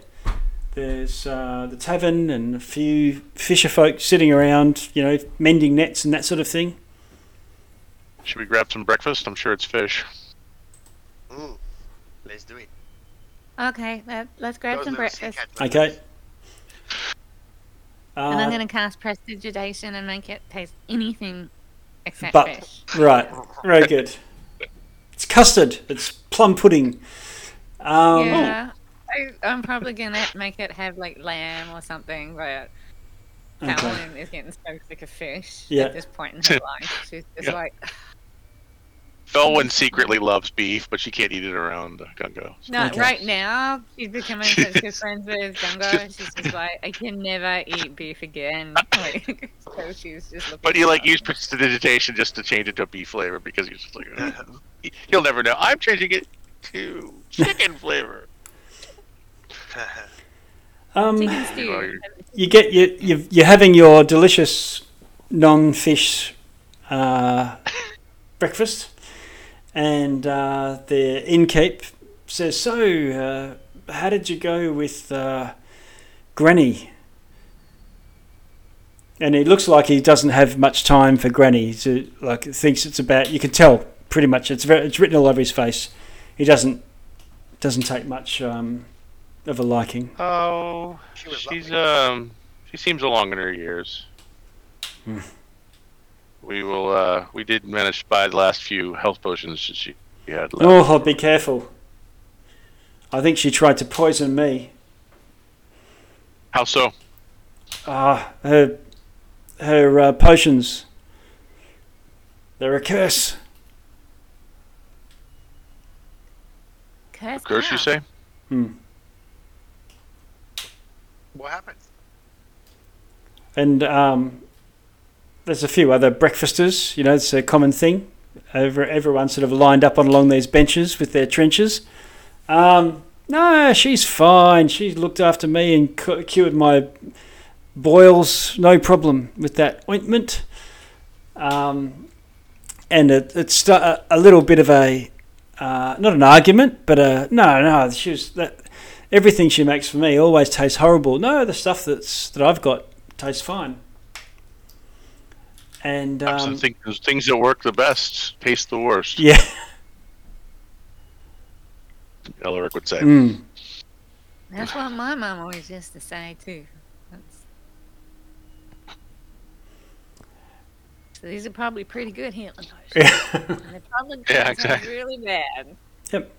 There's uh, the tavern and a few fisher folk sitting around, you know, mending nets and that sort of thing. Should we grab some breakfast? I'm sure it's fish. mm, let's do it. Okay, let, let's grab Those some little sea breakfast. cat Okay. And I'm Uh, going to cast Prestidigitation and make it taste anything except But- fish. right. Very good. It's custard. It's plum pudding. Um, yeah. I, I'm probably going to make it have like lamb or something, but Okay. Caroline is getting so sick of fish Yeah. at this point in her life. She's just Yeah. like, Felwyn secretly loves beef, but she can't eat it around Gungo. no, Okay. right now she's becoming [laughs] such good friends with Gungo. She's just like, I can never eat beef again. [laughs] Like, [laughs] so she's just looking. But you like use prestidigitation just to change it to a beef flavor because you're just like, he'll never know. I'm changing it to chicken flavor. Um, You know, stew. you're- you get you you you're having your delicious non-fish uh, breakfast, and uh, the innkeep says, "So, uh, how did you go with uh, Granny?" And it looks like he doesn't have much time for Granny. To like thinks it's about. You can tell pretty much. It's very, it's written all over his face. He doesn't doesn't take much um, of a liking. Oh, She she's um, she seems along in her years. We will. uh We did manage to buy the last few health potions that she she had left. Oh, be careful. I think she tried to poison me. How so? Ah, her her uh, potions. They're a curse. Curse Curse, you say? Hmm. what happened? And um, there's a few other breakfasters. You know, it's a common thing. Over everyone sort of lined up on along these benches with their trenches. Um, no, she's fine. She looked after me and cu- cured my boils. No problem with that ointment. Um, and it, it's a, a little bit of a uh, not an argument, but a no, no. She was that everything she makes for me always tastes horrible. No, the stuff that's that I've got tastes fine. And I'm um, those things that work the best taste the worst. yeah, Elric would say. mm, That's what my mom always used to say too. That's... So these are probably pretty good healing potions. [laughs] yeah. They're probably Yeah, yeah, exactly. really bad. Yep.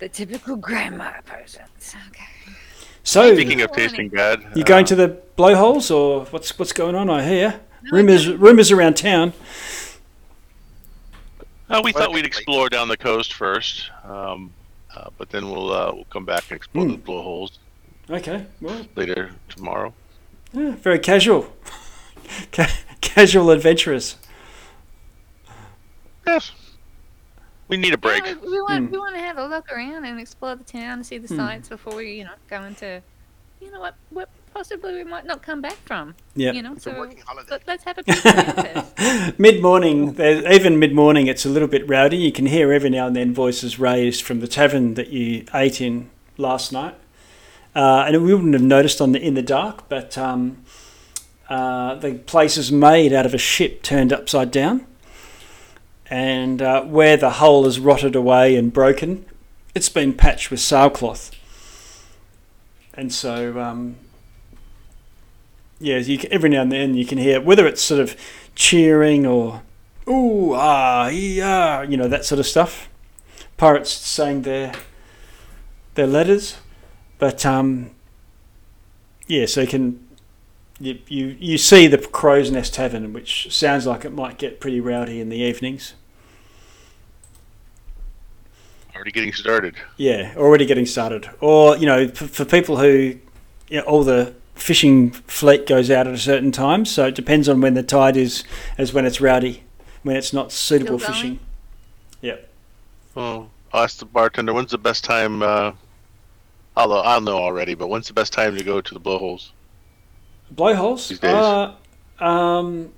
The typical grandma potions. Okay. So Speaking of tasting bad, you going uh, to the blowholes or what's what's going on? I hear No, rumors no. rumors around town. Uh, we Well, thought we'd definitely. explore down the coast first, um, uh, but then we'll uh, we'll come back and explore Hmm. the blowholes Okay, well, later tomorrow. yeah, very casual, [laughs] Ca- casual adventurers. Yes, we need a break. Yeah, we, we want Hmm. we want to have a look around and explore the town and see the Hmm. sights before we, you know, go into, you know, what what possibly we might not come back from. Yeah. You know, It's a so working holiday. let, let's have a peek around first. [laughs] mid morning, even mid morning, it's a little bit rowdy. You can hear every now and then voices raised from the tavern that you ate in last night, uh, and we wouldn't have noticed on the in the dark. But um, uh, the place is made out of a ship turned upside down, and uh, where the hull is rotted away and broken, it's been patched with sailcloth, and so. Um, yeah, you can, every now and then you can hear whether it's sort of cheering or ooh ah yeah you know that sort of stuff. Pirates saying their their letters, but um, yeah, so you can you, you you see the Crow's Nest Tavern, which sounds like it might get pretty rowdy in the evenings. Already getting started. Yeah, already getting started. Or, you know, for, for people who, you know, all the fishing fleet goes out at a certain time, so it depends on when the tide is, as when it's rowdy, when it's not suitable Still going? fishing. Well, I'll ask the bartender when's the best time. Uh, although I'll know already, but when's the best time to go to the blowholes? Blowholes? These days. Uh, um,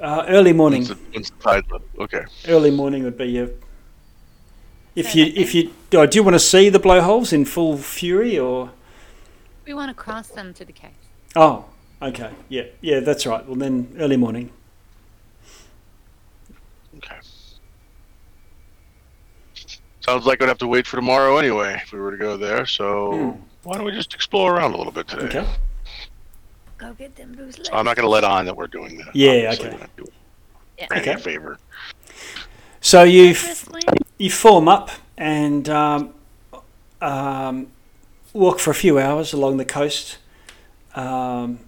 uh, early morning. When's the, when's the tide? Okay. Early morning would be your. If you that if you oh, do you want to see the blowholes in full fury or We want to cross them to the cave. oh okay yeah yeah that's right well then early morning Okay. Sounds like we'd have to wait for tomorrow anyway if we were to go there. So Hmm. why don't we just explore around a little bit today? okay Go get them loose legs. I'm not going to let on that we're doing that. Yeah, Obviously, Okay. doing Yeah. Granny Okay. a favor. So you you form up and um, um, walk for a few hours along the coast um,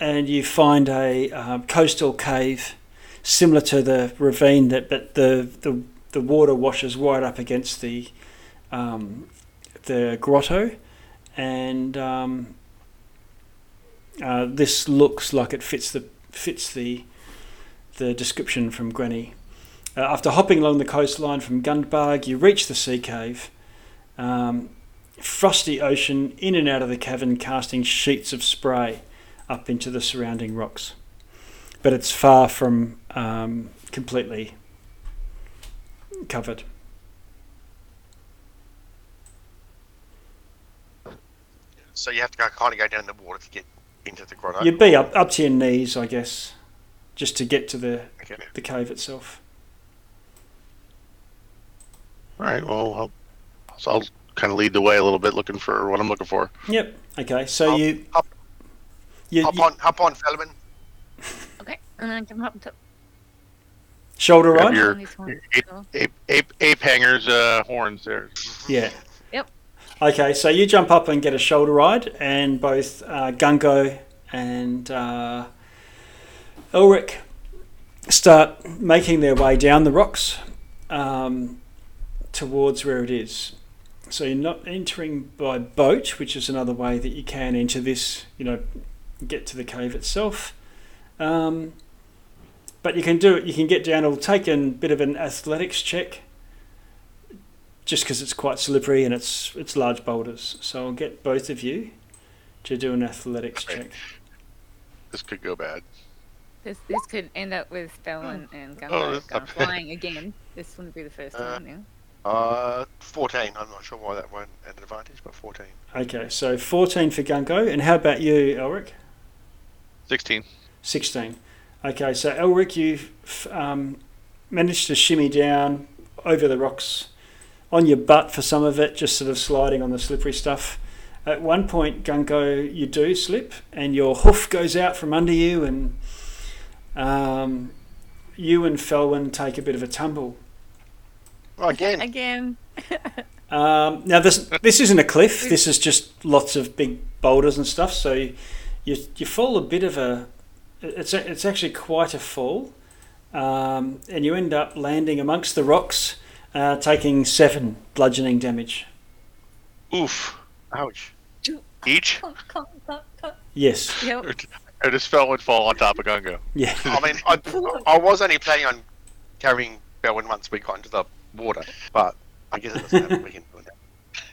and you find a um, coastal cave similar to the ravine that but the, the the water washes right up against the um, the grotto and um, uh, this looks like it fits the fits the the description from Granny. Uh, after hopping along the coastline from Gundbarg, you reach the sea cave. Um, frosty ocean in and out of the cavern, casting sheets of spray up into the surrounding rocks. But it's far from um, completely covered. So you have to go kind of go down the water to get into the grotto. You'd be up, up to your knees, I guess, just to get to the, Okay. the cave itself. All right. Well, I'll, so I'll kind of lead the way a little bit, looking for what I'm looking for. Yep. Okay. So Hop- you, hop- you, Hop you- on, hop on, Felwyn. Okay, and then I can hop to. shoulder Grab ride. your- on this one. Ape, ape, ape, ape hangers, uh, horns there. Yeah. Yep. Okay, so you jump up and get a shoulder ride, and both uh, Gungo and uh, Elric start making their way down the rocks um, towards where it is. So you're not entering by boat, which is another way that you can enter this, you know, get to the cave itself. Um, but you can do it, you can get down, it'll take a bit of an athletics check just because it's quite slippery and it's it's large boulders. So I'll get both of you to do an athletics Okay. check. This could go bad. This this could end up with Felwyn and Oh, Gungo that's going not bad. flying again. This wouldn't be the first Uh, time now. Uh, 14. I'm not sure why that won't add an advantage, but 14. Okay, so 14 for Gungo. And how about you, Elric? 16. 16. Okay, so Elric, you um, managed to shimmy down over the rocks on your butt for some of it, just sort of sliding on the slippery stuff. At one point, Gungo, you do slip, and your hoof goes out from under you, and um, you and Felwyn take a bit of a tumble. Oh, again. Again. Um, now this this isn't a cliff. This is just lots of big boulders and stuff. So you you, you fall a bit of a. It's a, it's actually quite a fall, um, and you end up landing amongst the rocks, uh, taking seven bludgeoning damage. Oof. Ouch. Each? [laughs] Yes. Yep. I just fell and fall on top of Gungo. Yeah. I mean, I, [laughs] I was only planning on carrying Felwyn once we got into the water, but I guess it doesn't happen. We can do it.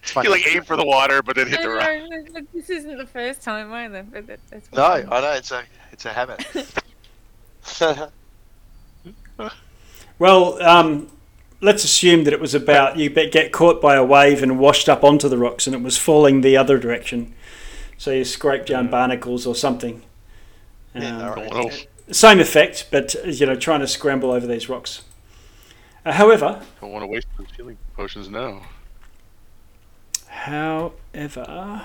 It's funny. You like aim for the water, but then hit the rock. know, but this isn't the first time either. But that, that's No, fine. I know it's a it's a habit. [laughs] Well, um, let's assume that it was about you be- get caught by a wave and washed up onto the rocks, and it was falling the other direction. So you scrape down barnacles or something. Yeah, Um, no Don't worries. wanna- same effect, but you know, trying to scramble over these rocks. Uh, however, Don't want to waste those healing potions now. however,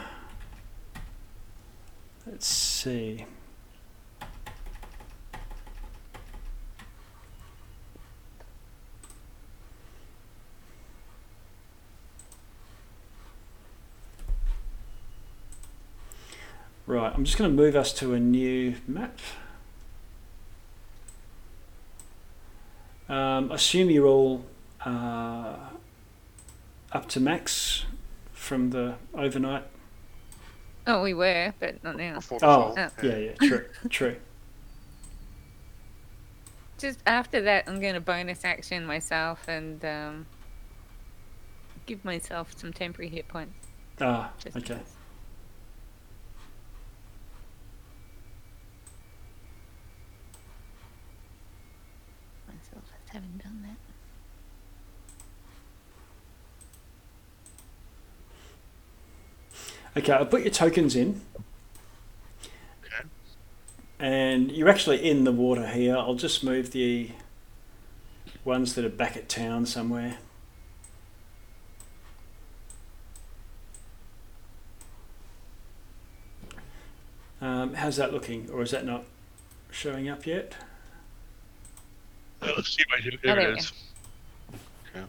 let's see. Right, I'm just going to move us to a new map. Um, assume you're all uh, up to max from the overnight. Oh, we were, but not now. Before Oh, before. yeah, yeah, true, true. Just after that, I'm going to bonus action myself and um, give myself some temporary hit points. Ah, Just okay. because. Myself as having done that. Okay, I'll put your tokens in. Okay. And you're actually in the water here. I'll just move the ones that are back at town somewhere. Um, how's that looking? Or is that not showing up yet? Uh, let's see if I do. Oh, There there it. Okay.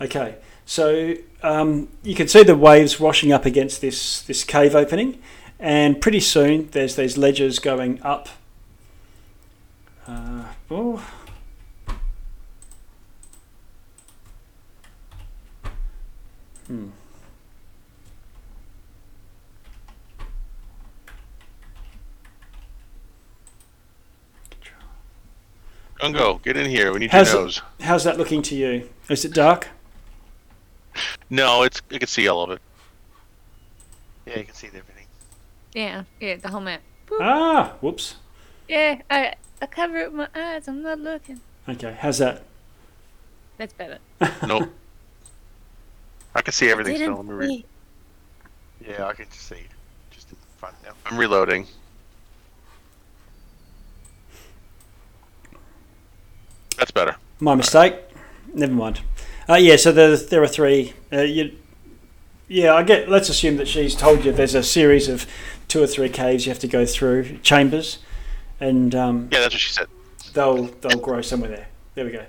Okay, so um, you can see the waves washing up against this this cave opening, and pretty soon there's these ledges going up. Uh, oh. Hmm. Gungo, get in here. We need How's your nose. How's that looking to you? Is it dark? No, it's you can see all of it. Yeah, you can see everything. Yeah, yeah, the whole map. Ah, whoops. Yeah, I, I cover up my eyes. I'm not looking. Okay, how's that? That's better. [laughs] Nope. I can see everything still. Didn't Let me re- see. Yeah, I can just see just in front now. I'm reloading. That's better. My mistake. Never mind. Uh, yeah, so there, there are three. Uh, you, yeah, I get. Let's assume that she's told you there's a series of two or three caves you have to go through, chambers, and um, Yeah, that's what she said. they'll they'll grow somewhere there. There we go.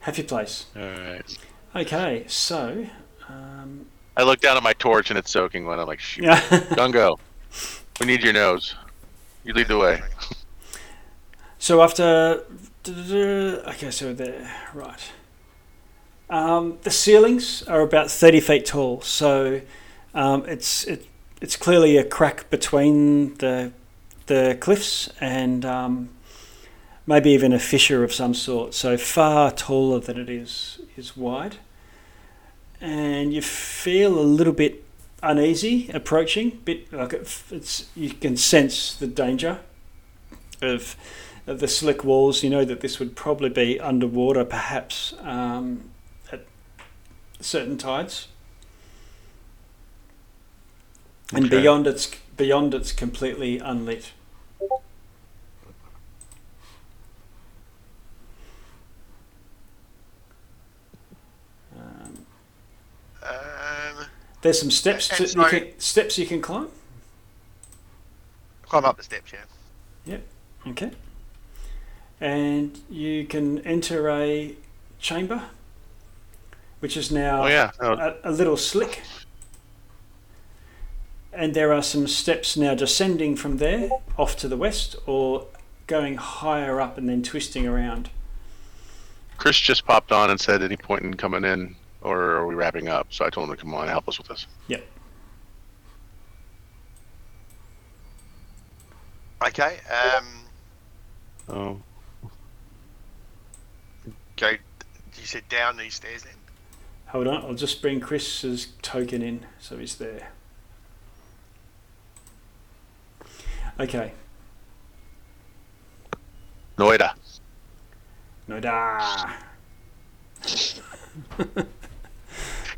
Happy place. All right. Okay, so um, I look down at my torch and it's soaking wet. I'm like, shoot. yeah. [laughs] Gungo, we need your nose. You lead the way. So after, okay, so there, right. Um, the ceilings are about thirty feet tall, so um, it's it, it's clearly a crack between the the cliffs and um, maybe even a fissure of some sort. So far taller than it is is wide, and you feel a little bit uneasy approaching. Bit like it, it's you can sense the danger of of the slick walls, you know that this would probably be underwater, perhaps um, certain tides, and Okay. beyond it's beyond it's completely unlit. Um, Um, there's some steps And to, you can, steps you can climb. climb up the steps, yeah. Yep. Okay. And you can enter a chamber, which is now Oh yeah. Oh, a, a little slick. And there are some steps now descending from there off to the west or going higher up and then twisting around. Chris just popped on and said, "Any point in coming in, or are we wrapping up?" So I told him to come on and help us with this. Yep. Okay. Um, Oh, go. You said down these stairs then. Hold on, I'll just bring Chris's token in so he's there. Okay. Noida. No da.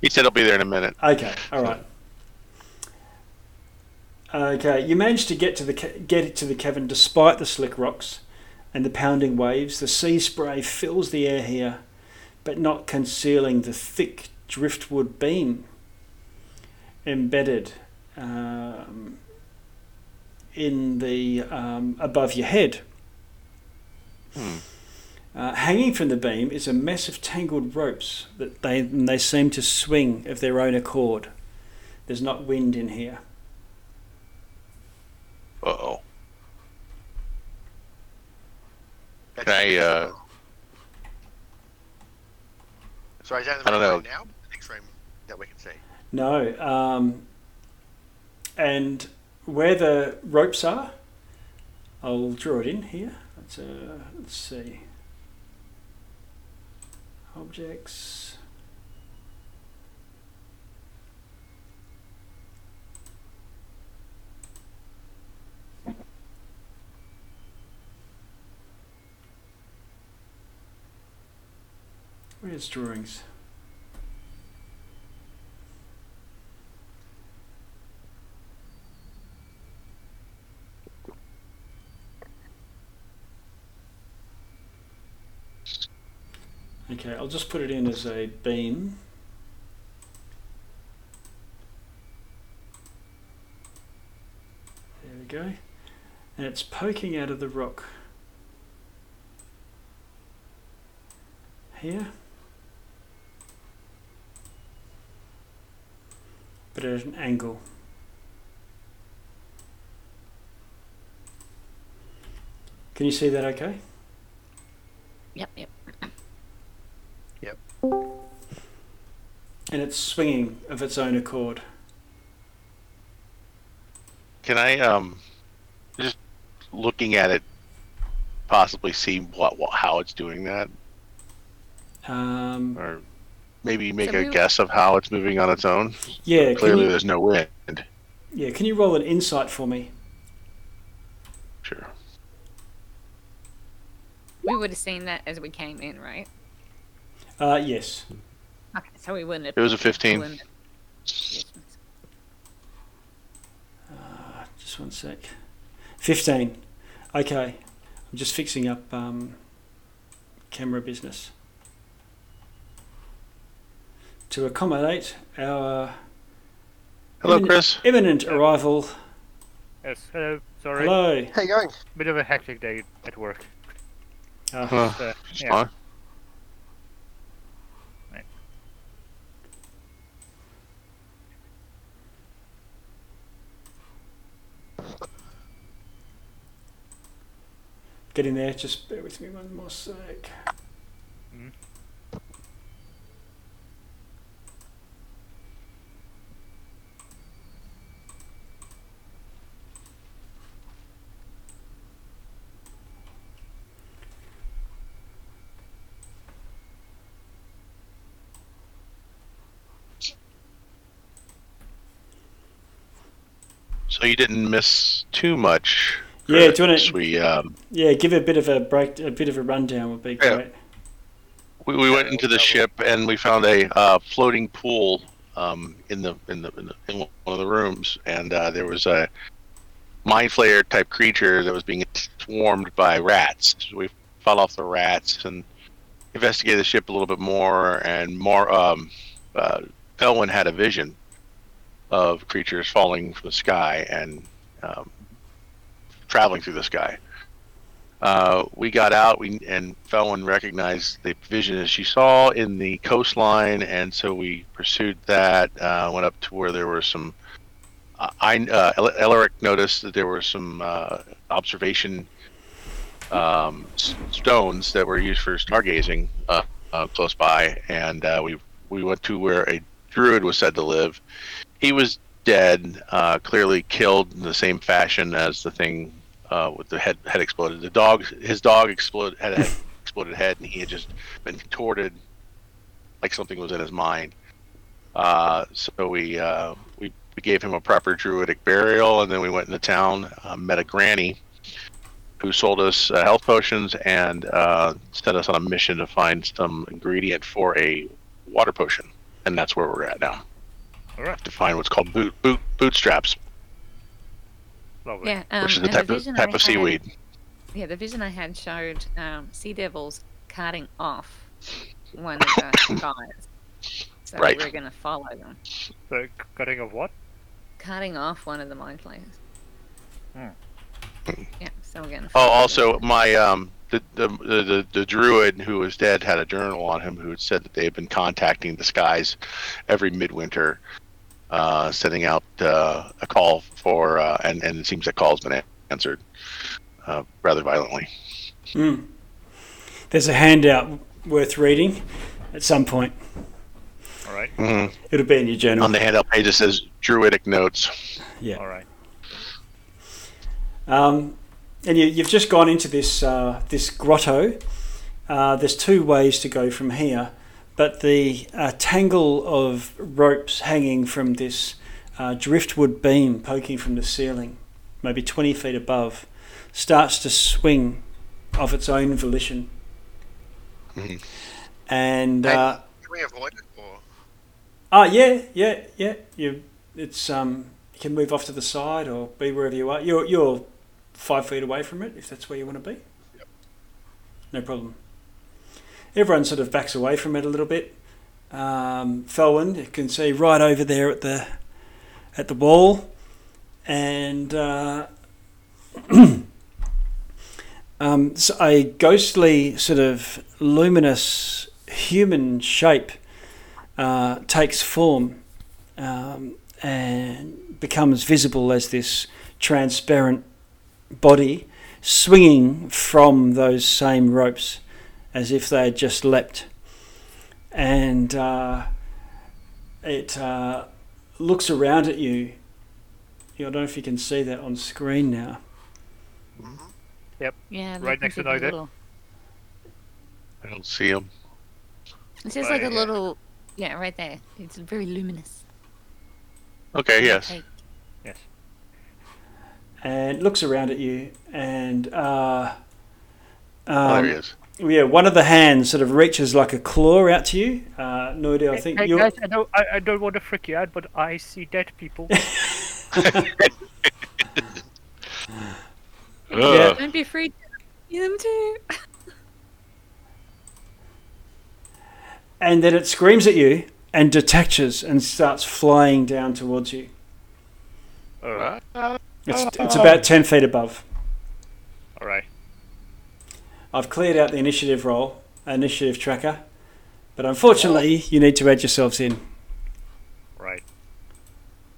He said he'll be there in a minute. Okay, all right. Okay, you managed to get to the get it to the cavern despite the slick rocks and the pounding waves. The sea spray fills the air here, but not concealing the thick driftwood beam embedded um, in the um, above your head. Hmm. Uh, hanging from the beam is a mess of tangled ropes that they they seem to swing of their own accord. There's not wind in here. Uh oh. Can I uh, Sorry, is that the I don't know. room now? The next room that we can see. No. Um, and where the ropes are, I'll draw it in here. Let's, uh, let's see. Objects. Where's drawings? Okay, I'll just put it in as a beam. There we go. And it's poking out of the rock. Here. But at an angle. Can you see that okay? Yep, yep. Yep. And it's swinging of its own accord. can I um, just looking at it, possibly see what, what how it's doing that, Um, or maybe make So a we- guess of how it's moving on its own. yeah, can Clearly, you, there's no wind. yeah. Can you roll an insight for me? Sure. We would have seen that as we came in, right? Uh, yes. Okay, so we wouldn't have. It was a 15. wouldn't have- Uh, just one sec. Fifteen. Okay. I'm just fixing up um, camera business to accommodate our Hello, imminent- Chris. imminent arrival. Yes, hello. Sorry. Hello. How you going? Bit of a hectic day at work. Uh, Huh, Uh, it's yeah. fine. get in there. Just bear with me one more sec. So you didn't miss too much. Yeah, do you wanna- We um, Yeah, give a bit of a break, a bit of a rundown would be Yeah. great. we, we went into the ship and we found a uh, floating pool um, in the in the in, the, in one of the rooms, and uh, there was a mind flayer type creature that was being swarmed by rats. So we fought off the rats and investigated the ship a little bit more, and more. Um, uh, Felwyn had a vision of creatures falling from the sky and um, traveling through the sky. Uh, we got out, we and Felwyn recognized the vision as she saw in the coastline, and so we pursued that. Uh, went up to where there were some. Uh, I uh, El- Elric noticed that there were some uh, observation um, s- stones that were used for stargazing uh, close by, and we we went to where a druid was said to live. He was dead, uh, clearly killed in the same fashion as the thing uh, with the head head exploded. The dog, his dog exploded had a [laughs] exploded head, and he had just been contorted like something was in his mind. Uh, so we, uh, we we gave him a proper druidic burial, and then we went into town, uh, met a granny who sold us uh, health potions and uh, sent us on a mission to find some ingredient for a water potion, and that's where we're at now All right. to find what's called boot boot bootstraps, Lovely. Yeah, um, which is the and type of vision type I of had- seaweed. Yeah, the vision I had showed um, sea devils carting off one of the [coughs] guys. So Right. we're going to follow them. So, cutting of what? Cutting off one of the mind players. Hmm. Yeah, so we're going to Oh, also my um the, the the the the druid who was dead had a journal on him who had said that they had been contacting the skies every midwinter, uh, sending out uh, a call for uh, and and it seems that call's been answered uh, rather violently. Mm. there's a handout worth reading at some point. All right. Mhm. It'll be in your journal. On the handout page, it says Druidic notes. yeah. All right. Um, and you, you've just gone into this uh, this grotto. Uh, there's two ways to go from here, but the uh, tangle of ropes hanging from this uh, driftwood beam poking from the ceiling, maybe 20 feet above, starts to swing of its own volition. Mhm. And uh, Can we avoid it? Or Ah, yeah, yeah, yeah. You, it's um, you can move off to the side or be wherever you are. You're you're five feet away from it if that's where you want to be. Yep. No problem. Everyone sort of backs away from it a little bit. Um, Felwyn, you can see right over there at the at the wall, and uh, [clears throat] um, so a ghostly sort of luminous human shape uh, takes form um, and becomes visible as this transparent body swinging from those same ropes as if they had just leapt. And uh, it uh, looks around at you. I don't know if you can see that on screen now. Yep. Yeah, Right next to like a little- I don't see him. It's just like a Right. little. Yeah, right there. It's very luminous. Okay, yes. Like, Yes. And looks around at you and. Uh, Oh, um, there he is. Yeah, one of the hands sort of reaches like a claw out to you. Uh, no idea. I think hey, you're. guys, I don't, I, I don't want to freak you out, but I see dead people. [laughs] [laughs] yeah. don't be afraid. See them too. And then it screams at you and detaches and starts flying down towards you. Oh, It's, it's about 10 feet above. all right. I've cleared out the initiative roll, initiative tracker, but unfortunately, you need to add yourselves in. Right.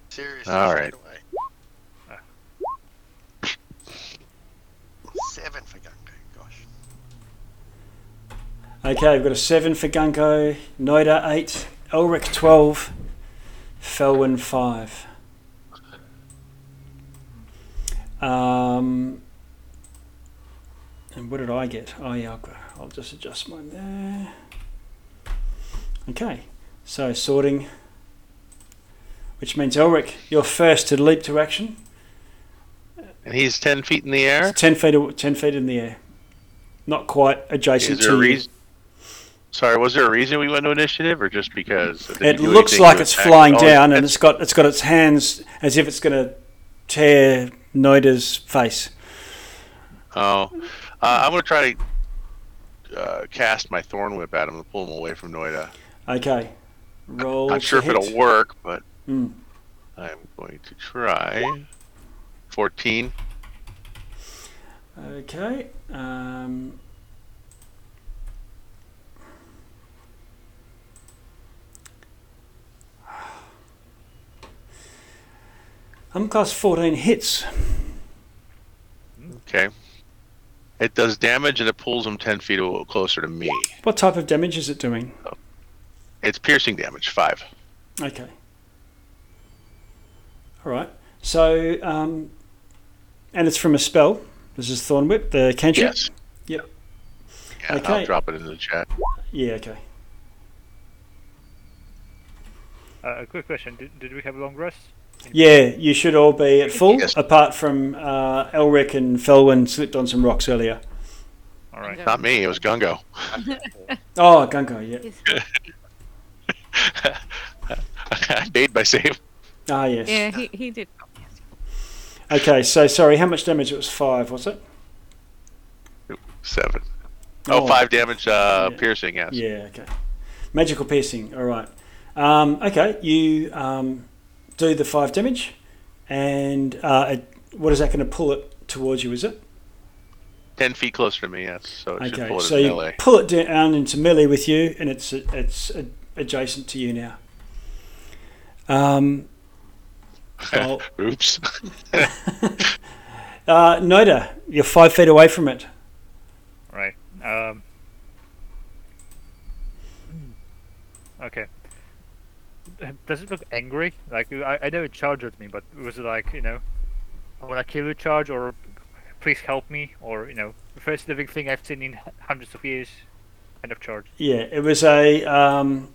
seriously? All straight right. away. Seven for Gungo. Gosh. Okay, we've got a 7 for Gungo, Noida 8, Elric 12, Felwyn 5. Um, and what did I get? Oh, yeah, I'll, I'll just adjust mine there. Okay, so sorting, which means Elric, you're first to leap to action. And he's 10 feet in the air? 10 feet, 10 feet in the air. Not quite adjacent Is there a to you. reason? Sorry, was there a reason we went to initiative, or just because? It looks like it's attack? flying Oh, down, and it's- it's got it's got its hands as if it's going to tear Noida's face. Oh, uh, I'm gonna try to uh, cast my thorn whip at him and pull him away from Noida. Okay, roll. Not sure to if hit. it'll work, but Hmm. I'm going to try. 14. Okay. Um, [sighs] I'm class 14 hits. Okay. It does damage and it pulls them 10 feet closer to me. What type of damage is it doing? It's piercing damage, 5. Okay. All right. So, um, and it's from a spell. This is Thorn Whip, the cantrip. Yes. Yep. Yeah, Okay. I'll drop it in the chat. Yeah. Okay. Uh, a quick question: did, did we have a long rest? Yeah, you should all be at full, Yes. apart from uh, Elric and Felwyn slipped on some rocks earlier. All right. Not me, it was Gungo. [laughs] Oh, Gungo, yeah. [laughs] I made my save. Ah, yes. Yeah, he, he did. Okay, so sorry, how much damage? It was five, was it? 7. Oh, Oh. damage uh, Yeah. piercing, yes. Yeah, okay. Magical piercing, all right. Um, okay, you um, do the five damage, and uh, it, what is that going to pull it towards you? Is it? 10 feet closer to me, yes. So okay, so you melee. pull it down into melee with you, and it's it's adjacent to you now. Um, [laughs] Oops. [laughs] uh, Noda, you're five feet away from it. Right. Um, okay. Does it look angry? Like I, I know it charged at me, but was it like you know, I want to kill you charge or please help me or you know, the first living thing I've seen in hundreds of years, kind of charge. Yeah, it was a. Um,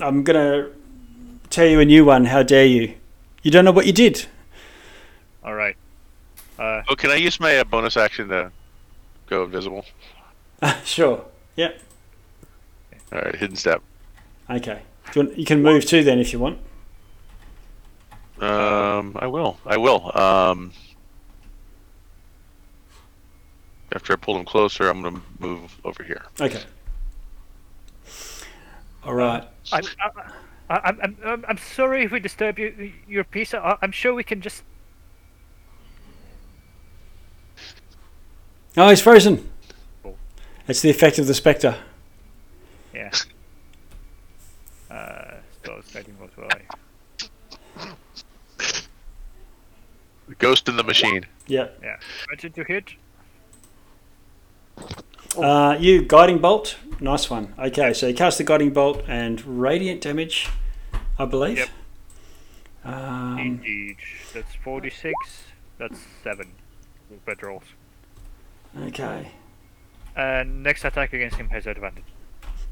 I'm gonna tell you a new one. How dare you? You don't know what you did. All right. Uh, Oh, can I use my uh, bonus action to go invisible? [laughs] sure. Yep. All right, hidden step. Okay. Do you, want, you can move too then if you want. Um, I will. I will. Um, after I pull them closer, I'm gonna move over here. Okay. All right. I, I, I, I'm, I'm, I'm, I'm sorry if we disturb you, your peace. I, I'm sure we can just. Oh, he's frozen. Cool. It's the effect of the spectre. Yeah. [laughs] Uh, spell guiding bolt will I? The ghost in the machine. Yeah. Yeah. Mention to hit. Uh, you guiding bolt. Nice one. Okay, so you cast the guiding bolt and radiant damage, I believe. Yep. Um, Indeed. That's 46. That's 7. Red rolls. okay. And next attack against him has advantage.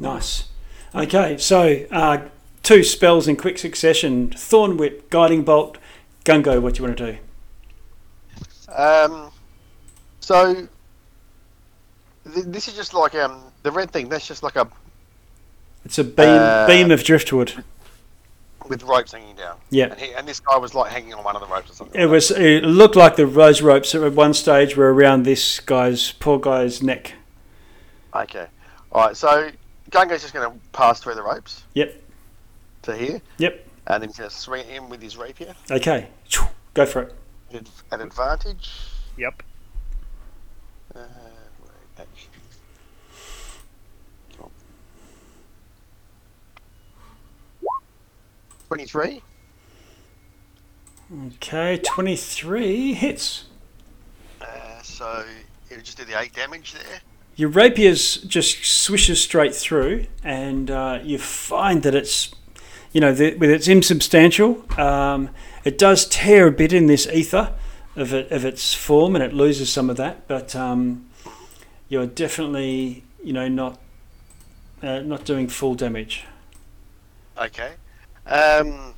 Nice. Okay, so uh, two spells in quick succession: Thorn Whip, Guiding Bolt, Gungo. What do you want to do? Um, so th- this is just like um the red thing. That's just like a It's a beam Uh, beam of driftwood. with ropes hanging down. Yeah. And, he, and this guy was like hanging on one of the ropes or something. It was. It looked like the rose ropes at one stage were around this guy's poor guy's neck. Okay. All right. So Gungo's just going to pass through the ropes. Yep. To here, Yep. and then he's going to swing it in with his rapier Okay. Go for it. at at advantage. Yep. Uh. Twenty-three. Okay. Twenty-three hits. Uh, so it'll just do the eight damage there. Your rapier's just swishes straight through, and uh, you find that it's, you know, the, with its insubstantial, um, it does tear a bit in this ether of it, of its form, and it loses some of that. But um, you're definitely, you know, not uh, not doing full damage. Okay. Um,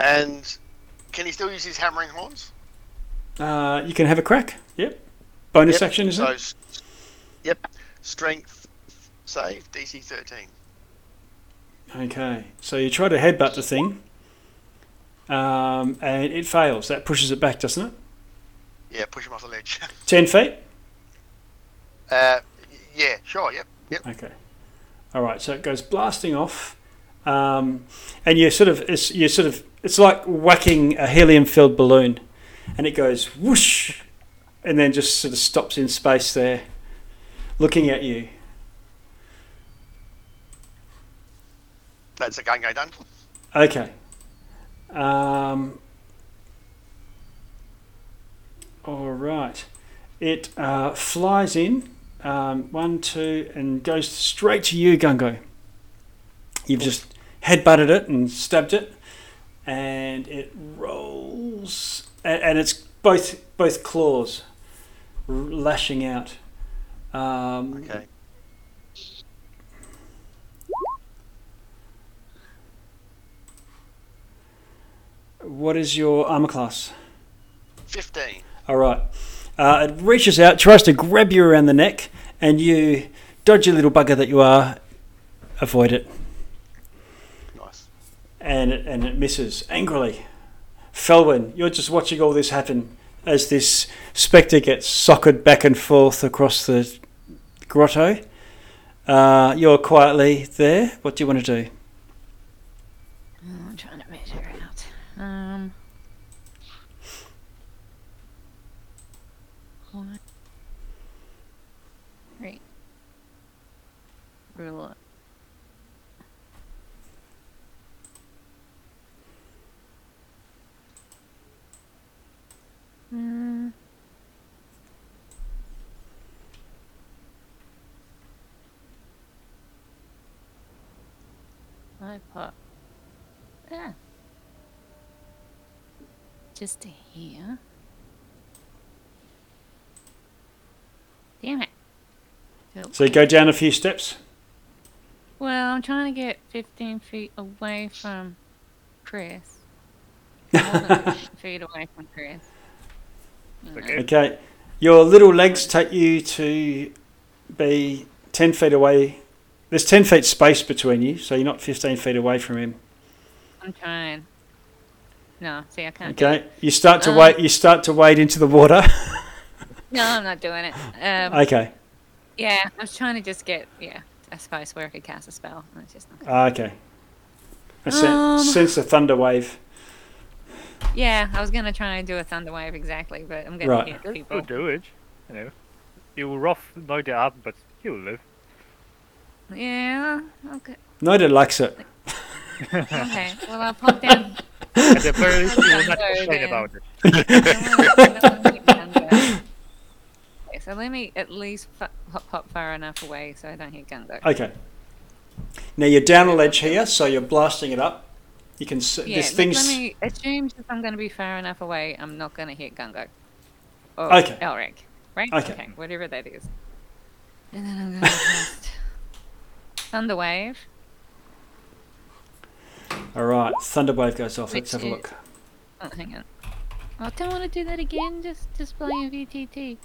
and can he still use his hammering horns? Uh, you can have a crack. Yep. Bonus Yep, action, is so, it? Yep. Strength save DC thirteen. Okay. So you try to headbutt the thing, um, and it fails. That pushes it back, doesn't it? Yeah, push him off the ledge. [laughs] Ten feet. uh, yeah, sure. Yep. Yep. Okay. All right. So it goes blasting off, um, and you sort of it's you sort of it's like whacking a helium-filled balloon, and it goes whoosh, and then just sort of stops in space there, looking at you. That's a Gungo done. Okay. Um, all right. It uh, flies in, um, one, two, and goes straight to you, Gungo. You've just headbutted it and stabbed it, and it rolls, and, and it's both both claws lashing out. Um, Okay. What is your armor class? Fifteen. All right. Uh, it reaches out, tries to grab you around the neck, and you, dodgy little bugger that you are, avoid it, Nice. and it, and it misses angrily. Felwyn, you're just watching all this happen as this spectre gets socked back and forth across the grotto. Uh, you're quietly there. What do you want to do? Oh, I'm trying to measure out. Um. One. Hmm. I put? Ah. Just to here. Damn it. So you go down a few steps. Well, I'm trying to get 15 feet away from Chris. [laughs] More than feet away from Chris. You. Okay. Okay. Your little legs take you to be 10 feet away. There's 10 feet space between you, so you're not 15 feet away from him. I'm trying. No, see, I can't. do Okay. You start to Um, wade. You start to wade into the water. [laughs] No, I'm not doing it. Um, okay. yeah, I was trying to just get, yeah, a space where I could cast a spell. and It's just not. Ah, okay. I sen- Um, sense a thunder wave. Yeah, I was gonna try and do a thunder wave exactly, but I'm gonna Right. hit You'll people. do it. You know. You will rough no doubt, but you'll live. Yeah. Okay. Noda likes it. [laughs] Okay. Well, I'll pop down. At the very least, you will not So complain then- about it. I don't wanna- I don't wanna hit Gungo. Okay, so let me at least fa- hop, hop far enough away so I don't hit Gungo. Okay. Now you're down a ledge here, so you're blasting it up. You can see Yeah, this let, thing's. let me assume if I'm going to be far enough away, I'm not going to hit Gungo. Or Okay. Elric, right? Okay. whatever that is. And then I'm going [laughs] to cast Thunder Wave. All right, Thunderwave goes off. Let's Which have a is- look. Oh, hang on. I don't want to do that again. Just, just playing VTT.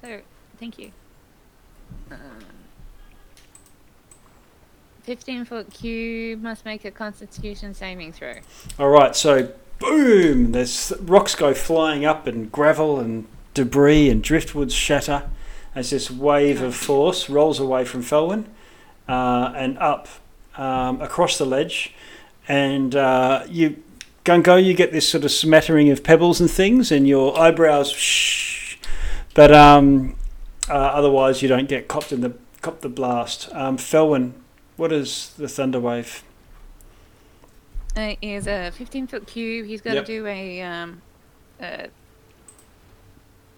So, thank you. Um, Fifteen foot cube must make a Constitution saving throw. All right, so boom! There's rocks go flying up, and gravel and debris and driftwoods shatter as this wave of force rolls away from Felwyn uh, and up um, across the ledge, and uh, you. Gungo, you get this sort of smattering of pebbles and things, and your eyebrows, shh, but um, uh, otherwise you don't get copped in the copped the blast. Um, Felwyn, what is the thunder wave? Uh, is a 15 foot cube. He's got to do a um, uh,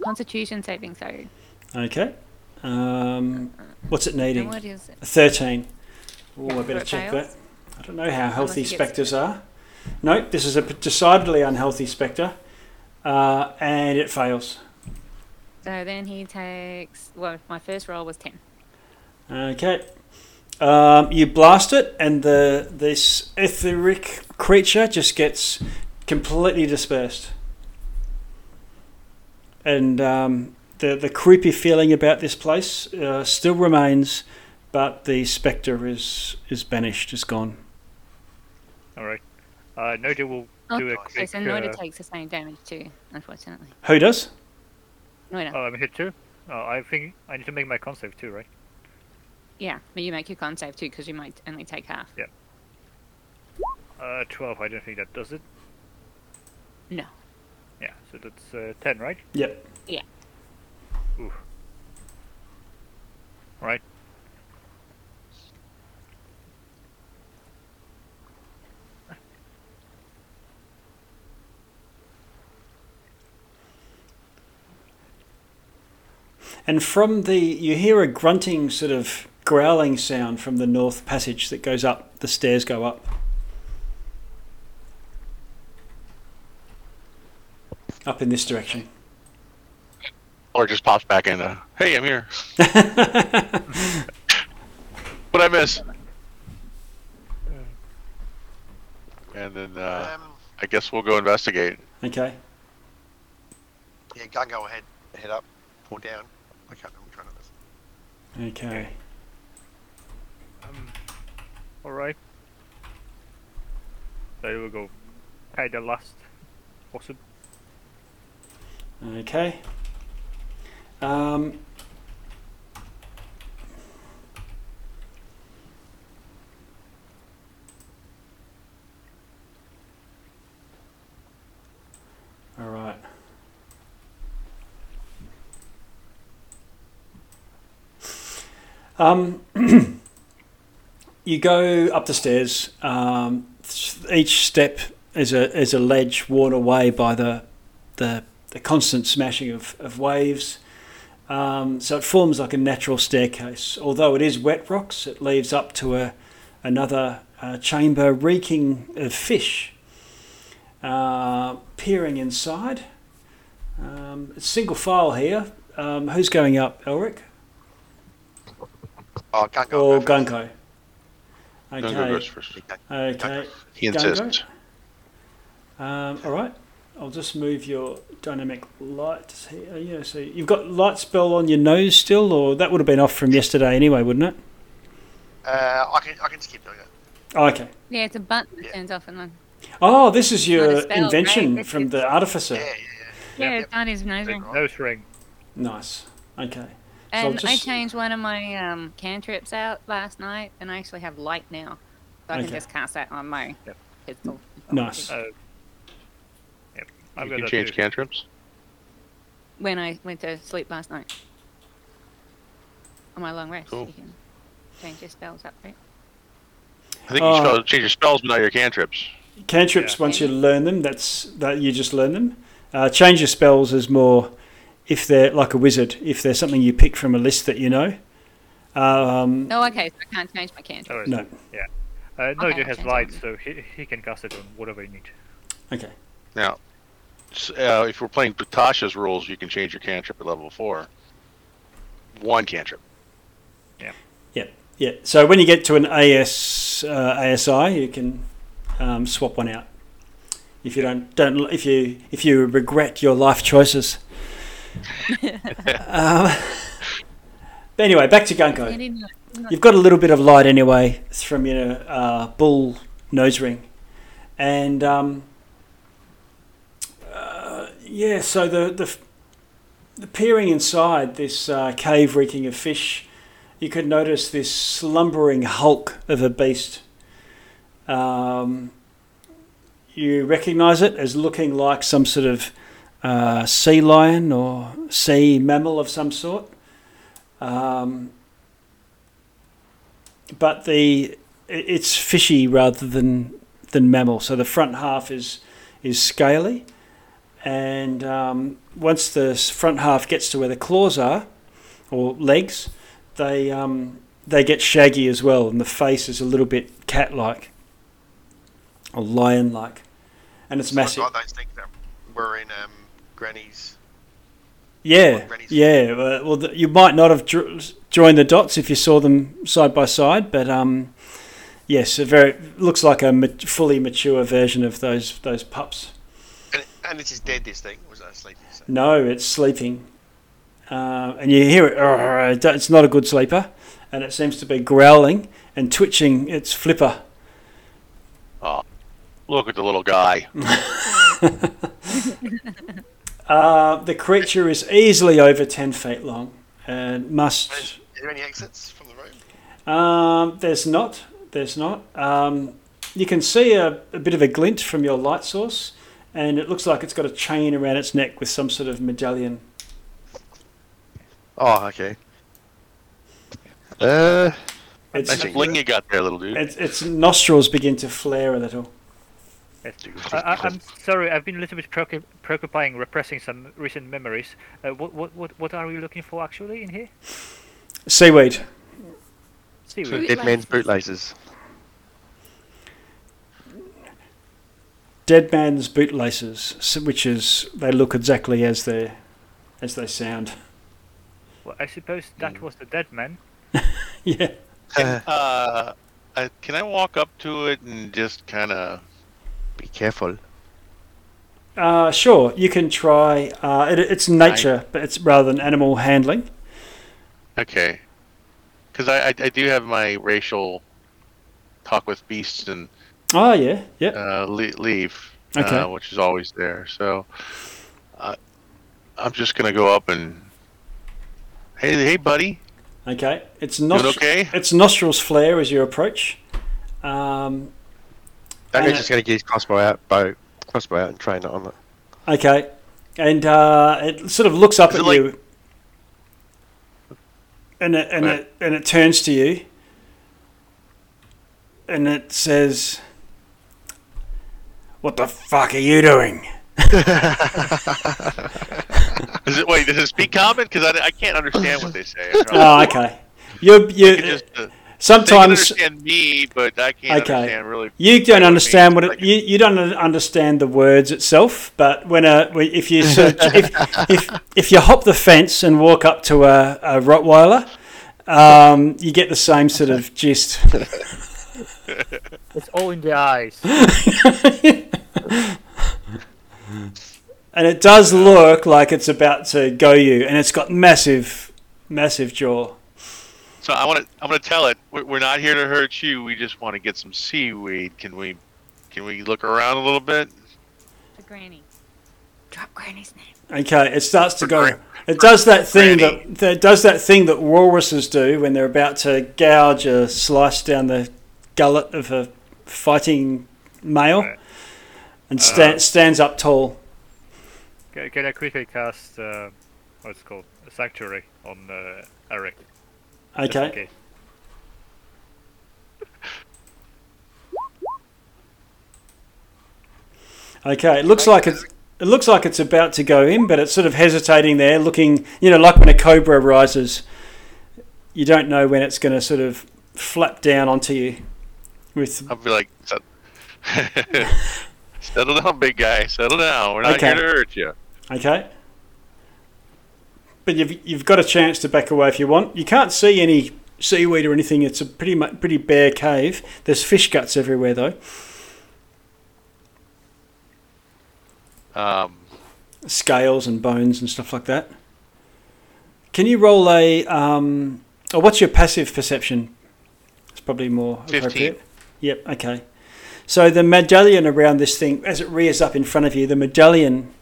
Constitution saving throw. Okay. Um, what's it And needing? what is it? 13. Oh, I better check that. I don't know how healthy gets- spectres are. No, this is a p- decidedly unhealthy spectre, uh, and it fails. So then he takes. Well, my first roll was 10. Okay. Um, you blast it, and the this etheric creature just gets completely dispersed. And um, the the creepy feeling about this place uh, still remains, but the spectre is is banished, is gone. Alright. Uh, Noja will do a Okay, quick. so Noida uh, takes the same damage too, unfortunately. Who does? Noida. Oh, I'm hit too? Oh, I think I need to make my con save too, right? Yeah, but you make your con save too because you might only take half. Yeah. Uh, 12, I don't think that does it. No. Yeah, so that's uh, 10, right? Yep. Right. And from the, you hear a grunting sort of growling sound from the north passage that goes up. The stairs go up. Up in this direction. Or just pops back in. Uh, hey, I'm here. [laughs] What I miss? And then uh, Um, I guess we'll go investigate. Okay. yeah, gun go ahead, head up, or down. I can't remember which one it is. Okay. Um, Alright. So we'll go pay the last. Awesome. Okay. Um, all right. Um, [clears throat] you go up the stairs. Um, each step is a is a ledge worn away by the the, the constant smashing of, of waves. Um, so it forms like a natural staircase. Although it is wet rocks, it leads up to a another uh, chamber reeking of fish. Uh, peering inside. Um, it's single file here. Um, who's going up, Elric? Oh, can't go. Or. Gunko? Gungo goes Okay. first. Okay. He insists. Um, all right. I'll just move your dynamic lights here. Yeah, so you've got light spell on your nose still, or that would have been off from yesterday anyway, wouldn't it? Uh, I can I can skip doing it. Oh, okay. Yeah, it's a button that Yeah. turns off and on. Oh, this is your spell, invention right? from It's- the artificer. Yeah, yeah, Yeah, Yep, it's on his nose ring. Nose ring. Nice. Okay. And I just- changed one of my um, cantrips out last night, and I actually have light now. So I Okay. can just cast that on my Yep. pistol. Nice. Uh, yep. I've You got can that change too. cantrips. When I went to sleep last night. On my long rest, Cool. you can change your spells up, right? I think Uh, you spell, change your spells, but not your cantrips. Cantrips, Yeah. once you learn them, that's that you just learn them. Uh, change your spells is more if they're like a wizard. If there's something you pick from a list that you know. Um, Oh, okay, so I can't change my cantrip. Oh, no. Uh, Okay, Nojo I'll has change light, so he, he can cast it on whatever you need. Okay. Now, s- uh, if we're playing Tasha's rules, you can change your cantrip at level four. One cantrip. Yeah. Yeah. Yeah. So when you get to an AS uh, ASI, you can um, swap one out. If you don't don't if you if you regret your life choices. [laughs] um, but anyway, back to Gungo. You've got a little bit of light anyway it's from your uh, bull nose ring, and um, yeah. So the the the peering inside this uh, cave reeking of fish, you could notice this slumbering hulk of a beast. Um, you recognise it as looking like some sort of uh, sea lion or sea mammal of some sort. Um, but the it's fishy rather than than mammal. So the front half is is scaly, and um, once the front half gets to where the claws are, or legs, they um, they get shaggy as well, and the face is a little bit cat-like or lion-like, and it's It's massive. Like those things that were in um, Granny's. Yeah, Granny's- yeah. uh, Well, th- you might not have dr- joined the dots if you saw them side by side, but um, yes, a very looks like a ma- fully mature version of those those pups. And, and this is dead. This thing was that sleeping? So. No, it's sleeping, uh, and you hear it. "Arr," it do- It's not a good sleeper, and it seems to be growling and twitching its flipper. Oh, look at the little guy. [laughs] Uh, the creature is easily over ten feet long and must Is there any exits from the room? Um, there's not. There's not. Um, you can see a, a bit of a glint from your light source, and it looks like it's got a chain around its neck with some sort of medallion. Oh, okay. Uh, Its, Nice fling you got there, little dude. its, its nostrils begin to flare a little. I, I, I'm sorry, I've been a little bit preoccup- preoccupying, repressing some recent memories. Uh, what, what, what, what are we looking for actually in here? Seaweed. Seaweed. dead man's bootlaces. Dead man's bootlaces, s- which is they look exactly as they as they sound. Well, I suppose that was the dead man. [laughs] yeah. [laughs] Uh, I, can I walk up to it and just kind of? Be careful. Uh, sure, you can try. Uh, it, it's nature, but it's rather than animal handling. Okay. Because I, I I do have my racial talk with beasts and Oh yeah, yeah. uh, leave, Okay. uh, which is always there. So uh, I'm just gonna go up and hey hey buddy, Okay, it's doing nostr- okay? its nostrils flare as you approach. Um, Duncan's Uh, just going to get his crossbow out, bow, crossbow out, and train it on it. okay, and uh, it sort of looks up Is at like- you, and it and Right. it and it turns to you, and it says, "What the fuck are you doing?" [laughs] Is it wait? Does it speak common? Because I, I can't understand what they say. [laughs] Oh, okay. You You just, uh, sometimes understand me, but I can't Okay. understand really. you don't understand what it, you, you don't understand the words itself. But when a if you sort of, if, [laughs] if if you hop the fence and walk up to a, a Rottweiler, um, you get the same sort of gist. It's all in the eyes. [laughs] And it does look like it's about to go you, and it's got massive, massive jaw. So I want to. I'm going to tell it. We're we're not here to hurt you. We just want to get some seaweed. Can we? Can we look around a little bit? To Granny. Drop Granny's name. Okay, it starts to go. It does that thing that, that does that thing that walruses do when they're about to gouge a slice down the gullet of a fighting male, Right. and sta- stands up tall. Can, can I quickly cast uh, what's it called a sanctuary on uh, Elric? Okay, okay. It looks like it's it looks like it's about to go in, but it's sort of hesitating there, looking. You know, like when a cobra rises, you don't know when it's going to sort of flap down onto you. With I'll be like, [laughs] settle down, big guy. Settle down. We're not Okay. here to hurt you. Okay. But you've, you've got a chance to back away if you want. You can't see any seaweed or anything. It's a pretty mu- pretty bare cave. There's fish guts everywhere though. Um, Scales and bones and stuff like that. Can you roll a um oh what's your passive perception? It's probably more 15. appropriate. Yep, okay. So the medallion around this thing, as it rears up in front of you, the medallion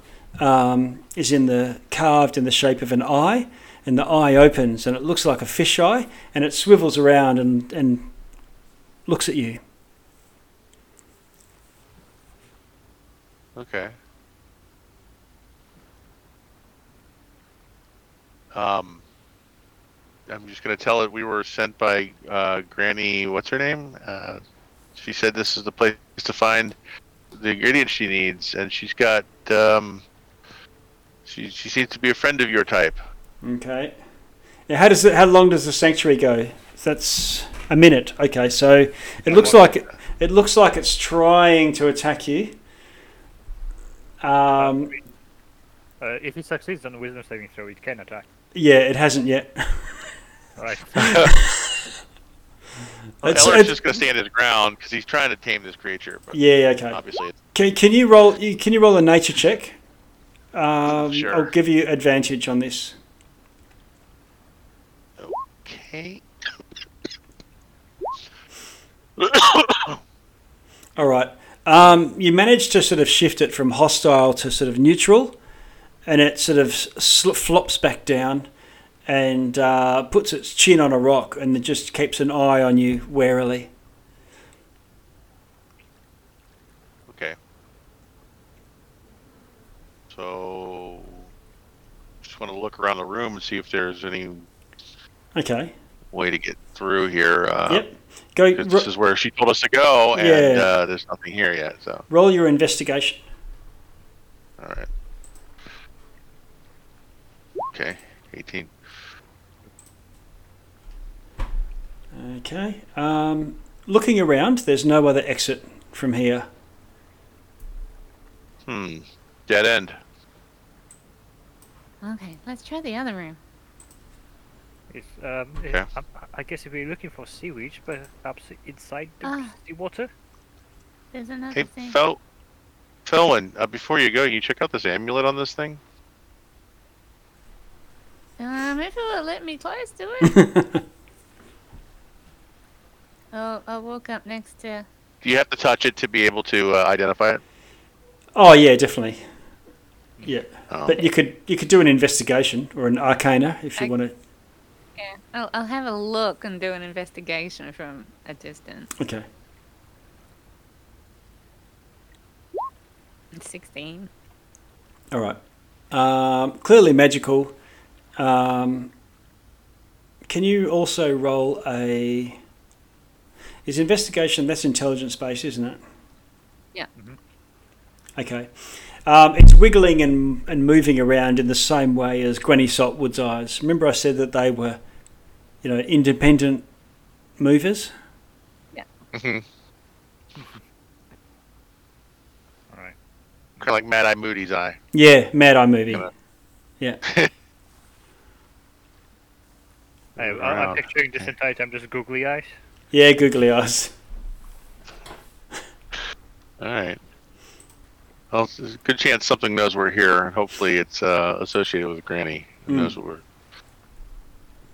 um, is in the carved in the shape of an eye, and the eye opens, and it looks like a fish eye, and it swivels around and, and looks at you. okay. Um, I'm just gonna tell it we were sent by uh, Granny. What's her name? Uh, she said this is the place to find the ingredients she needs, and she's got. Um, she she seems to be a friend of your type. Okay. Now, how does it? How long does the sanctuary go? That's a minute. Okay, so it looks like it, it looks like it's trying to attack you. Um, Uh, if it succeeds on the wisdom saving throw, it can attack. yeah, it hasn't yet. Right. [laughs] [laughs] It's- Eller's it's- just gonna stand his ground because he's trying to tame this creature, Yeah. Okay. obviously it's Can, can you roll? Can you roll a nature check? Um, Sure. I'll give you advantage on this. okay. [coughs] All right. Um, you managed to sort of shift it from hostile to sort of neutral, and it sort of sl- flops back down and uh, puts its chin on a rock and just keeps an eye on you warily. Okay. So, just want to look around the room and see if there's any Okay. way to get through here. Uh, yep. Go ro- this is where she told us to go, and Yeah. uh, there's nothing here yet. So, roll your investigation. all right. Okay, 18. Okay. Um, looking around, there's no other exit from here. Hmm. Dead end. Okay, let's try the other room. It's, um, Okay. I, I guess if we're looking for seaweed, perhaps inside the Ah. seawater. There's another Hey, thing. Fel, Felwyn, uh, before you go, you check out this amulet on this thing. Um, if it will let me close to it. [laughs] oh, I'll walk up next to. Do you have to touch it to be able to uh, identify it? oh yeah, definitely. Yeah, Oh. but you could you could do an investigation or an arcana if you I- want to. Yeah, I'll, I'll have a look and do an investigation from a distance. Okay. 16. All right. Um, clearly magical. Um, can you also roll a? Is investigation that's intelligence based, isn't it? Yeah. Mhm. Okay. Um, it's wiggling and, and moving around in the same way as Granny Saltwood's eyes. Remember, I said that they were, you know, independent movers. Mhm. [laughs] All right. Kind of like Mad Eye Moody's eye. Yeah, Mad Eye Moody. Yeah. [laughs] Yeah. I, I, Wow. I'm picturing this entire time just googly eyes. Yeah, googly eyes. All right. Well, there's a good chance something knows we're here, and hopefully it's uh, associated with Granny. Who Mm. knows what we're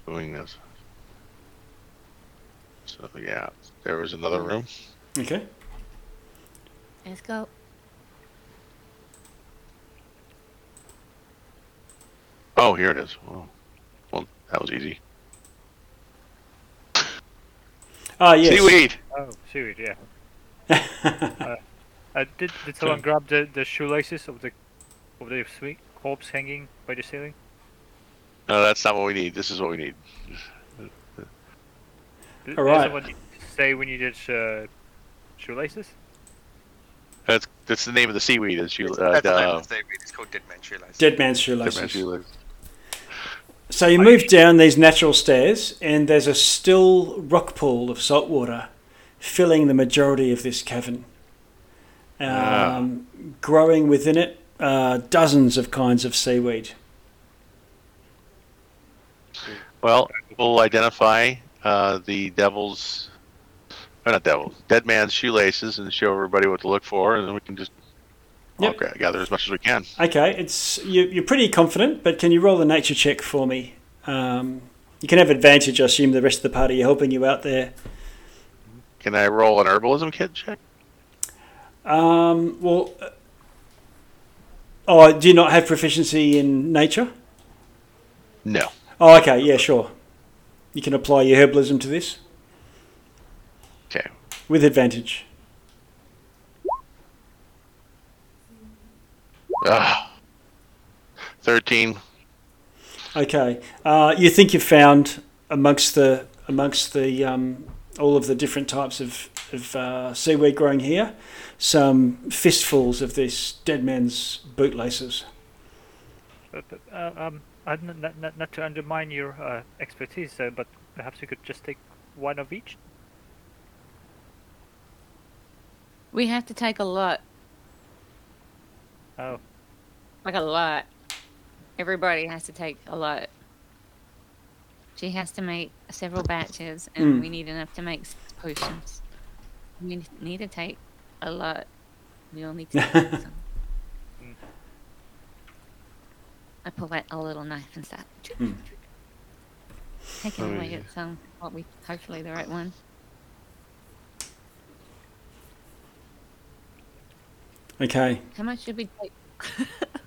doing this? So yeah, there was another room. Okay. Let's go. Oh, here it is. Well, well that was easy. Ah, yes. Seaweed. Oh, seaweed, yeah. [laughs] Uh, did did someone grab the, the shoelaces of the of the sweet corpse hanging by the ceiling? No, that's not what we need. This is what we need. Did, All did right. someone say we needed uh, shoelaces? That's that's the name of the seaweed. Is you uh, That's the name uh, of the seaweed. It's called Dead Man Shoelace. Dead man's Dead shoelaces. Man's Shoelace. So you move down these natural stairs, and there's a still rock pool of salt water filling the majority of this cavern. Um, Growing within it, uh, dozens of kinds of seaweed. Well, we'll identify uh, the devil's, or not devil, dead man's shoelaces, and show everybody what to look for, and then we can just Yep. gra- gather as much as we can. Okay, it's you, you're pretty confident, but can you roll a nature check for me? Um, you can have advantage. I assume the rest of the party are helping you out there. Can I roll an herbalism kit check? Um, well, uh, oh, do you not have proficiency in nature? No. Oh, okay, yeah, sure. You can apply your herbalism to this Okay. with advantage. Ah. Thirteen. Okay, uh, you think you've found amongst the amongst the um, all of the different types of, of uh, seaweed growing here, some fistfuls of this dead man's bootlaces. But, but, uh, um, not, not, not to undermine your uh, expertise, but perhaps you could just take one of each. We have to take a lot, Oh, like a lot. Everybody has to take a lot. She has to make several batches, and Mm. we need enough to make potions. We need to take a lot. We all need to take [laughs] some. I pull out a little knife and start Mm. taking Oh, away yeah. at some. What we hopefully the right one. Okay, How much should we take? [laughs]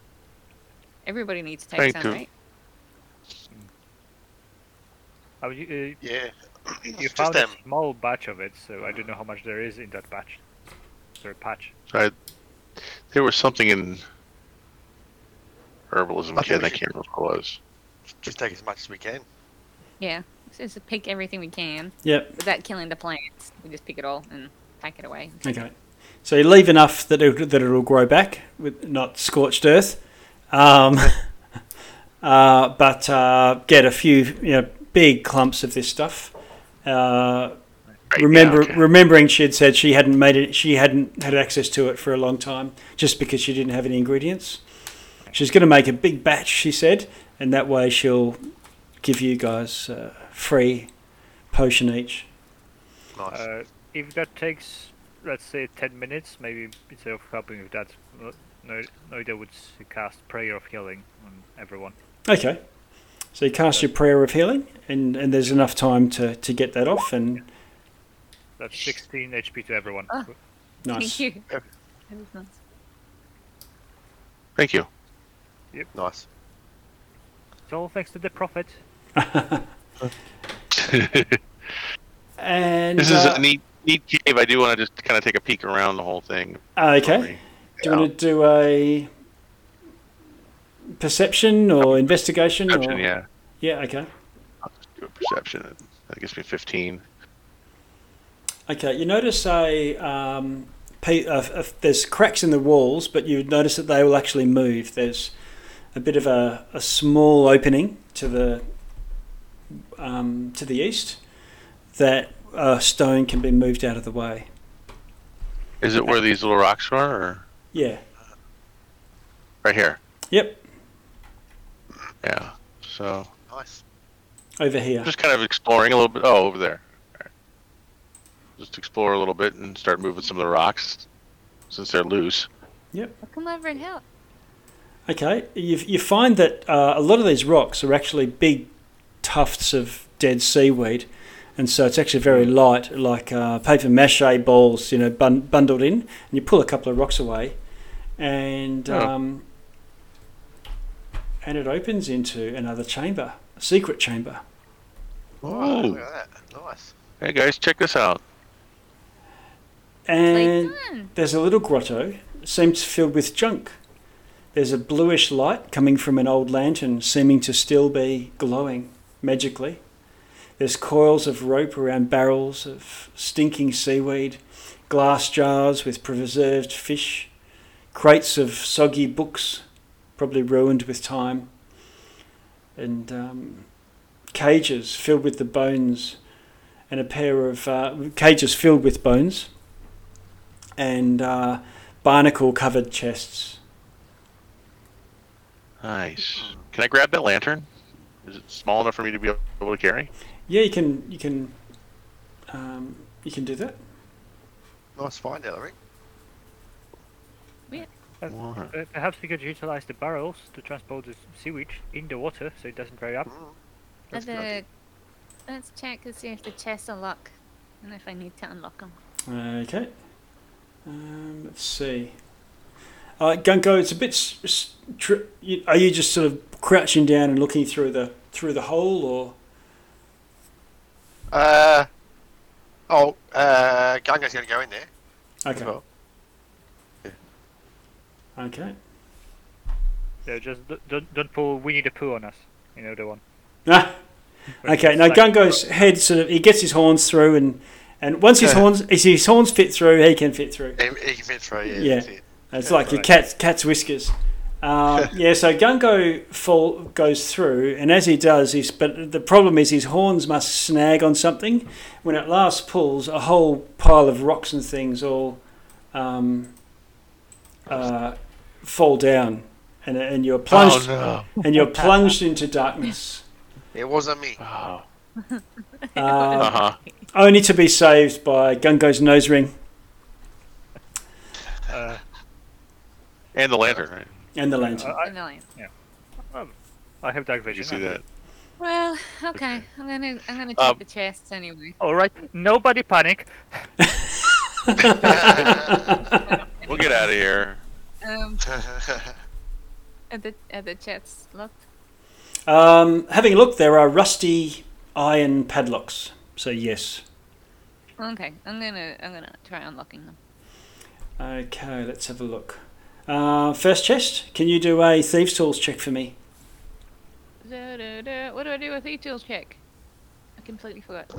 Everybody needs to take Thank some, you. right? oh you, Yeah. uh, you Just found them. a small batch of it, so I don't know how much there is in that batch. Sorry, patch. I, there was something in herbalism I think kit. we I should- can't remember what it was. Just take as much as we can. Yeah. Just pick everything we can yep, without killing the plants. We just pick it all and pack it away. okay. So you leave enough that it, that it'll grow back with not scorched earth, um, [laughs] uh, but uh, get a few you know big clumps of this stuff. Uh, remember yeah, okay. remembering she had said she hadn't made it she hadn't had access to it for a long time just because she didn't have any ingredients she's going to make a big batch she said and that way she'll give you guys uh, free potion each Nice. Uh, if that takes, let's say, 10 minutes, maybe instead of helping with that, no, no, Noida would cast Prayer of Healing on everyone. okay so you cast your prayer of healing and, and there's enough time to, to get that off and That's 16 HP to everyone. Ah. nice Thank you. Yep. That was nice. Thank you. Yep. Nice. It's all thanks to the Prophet. [laughs] and this is uh, a neat, neat cave. I do want to just kind of take a peek around the whole thing. okay do you want to do a perception or investigation Perception, or yeah. yeah okay Do a perception. That gives me 15. Okay, you notice a, um, pe- uh, uh, there's cracks in the walls, but you notice that they will actually move. There's a bit of a, a small opening to the um, to the east that a stone can be moved out of the way. Is it where these little rocks are, or Yeah. right here? Yep. Yeah. So Nice. Over here. just kind of exploring a little bit. Oh, over there. Alright. Just explore a little bit and start moving some of the rocks since they're loose. I'll come over and help. Okay. You, you find that uh, a lot of these rocks are actually big tufts of dead seaweed, and so it's actually very light, like uh, paper mache balls, you know, bun- bundled in. And you pull a couple of rocks away, and Oh. um, and it opens into another chamber, a secret chamber. Oh, look at that. Nice. Hey guys, check this out. And Like there's a little grotto, seems filled with junk. There's a bluish light coming from an old lantern, seeming to still be glowing magically. There's coils of rope around barrels of stinking seaweed, glass jars with preserved fish, crates of soggy books, probably ruined with time, and um, cages filled with the bones, and a pair of uh, cages filled with bones and uh, barnacle covered chests. Nice. Can I grab that lantern? Is it small enough for me to be able to carry? Yeah, you can you can um, you can do that. Nice find, Ellery. Wow. Uh, Perhaps we could utilize the barrels to transport the sewage in the water so it doesn't dry up. Mm. That's good idea. The, let's check and see if the chests are locked and if I need to unlock them. Okay. Um, let's see. Uh, Gungo, it's a bit. s- s- Tri- you- are you just sort of crouching down and looking through the through the hole, or Uh, oh, uh, Gungo's going to go in there. as okay? well. Okay. Yeah, just don't, don't pull Winnie the Pooh on us. You know the one. Ah, okay. Now Gungo's head sort of he gets his horns through, and and once his Yeah. horns if his horns fit through, he can fit through. He, he can fit through, yeah. Yeah. That's it. It's Yeah, like your right. cat's cat's whiskers. Um, [laughs] yeah, so Gungo fall goes through, and as he does, he's but the problem is his horns must snag on something. When it last pulls, a whole pile of rocks and things all um, uh, fall down, and and you're plunged Oh and you're plunged into darkness, It wasn't me. no. Oh. [laughs] um, Uh huh. only to be saved by Gungo's nose ring Uh, And the lantern, right? and the lantern. I, And the lion. I have dark Did you vision. see that? Well, okay. I'm gonna I'm gonna check Um, the chests anyway. All right, nobody panic. [laughs] [laughs] We'll get out of here. Um, [laughs] are the are the chests locked? Um, having a look, there are rusty iron padlocks. So yes. Okay, I'm gonna I'm gonna try unlocking them. Okay, let's have a look. Uh, first chest, can you do a thieves' tools check for me? Da, da, da. What do I do with e-tools check? I completely forgot.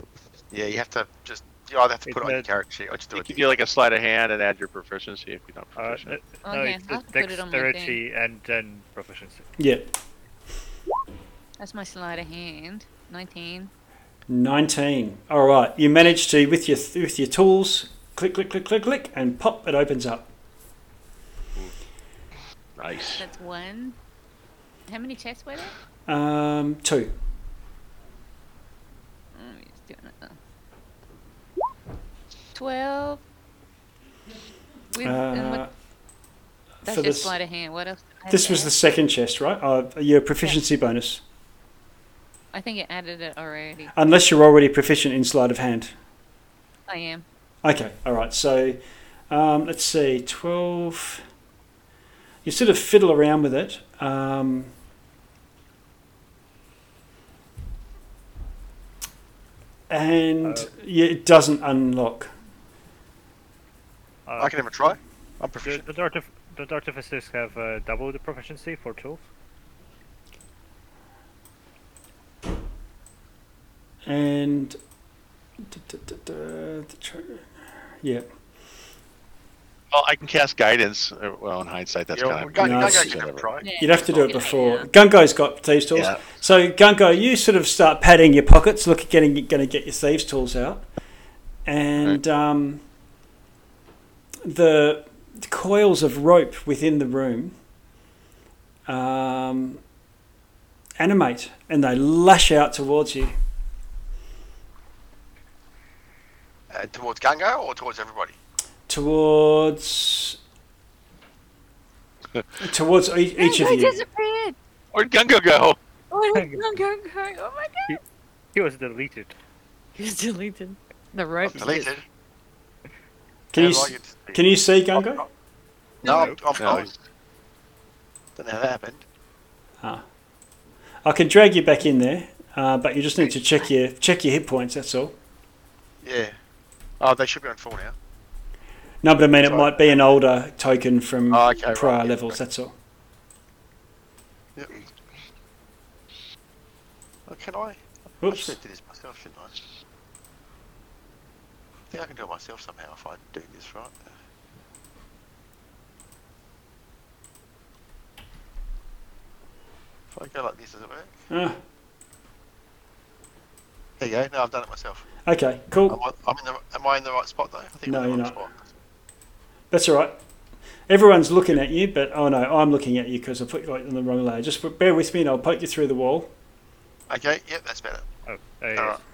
yeah, you have to just. You either have to put it on your It's, character sheet or just do You it. can do like a sleight of hand and add your proficiency if you're not Uh, proficient. uh, no, Okay, it's I'll the put it on my dexterity and then proficiency. Yeah, That's my sleight of hand. Nineteen. nineteen. All right, you manage to with your with your tools, click, click, click, click, click, and pop, it opens up. nice. That's one. How many chests were there? Um, two. Let me just do it now. Twelve. With, Uh, what, that's for just this, sleight of hand. What else? this was the second chest, right? Uh, your proficiency bonus, I think it added it already. unless you're already proficient in sleight of hand. I am. Okay, all right. So um, let's see, twelve. You sort of fiddle around with it. Um, and Uh, yeah, it doesn't unlock. Uh, I can have a try. I'm the, proficient. the, dart of, the artificers have uh, double the proficiency for tools. And da, da, da, da, the tr- yeah, Well, I can cast guidance. uh, Well, in hindsight, that's Yeah, kind well, of. Gun- No, Gungo it's- can have a try. Yeah, you'd have to do it before. yeah. Gungo's got thieves tools. Yeah. So Gungo, you sort of start padding your pockets, look at getting going to get your thieves tools out, and um, the coils of rope within the room um, animate and they lash out towards you. Uh, towards Gungo or towards everybody? towards towards e- each of Gungo you. disappeared. Where'd Gungo go? Oh, [laughs] did Gungo go? Oh my god. He was deleted. [laughs] He's deleted. The rope. Deleted. Can you How do I s- get to- can you see Gungo? No, I'm, I'm No, not. he's- Don't know how that happened. Ah. I can drag you back in there, uh, but you just need to check your check your hit points. That's all. Yeah. Oh, they should be on full now. No, but I mean it Sorry. might be an older token from Oh, okay, right, prior yeah, levels. okay. That's all. Yep. Oh, can I? I Whoops. should do this myself, shouldn't I? I think I can do it myself somehow if I do this right. If I go like this, does it work? Ah, There you go. No, I've done it myself. okay, Am cool. I, I'm in the, am I in the right spot though? I think No, I'm in the you're right not. spot. That's all right. Everyone's looking at you, but oh no, I'm looking at you because I put you like on the wrong layer. Just bear with me, and I'll poke you through the wall. Okay, yep, that's better. Oh, there Alright. is.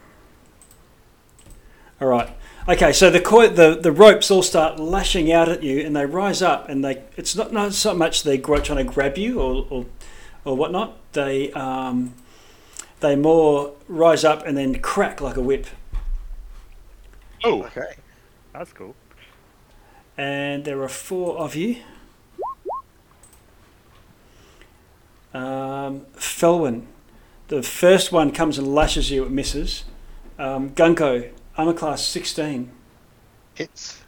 All right. Okay, so the coi- the the ropes all start lashing out at you, and they rise up, and they it's not not so much they gr- trying to grab you or or, or whatnot. They um, they more rise up and then crack like a whip. Oh, Okay. That's cool. And there are four of you. Um, Felwyn, the first one comes and lashes you, it misses. Um, Gungo, armor class 16. Hits.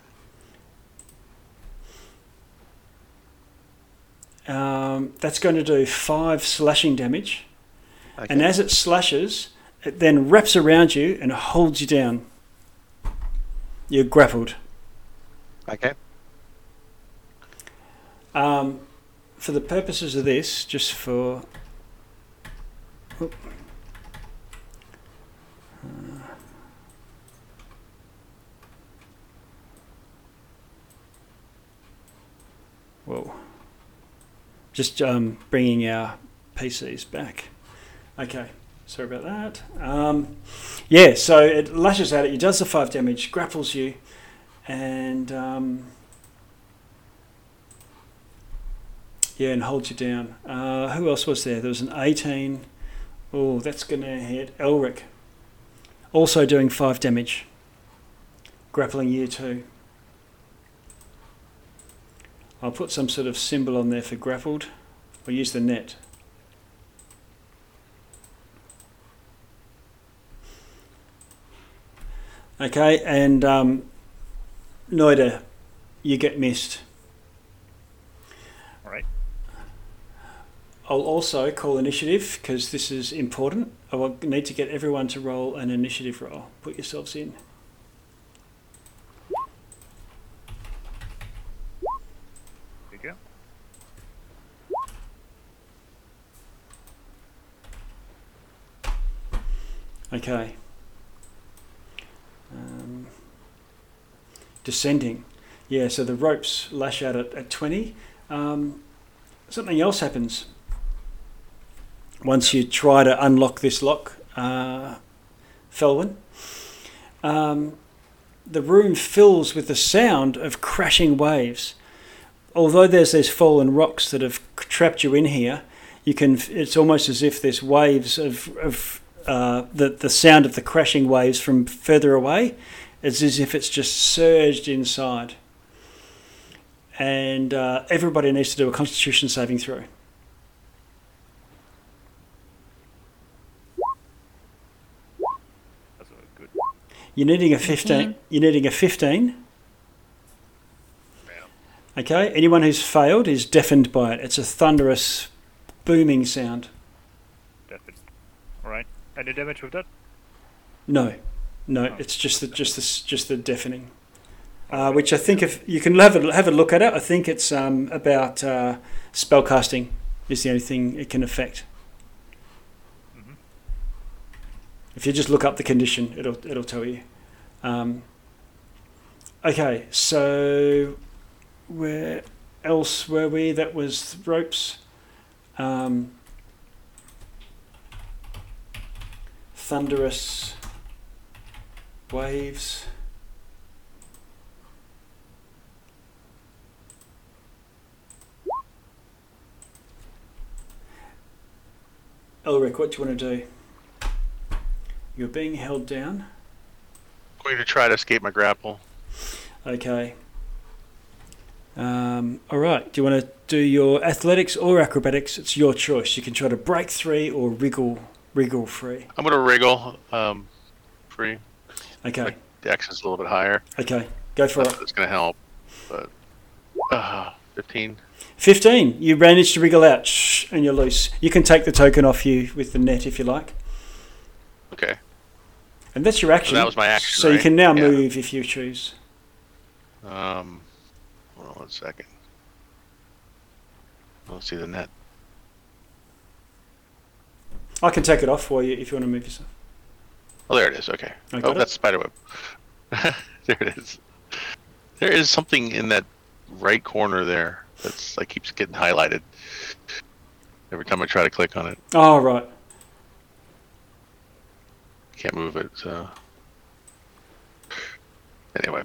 Um, that's going to do five slashing damage. Okay. And as it slashes, it then wraps around you and holds you down. You're grappled. okay. Um, for the purposes of this, just for. Oop. Whoa. Just um, bringing our PCs back. Okay, sorry about that. Um, yeah, so it lashes out at you, does the five damage, grapples you, and um, yeah, and holds you down. Uh, who else was there? There was an 18. Oh, that's going to hit Elric. Also doing five damage, grappling you too. I'll put some sort of symbol on there for grappled. Or use the net. Okay, and um, Noida, you get missed. Alright. I'll also call initiative because this is important. I will need to get everyone to roll an initiative roll. Put yourselves in. Okay. Um, descending. Yeah, so the ropes lash out at, at 20. Um, something else happens. Once you try to unlock this lock, uh, Felwyn, um, the room fills with the sound of crashing waves. Although there's these fallen rocks that have trapped you in here, you can. It's almost as if there's waves of, of uh, the the sound of the crashing waves from further away. It's as if it's just surged inside. And uh, everybody needs to do a Constitution saving throw. That's good. You're needing a 15. You're needing a 15. Okay. Anyone who's failed is deafened by it. It's a thunderous, booming sound. Any damage with that? No, no. Oh. It's just the just the just the deafening. Uh, which I think if you can have a have a look at it, I think it's um, about uh, spellcasting is the only thing it can affect. Mhm. If you just look up the condition, it'll it'll tell you. Um, Okay, so where else were we? That was ropes. Um, thunderous waves. Elric, what do you want to do? You're being held down. I'm going to try to escape my grapple. Okay. Um, all right. Do you want to do your athletics or acrobatics? It's your choice. You can try to break three or wriggle, wriggle free. I'm going to wriggle. Um, free. Okay. Dex is a little bit higher. Okay. Go for it. It's going to help. But uh, 15. 15. You managed to wriggle out shh, and you're loose. You can take the token off you with the net if you like. Okay. And that's your action. that was my action, So you can now Yeah. move if you choose. Um, hold on one second. Let's see the net. I can take it off for you if you want to move yourself. Oh, there it is. Okay. I oh, got it. that's spiderweb. [laughs] there it is. There is something in that right corner there that's like keeps getting highlighted every time I try to click on it. Oh, right. Can't move it. So anyway,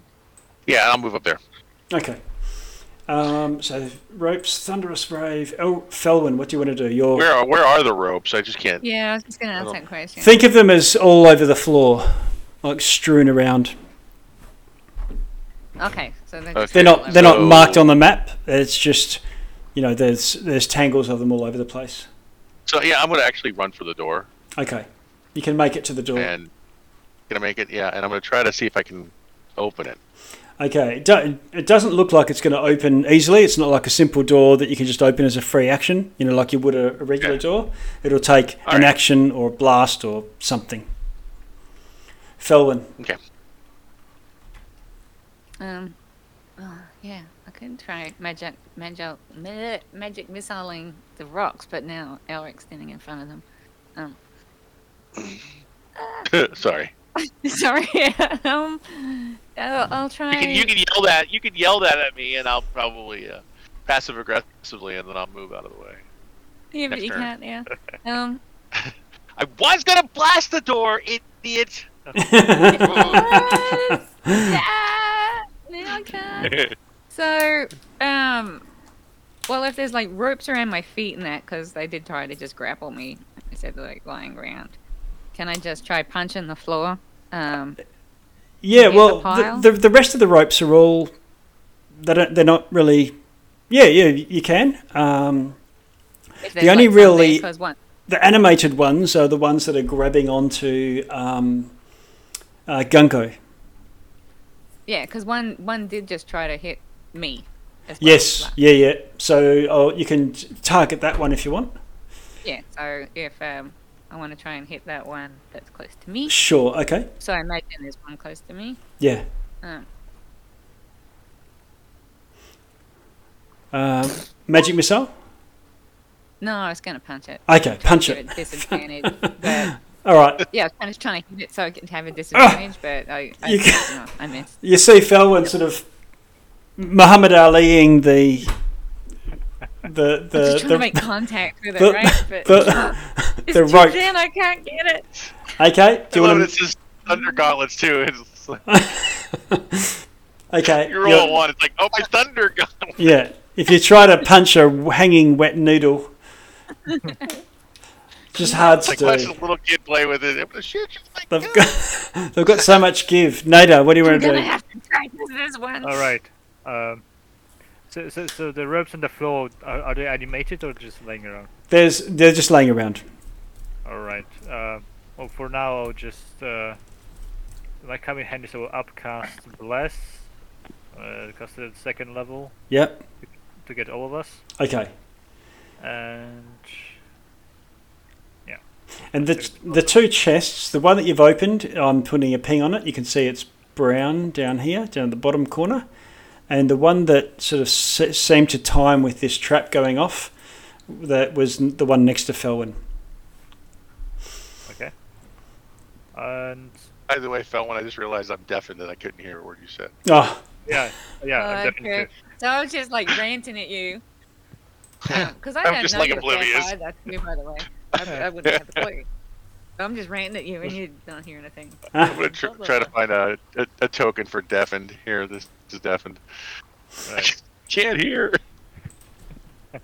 yeah, I'll move up there. Okay. Um, so ropes, thunderous brave. Oh, Felwyn, what do you want to do? You're Where are where are the ropes? I just can't. Yeah, I was just gonna ask Oh. that question. Think of them as all over the floor, like strewn around. okay, so they're, Okay. just They're not they're not So- marked on the map. It's just you know there's there's tangles of them all over the place. So yeah, I'm gonna actually run for the door Okay, you can make it to the door. and gonna make it. Yeah, and I'm gonna try to see if I can open it. Okay, it, do, it doesn't look like it's going to open easily. It's not like a simple door that you can just open as a free action. You know, like you would a, a regular Okay. door. It'll take All an right. action or a blast or something. Felwyn, Um, oh, yeah, I could try magic, magic, magic missiling the rocks, but now Elric's standing in front of them. Um, [laughs] Sorry. [laughs] sorry. [laughs] um, I'll, I'll try. You can you can yell that you can yell that at me, and I'll probably uh, passive aggressively, and then I'll move out of the way. yeah, but you turn. can't. Yeah. [laughs] Um. I was gonna blast the door, idiot. ah, now I can't. So, um, well, if there's like ropes around my feet and that, because they did try to just grapple me instead of like lying around, can I just try punching the floor? Um, Yeah, well, the, the the rest of the ropes are all they don't they're not really. Yeah, yeah, you can. Um, The only like, really- one, the animated ones are the ones that are grabbing onto um, uh, Gungo. yeah, because one one did just try to hit me. well. Yes, Like, yeah, yeah. So oh, you can target that one if you want. Yeah. So if um, I want to try and hit that one that's close to me, Sure. Okay. so I imagine there's one close to me. Yeah. Um, Um, magic missile. no, I was gonna punch it. Okay, punch it. disadvantage, but [laughs] All right. yeah, I was kind of trying to hit it so I could have a disadvantage, but I, I, Ah! You [laughs] no, I missed. You see Felwyn sort of Muhammad Aliing the the I'm the just trying the, to make contact with it, the- right? [laughs] But the, it's [laughs] the too rope. thin, I can't get it. Okay. Do you I love want it's just thunder gauntlets too. [laughs] It's like. Okay. you roll you're- a one. It's like oh my thunder gauntlet. Yeah. If you try to punch a hanging wet noodle, just hard to Like watch a little kid play with it. I'm gonna shoot you. Like, They've got they've got so much give. Nada, what do you want to gonna do? have to practice this one. All right. Um, so, so, so the ropes on the floor are, are they animated or just laying around? There's they're just laying around. All right. Uh, well, for now, I'll just uh, my coming handy so upcast bless, uh, cast it at second level Yep. to get all of us, Okay. and yeah. And the the two chests, the one that you've opened, I'm putting a ping on it. You can see it's brown down here, down the bottom corner. And the one that sort of seemed to time with this trap going off, that was the one next to Felwyn. okay. And By the way, Felwyn I just realized I'm deaf and that I couldn't hear a word you said. Oh, Yeah, yeah, Oh, I'm definitely. okay. So I was just like ranting at you. [laughs] Um, because I I'm don't just, know like, oblivious. vampire, That's you, by the way. I, I wouldn't have a clue. I'm just ranting at you and you [laughs] don't hear anything. I'm gonna tr- try to find a, a, a token for deafened. Here, this is deafened. Right. [laughs] Can't hear. [laughs]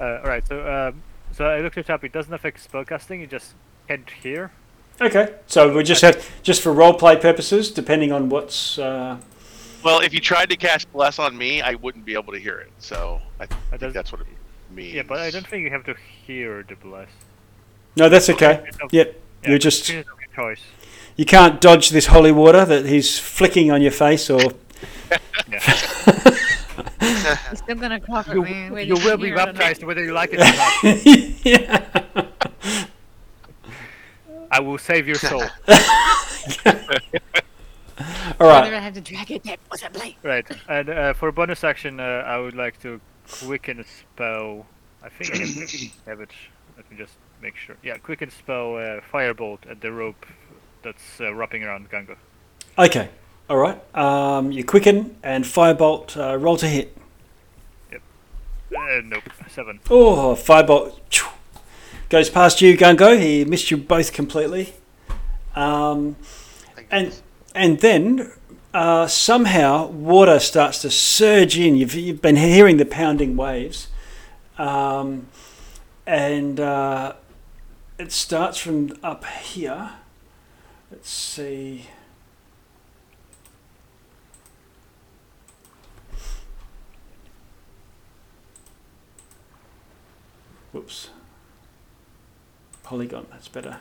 Uh, all right, so um, so I looked it up. It doesn't affect spellcasting. You just can't hear. Okay, so we just have just for roleplay purposes, depending on what's. Uh, Well, if you tried to cast bless on me, I wouldn't be able to hear it. So I think that's what it means. Yeah, but I don't think you have to hear the bless. No, that's okay. Yep, yeah, you're just it's your choice. you can't dodge this holy water that he's flicking on your face, or [laughs] Yeah. He's still gonna cough at you, me. whether you can will be hear it or not. baptized whether you like it or not. [laughs] yeah. I will save your soul. [laughs] All I right. never had to drag it that possibly. right, and uh, for bonus action, uh, I would like to quicken a spell. I think I have it. Let me just make sure. Yeah, quicken spell uh, firebolt at the rope that's uh, wrapping around Gungo. Okay. All right. Um, you quicken and firebolt. Uh, roll to hit. Uh, nope, seven. Oh, firebolt phew, goes past you, Gungo. He missed you both completely. Um, and and then uh, somehow water starts to surge in. You've, you've been hearing the pounding waves, um, and uh, it starts from up here. Let's see. Whoops. Polygon, that's better.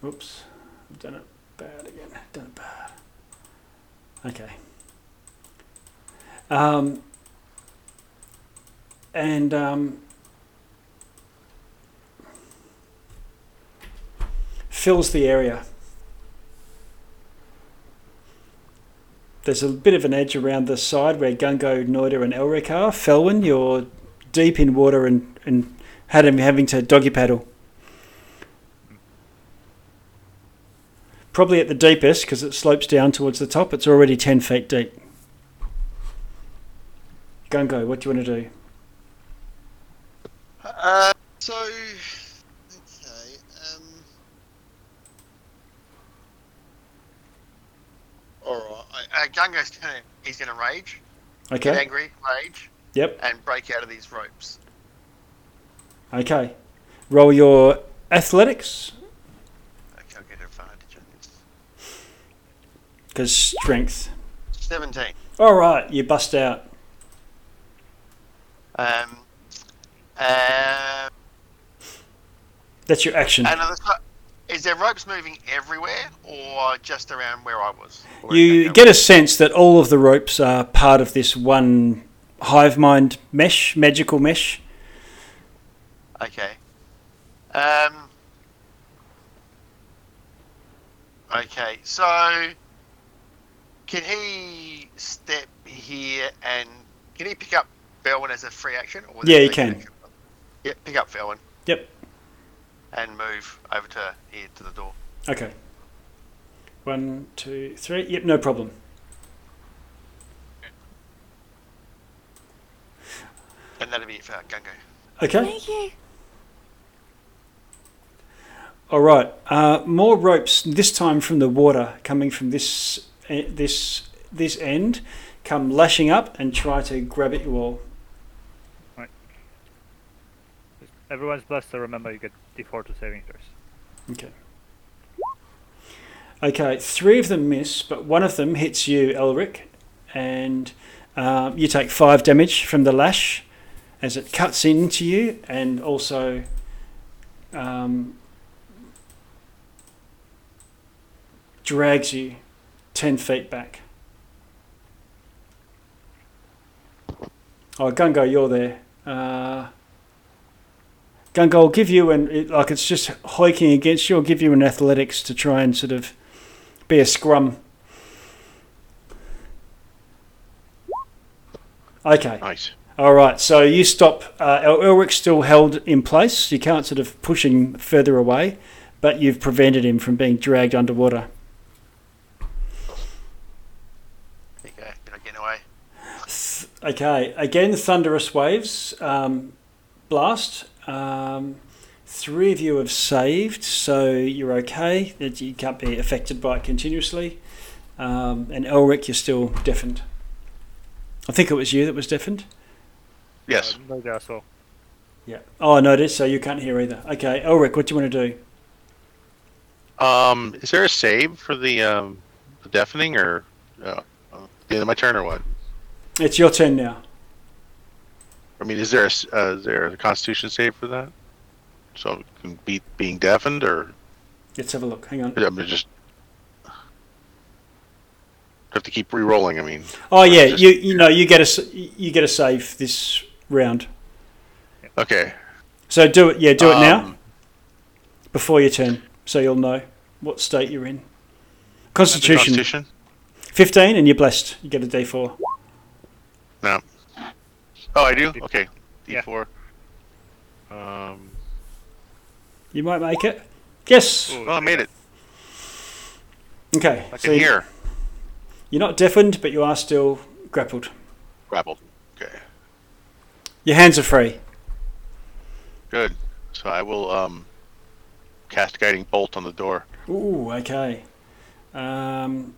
Whoops, I've done it bad again. Done it bad. Okay. Um, and um, fills the area. There's a bit of an edge around the side where Gungo, Noida, and Elric are. Felwyn, you're deep in water and, and had him having to doggy paddle. Probably at the deepest because it slopes down towards the top. It's already 10 feet deep. Gungo, what do you want to do? Uh, so, okay. Um, all right. Uh, Gungo's gonna he's gonna rage, get Okay. angry, rage, Yep. and break out of these ropes. Okay. Roll your athletics Okay, I'll get advantage on this. Because strength. Seventeen. All right, you bust out. Um. Uh, That's your action. and are the- is there ropes moving everywhere, or just around where I was? Or You that- get a sense that all of the ropes are part of this one hive mind mesh, magical mesh. Okay. Um. Okay, so can he step here and can he pick up Felwyn as a free action? Or Yeah, that he can. action? Yeah, pick up Felwyn Yep. and move over to here to the door. Okay. One, two, three. Yep, no problem. And that'll be it for Gungo. Okay. Thank you. All right. Uh, more ropes. This time from the water, coming from this this this end, come lashing up and try to grab at you all. Everyone's blessed, so remember you get d4 to saving throws. Okay. Okay, three of them miss, but one of them hits you, Elric, and um, you take five damage from the lash as it cuts into you and also um, drags you 10 feet back. Oh, Gungo, you're there. Uh, Gungo, I'll give you an it, like it's just hoiking against you. I'll give you an athletics to try and sort of be a scrum. Okay, Nice. All right, so you stop. Uh, Elric's still held in place. You can't sort of push him further away, but you've prevented him from being dragged underwater. There you go. You're not getting away. Okay, again, thunderous waves um, blast. Um, three of you have saved, so you're okay. That You can't be affected by it continuously. Um, and Elric, you're still deafened. I think it was you that was deafened. Yes. Uh, no, that's all. Yeah. Oh, I noticed. So you can't hear either. Okay, Elric, what do you want to do? Um, is there a save for the um, the deafening or uh, uh, the end of my turn or what? It's your turn now. I mean, is there a, uh, is there a Constitution save for that? So beat being deafened, or Let's have a look. Hang on. I'm just have to keep re-rolling. I mean, Oh yeah, Just- you you know you get a you get a save this round. okay. So do it. Yeah, do it now Um, before your turn, so you'll know what state you're in. Constitution, Constitution. fifteen, and you're blessed. You get a D four. No. Oh, I do. Okay. Yeah. D4. Um. You might make it. Yes. Ooh, Well, I made it. Okay. I so can hear. You're not deafened, but you are still grappled. Grappled. Okay. Your hands are free. Good. So I will um cast guiding bolt on the door. Ooh. Okay. Um,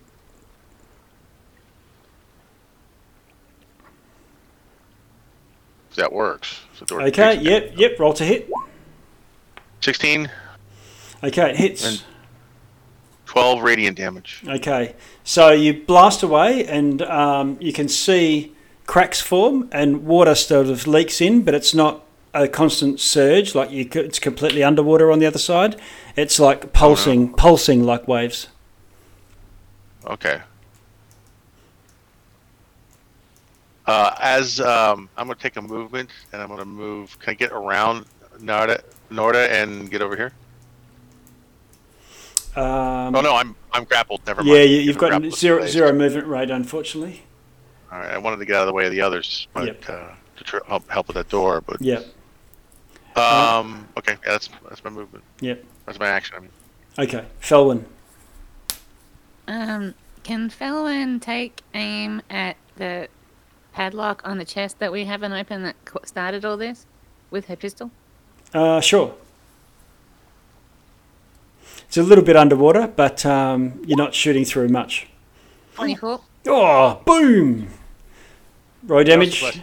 that works. So okay. Yep. Yep. Roll to hit. 16, Okay. It hits. And- 12 radiant damage. Okay, so you blast away, and um, you can see cracks form, and water sort of leaks in, but it's not a constant surge like you. It's completely underwater on the other side. It's like pulsing, pulsing like waves. Okay. Uh, as um, I'm gonna take a movement, and I'm gonna move. Can I get around Narda, Norda, and get over here? Um, oh no, I'm I'm grappled. Never mind. yeah, you, you've got grappled zero movement rate, unfortunately. All right, I wanted to get out of the way of the others, but Yep. uh, to tr- help help with that door. But Yeah. um, okay, yeah, that's that's my movement. Yep. That's my action. I mean, Okay, Felwyn. Um, can Felwyn take aim at the padlock on the chest that we haven't opened that started all this with her pistol? Uh, sure. It's a little bit underwater, but um, you're not shooting through much. 24? Oh, boom! Roll damage.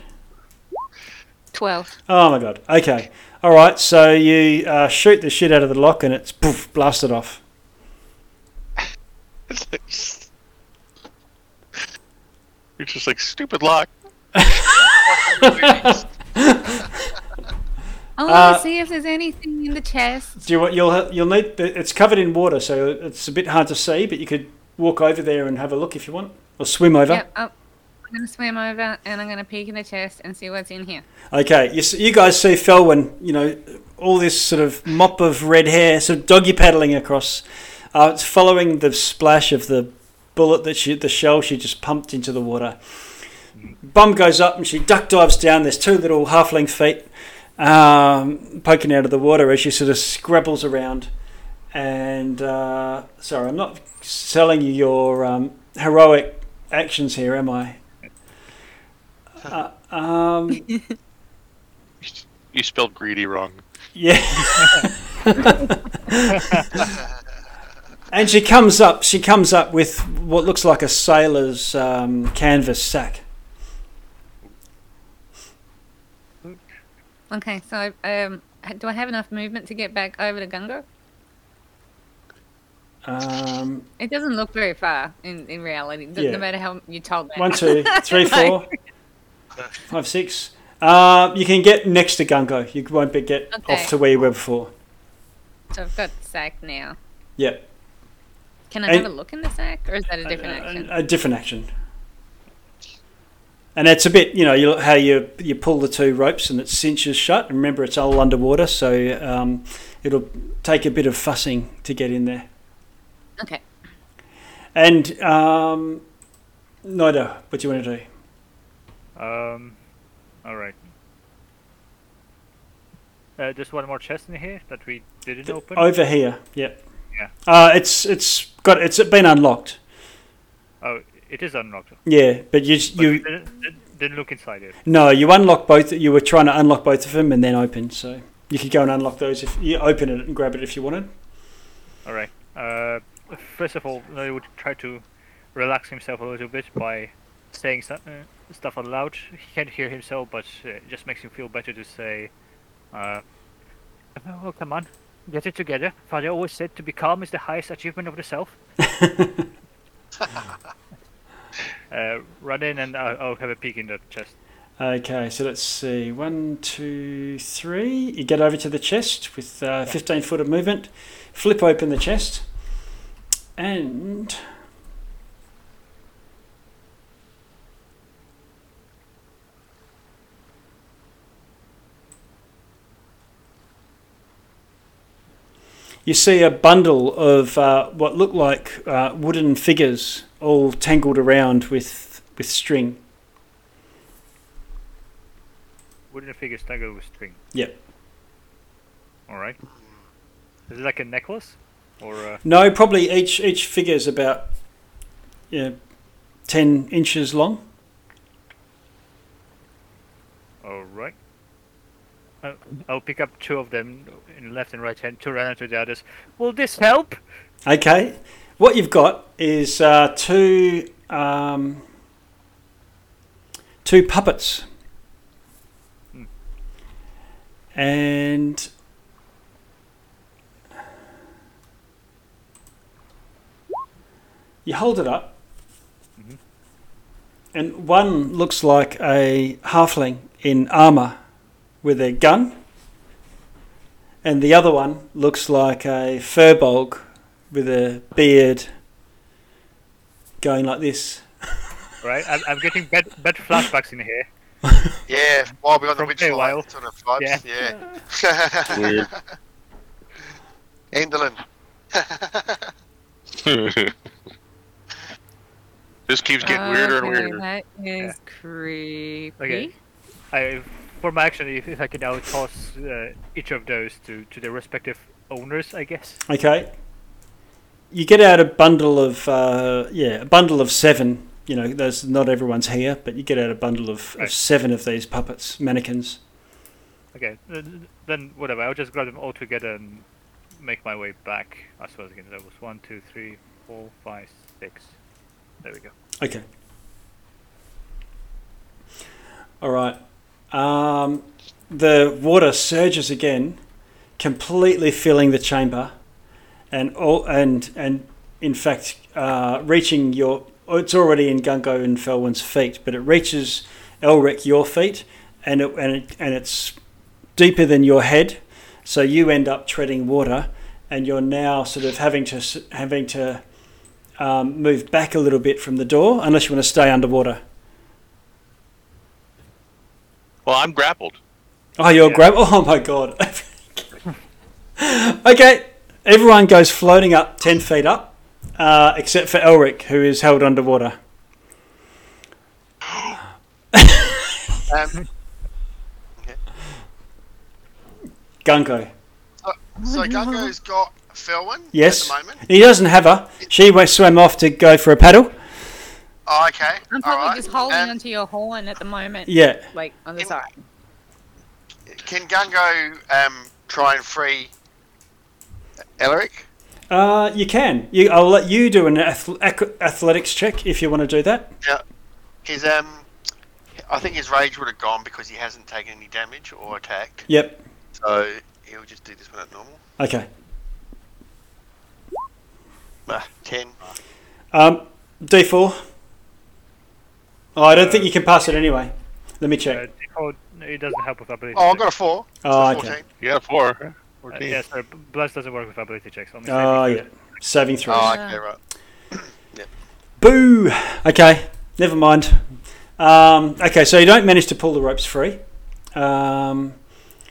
12. Oh my god. Okay. All right. So you uh, shoot the shit out of the lock, and it's poof, blasted off. [laughs] it's you're just like stupid lock. I want Uh, to see if there's anything in the chest. Do you want? You'll you'll need. It's covered in water, so it's a bit hard to see. But you could walk over there and have a look if you want, or swim over. Yep, I'm going to swim over and I'm going to peek in the chest and see what's in here. Okay. You, you guys see Felwyn. You know all this sort of mop of red hair, sort of doggy paddling across. Uh, it's following the splash of the bullet that she, the shell she just pumped into the water. Bum goes up and she duck dives down. There's two little half-length feet um, poking out of the water as she sort of scrabbles around. And uh, sorry, I'm not selling you your um, heroic actions here, am I? [laughs] Uh, um, You spelled greedy wrong. yeah. [laughs] and she comes up. She comes up with what looks like a sailor's um, canvas sack. Okay, so um, do I have enough movement to get back over to Gungo? Um, It doesn't look very far in, in reality, no- Yeah. no matter how you told me. one, two, [laughs] three, four, five, six. Uh, you can get next to Gungo. You won't be get Okay. off to where you were before. So I've got the sack now. Yep. Can I And- have a look in the sack, or is that a different action? A, a different action. And it's a bit, you know, you, how you you pull the two ropes and it cinches shut. Remember, it's all underwater, so um, it'll take a bit of fussing to get in there. Okay. And um, Noda, what do you want to do? Um, All right. Uh, there's one more chest in here that we didn't open. Over here, yep. Yeah. Uh, it's it's got it's been unlocked. Oh, it is unlocked. Yeah, but you But you didn't, didn't- didn't look inside it. no you unlock both. You were trying to unlock both of them and then open. So you could go and unlock those if you open it and grab it if you wanted. All right. Uh, first of all, I would try to relax himself a little bit by saying stu- uh, stuff out loud. He can't hear himself, but uh, it just makes him feel better to say, uh, "Oh, come on, get it together." Father always said to be calm is the highest achievement of the self. [laughs] [laughs] uh, run in and I'll, I'll have a peek in the chest. Okay, so let's see. One, two, three. You get over to the chest with uh, 15 foot of movement. Flip open the chest. And. You see a bundle of uh, what look like uh, wooden figures all tangled around with, with string. Wooden figures tangled with string. Yep. All right. Is it like a necklace, or uh, No, probably each each figure is about yeah, ten inches long. All right. I'll pick up two of them in left and right hand to run into the others. Will this help? Okay, what you've got is uh, two um, two puppets, Hmm. and you hold it up, Mhm. and one looks like a halfling in armor with a gun, and the other one looks like a furbolg with a beard going like this. Right. I'm, I'm getting bad, bad flashbacks in here. [laughs] Yeah, while we're on the From Witchlight Feywild. sort of vibes. Yeah. Weird. [laughs] Endelyn. [laughs] this keeps getting weirder and Okay, weirder. That is creepy. Okay. I, for my action, if, if I can now toss uh, each of those to, to their respective owners, I guess. Okay. You get out a bundle of uh, yeah, a bundle of seven. You know, there's not everyone's here, but you get out a bundle of, of seven of these puppets, mannequins. Okay. th- th- Then whatever. I'll just grab them all together and make my way back. I suppose again that was one, two, three, four, five, six. There we go. Okay. All right. Um, the water surges again, completely filling the chamber, and all and and in fact, uh, reaching your. It's already in Gungo and Felwyn's feet, but it reaches Elric your feet, and it, and it, and it's deeper than your head, so you end up treading water, and you're now sort of having to having to um, move back a little bit from the door, unless you want to stay underwater. Well, I'm grappled. Oh, you're Yeah. grab. [laughs] Oh my god. [laughs] okay, everyone goes floating up ten feet up, uh, except for Elric, who is held underwater. Um, [laughs] Gungo. so Gungo's got Felwyn Yes. at the moment. He doesn't have her. She went swam off to go for a paddle. Oh, okay. I'm probably right. just holding Um, onto your horn at the moment. Yeah. Like on the In- side. Can Gungo um, try and free Elric? Uh, you can. You, I'll let you do an athletics check if you want to do that. Yeah. His um, I think his rage would have gone because he hasn't taken any damage or attacked. Yep. So he'll just do this one at normal. Okay. Ah, ten. Um, D4. Oh, I don't think you can pass it anyway. Let me Uh, check. oh, it doesn't help with ability. Oh, I've got a four. Oh, So okay. 14. You got a four. Uh, 14. yes, uh, b- Bless doesn't work with ability checks. Only Oh, yeah. throws. Saving throws. Oh, okay, right. [clears throat] Boo! Okay, never mind. Um, okay, so you don't manage to pull the ropes free. Um,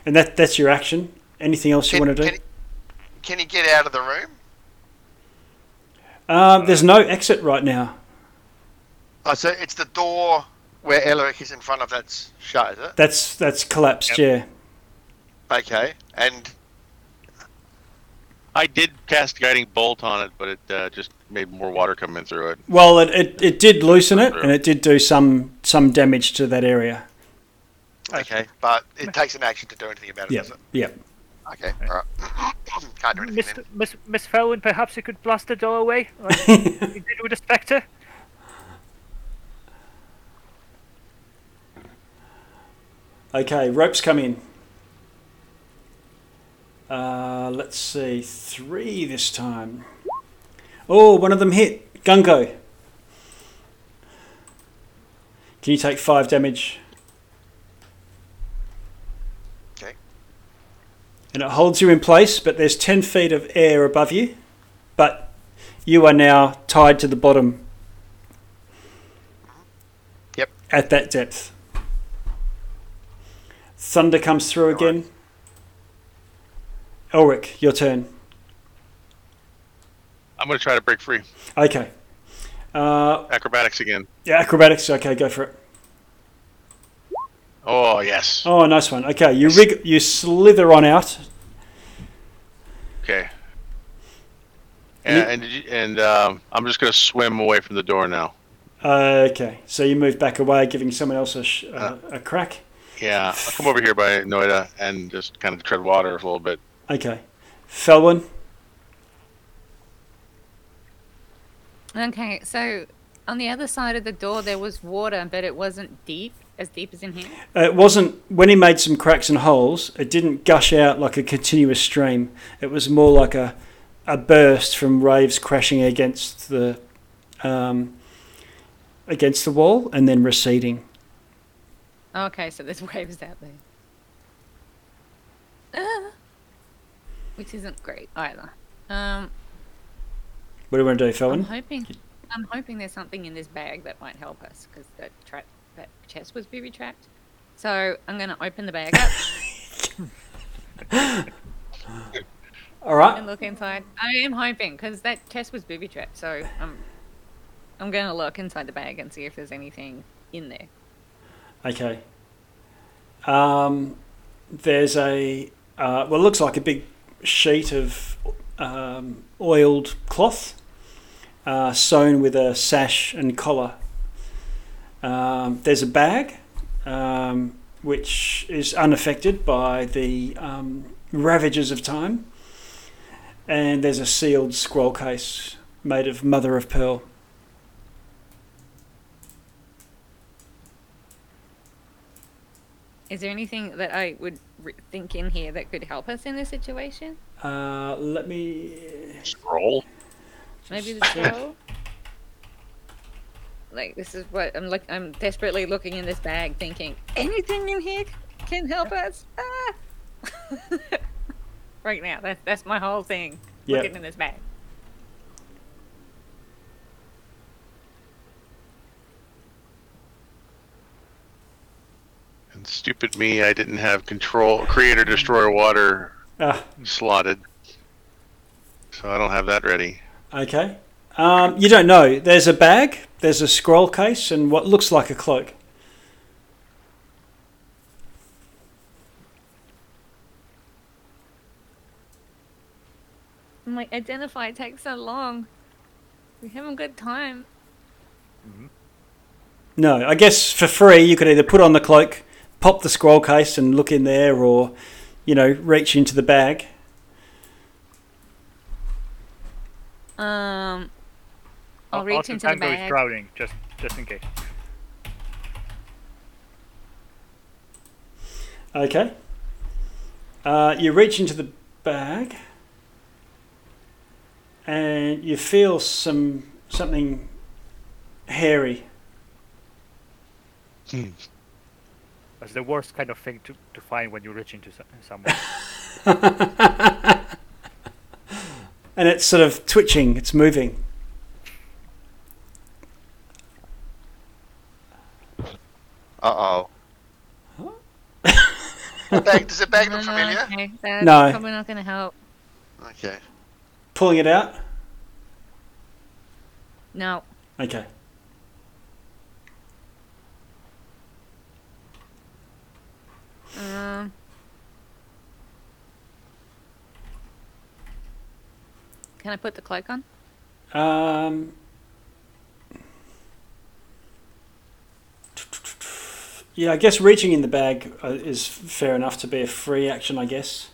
and that that's your action. Anything else you Can, want to do? can, he, can he get out of the room? Um, there's no exit right now. Oh, so it's the door where Elric is in front of that's shut, is it? That's that's collapsed. Yeah. Okay. And I did cast guiding bolt on it, but it uh, just made more water come in through it. Well, it, it, it did loosen it, and it did do some some damage to that area. okay, but it takes an action to do anything about it, Yep. does it? Yep. Okay. All right. [coughs] Can't do anything Miss. Miss, Miss Felwyn, perhaps you could blast the door away, like [laughs] you did with the Spectre? Okay, ropes come in. Uh, let's see, three this time. Oh, one of them hit. Gungo. Can you take five damage? Okay. And it holds you in place, but there's 10 feet of air above you. But you are now tied to the bottom. Yep. At that depth. Thunder comes through again. Elric, your turn. I'm going to try to break free. Okay. Uh, Acrobatics again. yeah, acrobatics. Okay, go for it. Oh yes. Oh, nice one. Okay, you rig, you slither on out. Okay. And you- And and, did you, and um, I'm just going to swim away from the door now. Okay, so you move back away, giving someone else a, sh- Uh. a crack. Yeah, I'll come over here by Noida and just kind of tread water a little bit. Okay, Felwyn. Okay, so on the other side of the door there was water, but it wasn't deep, as deep as in here. Uh, It wasn't when he made some cracks and holes. It didn't gush out like a continuous stream. It was more like a a burst from waves crashing against the um, against the wall and then receding. Okay, so there's [laughs] waves out there. Ah, [laughs] which isn't great either. Um, What do you want to do, I'm hoping, I'm hoping there's something in this bag that might help us because that tra- that chest was booby trapped. So I'm gonna open the bag up [laughs] All right. and look inside. I am hoping because that chest was booby trapped. So I'm, I'm gonna look inside the bag and see if there's anything in there. Okay. Um, there's a uh, well, it looks like a big sheet of um, oiled cloth uh, sewn with a sash and collar. Um, there's a bag um, which is unaffected by the um, ravages of time, and there's a sealed scroll case made of mother of pearl. Is there anything that I would re- think in here that could help us in this situation? Uh, let me Scroll. Maybe the scroll. Like this is what I'm look. I'm desperately looking in this bag, thinking anything in here can help us. Ah! [laughs] right now, that's that's my whole thing. Yep. Looking in this bag. And stupid me, I didn't have control, creator, destroyer, water Ah, slotted. So I don't have that ready. Okay. Um, you don't know. There's a bag, there's a scroll case, and what looks like a cloak. I'm like, identify takes so long. We have a good time. No, I guess for free you could either put on the cloak, pop the scroll case, and look in there, or you know, reach into the bag. Um, I'll reach Austin into the Tango is bag. drowning, just just in case. Okay. Uh, you reach into the bag, and you feel some something hairy. That's the worst kind of thing to, to find when you reach into so- someone. [laughs] and it's sort of twitching. It's moving. Uh oh. bag, does the bag No, look no, familiar? okay, that's No. probably not going to help. Okay. Pulling it out. No. Okay. Uh, can I put the cloak on? Um. Yeah, I guess reaching in the bag uh, is fair enough to be a free action, I guess.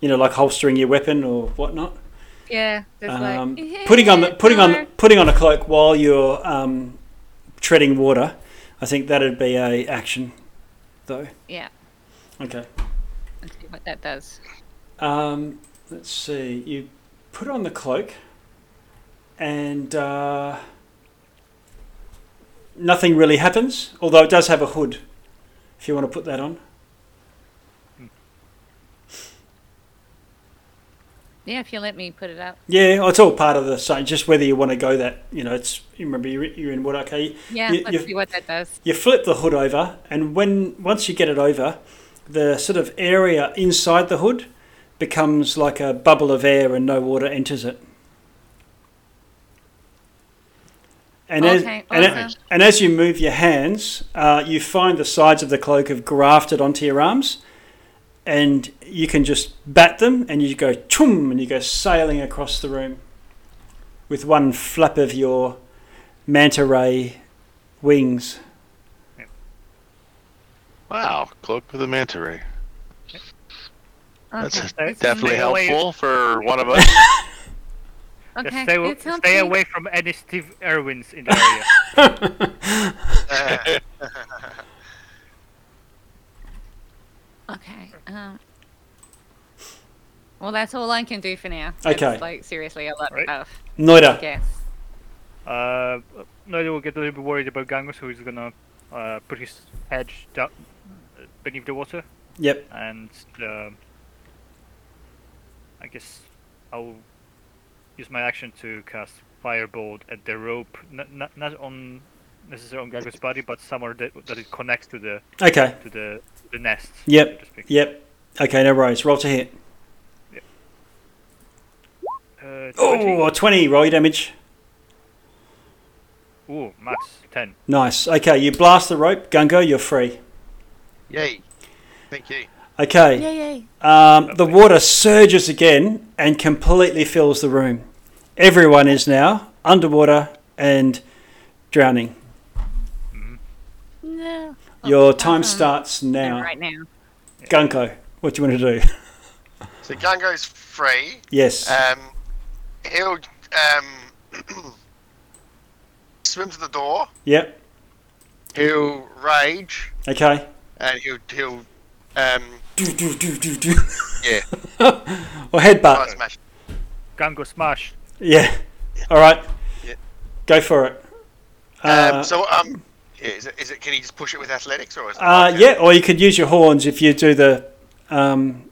You know, like holstering your weapon or whatnot. Yeah, um, [laughs] like, putting on the, putting on putting on a cloak while you're um, treading water. I think that'd be a action, though. Yeah. Okay. Let's see what that does. Um, let's see. You put on the cloak, and uh, nothing really happens. Although it does have a hood, if you want to put that on. Yeah, if you let me put it up. Yeah, it's all part of the same. Just whether you want to go that, you know, it's. You remember you're, in water. Okay, Yeah, You- let's see what that does. you flip the hood over, and when once you get it over, the sort of area inside the hood becomes like a bubble of air, and no water enters it. And Okay, as, and, and as you move your hands, uh, you find the sides of the cloak have grafted onto your arms, and you can just bat them, and you go chum, and you go sailing across the room with one flap of your manta ray wings. Wow, cloak with a manta ray. That's Okay. It's definitely Stay away. helpful for one of us. [laughs] Okay. Just stay, it sounds stay away from any Steve Irwins in the area. [laughs] Okay. Um. Well, that's all I can do for now. That's, Okay. Like seriously, a lot Right. of Noida. guess. Uh, Noida will get a little bit worried about Gangus, who is gonna uh, put his head down beneath the water, Yep. and um I guess I'll use my action to cast Firebolt at the rope, not not, not on necessarily on Gangus' body, but somewhere that, that it connects to the Okay. to the the nest. Yep. so. Yep. Okay, no worries. Roll to hit. Uh, 20. Oh, 20. Roll your damage. Ooh, max ten. Nice. Okay, you blast the rope. Gungo, you're free. Yay. Thank you. Okay. Yay! Yay! Um, the water surges again and completely fills the room. Everyone is now underwater and drowning. No. Your time awesome. starts now. Right now. Gungo, what do you want to do? So Gungo's free. yes. Um, he'll um, [clears throat] swim to the door. yep. He'll rage, Okay. And he'll he'll um, Do, do, do, do, do. yeah, [laughs] or headbutt. try and smash. Gungo smash. Yeah. All right. Yeah. Go for it. Um, Uh, so um, yeah, is it, is it? Can he just push it with athletics, or is it uh, yeah, or you could use your horns if you do the um,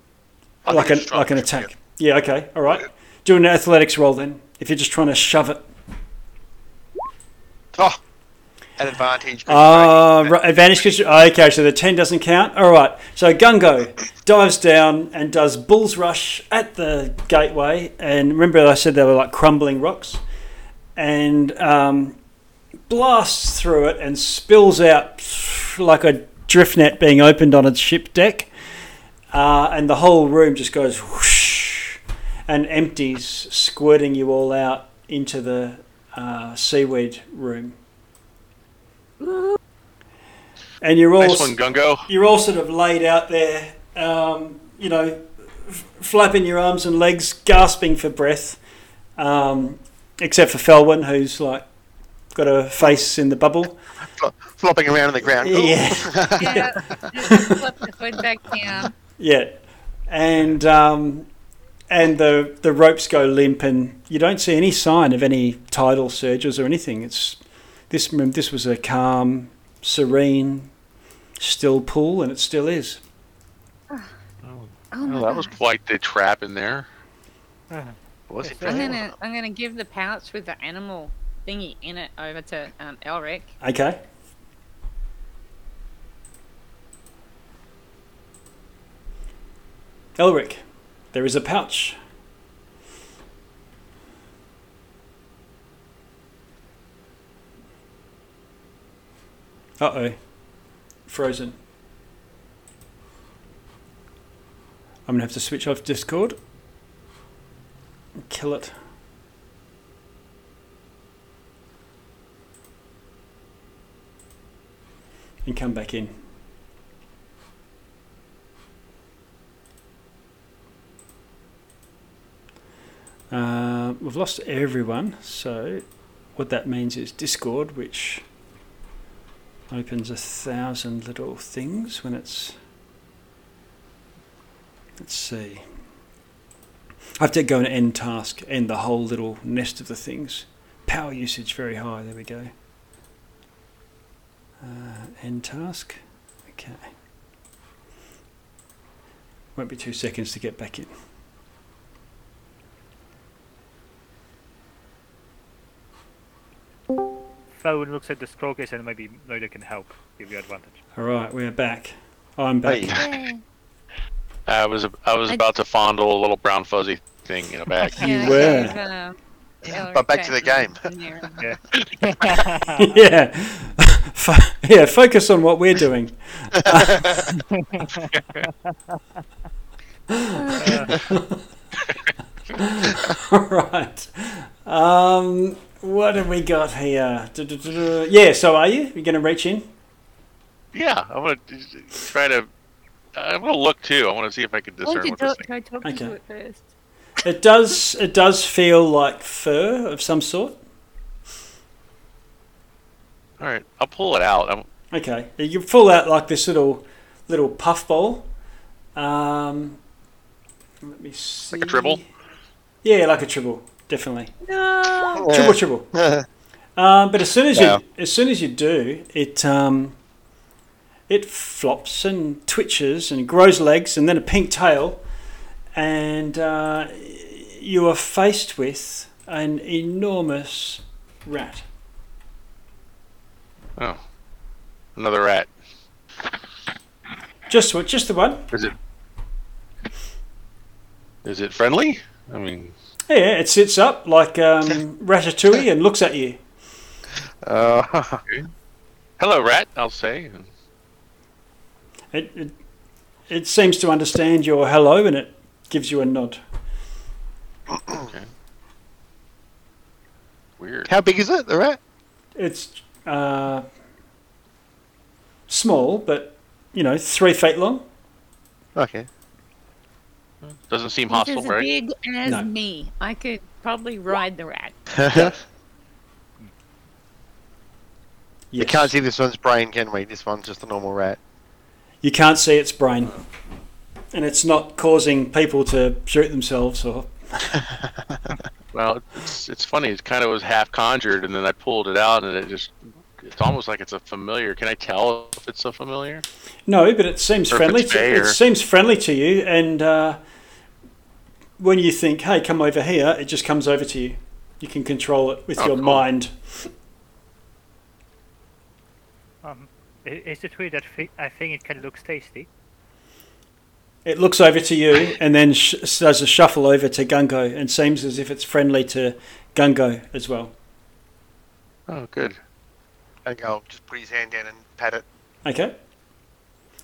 I like an like an and it, attack. Yeah. Okay. All right. Do an athletics roll then. If you're just trying to shove it. Oh, an advantage. 'cause Uh, right, advantage because okay, so the ten doesn't count. All right, so Gungo dives down and does bull's rush at the gateway, and remember I said they were like crumbling rocks, and um, blasts through it and spills out like a drift net being opened on a ship deck, uh, and the whole room just goes whoosh and empties, squirting you all out into the uh, seaweed room. And you're all Nice one, Gungo. you're all sort of laid out there, um, you know, f- flapping your arms and legs, gasping for breath, um, except for Felwyn, who's like got a face in the bubble. flopping around on the ground. Yeah, [laughs] Yeah. flip the hood back down. yeah, and um, and the the ropes go limp, and you don't see any sign of any tidal surges or anything. It's this this was a calm, serene, still pool, and it still is. Oh Oh, my that was quite the trap in there. Was it? I'm gonna I'm gonna give the pouch with the animal thingy in it over to um, Elric. Okay. Elric, there is a pouch. Uh oh. Frozen. I'm gonna have to switch off Discord. Kill it. And come back in. Uh, we've lost everyone, so what that means is Discord, which opens a thousand little things when it's. Let's see. I have to go and end task, end the whole little nest of the things. Power usage very high, there we go. Uh, end task. Okay. Won't be two seconds to get back in. Phone looks at the stroke case and maybe Loader can help give you advantage. All right, we're back. I'm back. Hey. I was I was I- about to fondle a little brown fuzzy thing in a bag. [laughs] You Yeah, were. he's, uh, But back to the game. Jackson in there. Yeah. [laughs] yeah, Fo- yeah. Focus on what we're doing. [laughs] All right. Um, what have we got here? Yeah. So, are you? You going to reach in? Yeah, I want to try to. I'm gonna look too. I want to see if I can discern what this thing. try talking to Okay. it first? It does. It does feel like fur of some sort. All right, I'll pull it out. I'm, Okay, you pull out like this little little puff ball. Um, let me see. Like a tribble? Yeah, like a tribble, definitely. No. Tribble, tribble. [laughs] Um, but as soon as Yeah. you as soon as you do, it um, it flops and twitches and grows legs and then a pink tail, and uh, you are faced with an enormous rat. oh, another rat. Just what? Just the one? Is it? Is it friendly? I mean, Yeah, it sits up like um, [laughs] Ratatouille and looks at you. Uh, hello, rat. I'll say. It, it, it seems to understand your hello and it gives you a nod. Okay. Weird. how big is it, the rat? It's uh, small, but you know, three feet long. Okay. Doesn't seem He's hostile, as right? big as No. me. I could probably ride the rat. [laughs] [laughs] You can't see this one's brain, can we? This one's just a normal rat. You can't see its brain, and it's not causing people to shoot themselves or. [laughs] Well, it's it's funny. It kind of was half conjured, and then I pulled it out, and it just. It's almost like it's a familiar. Can I tell if it's a familiar? No, but it seems Or if friendly. it's To, it fair. seems friendly to you, and uh, when you think, "Hey, come over here," it just comes over to you. You can control it with Oh, your cool. mind. Um, is it weird that I think it kind of looks tasty? It looks over to you and then sh- does a shuffle over to Gungo and seems as if it's friendly to Gungo as well. Oh, good. And go, just put his hand down and pat it. Okay.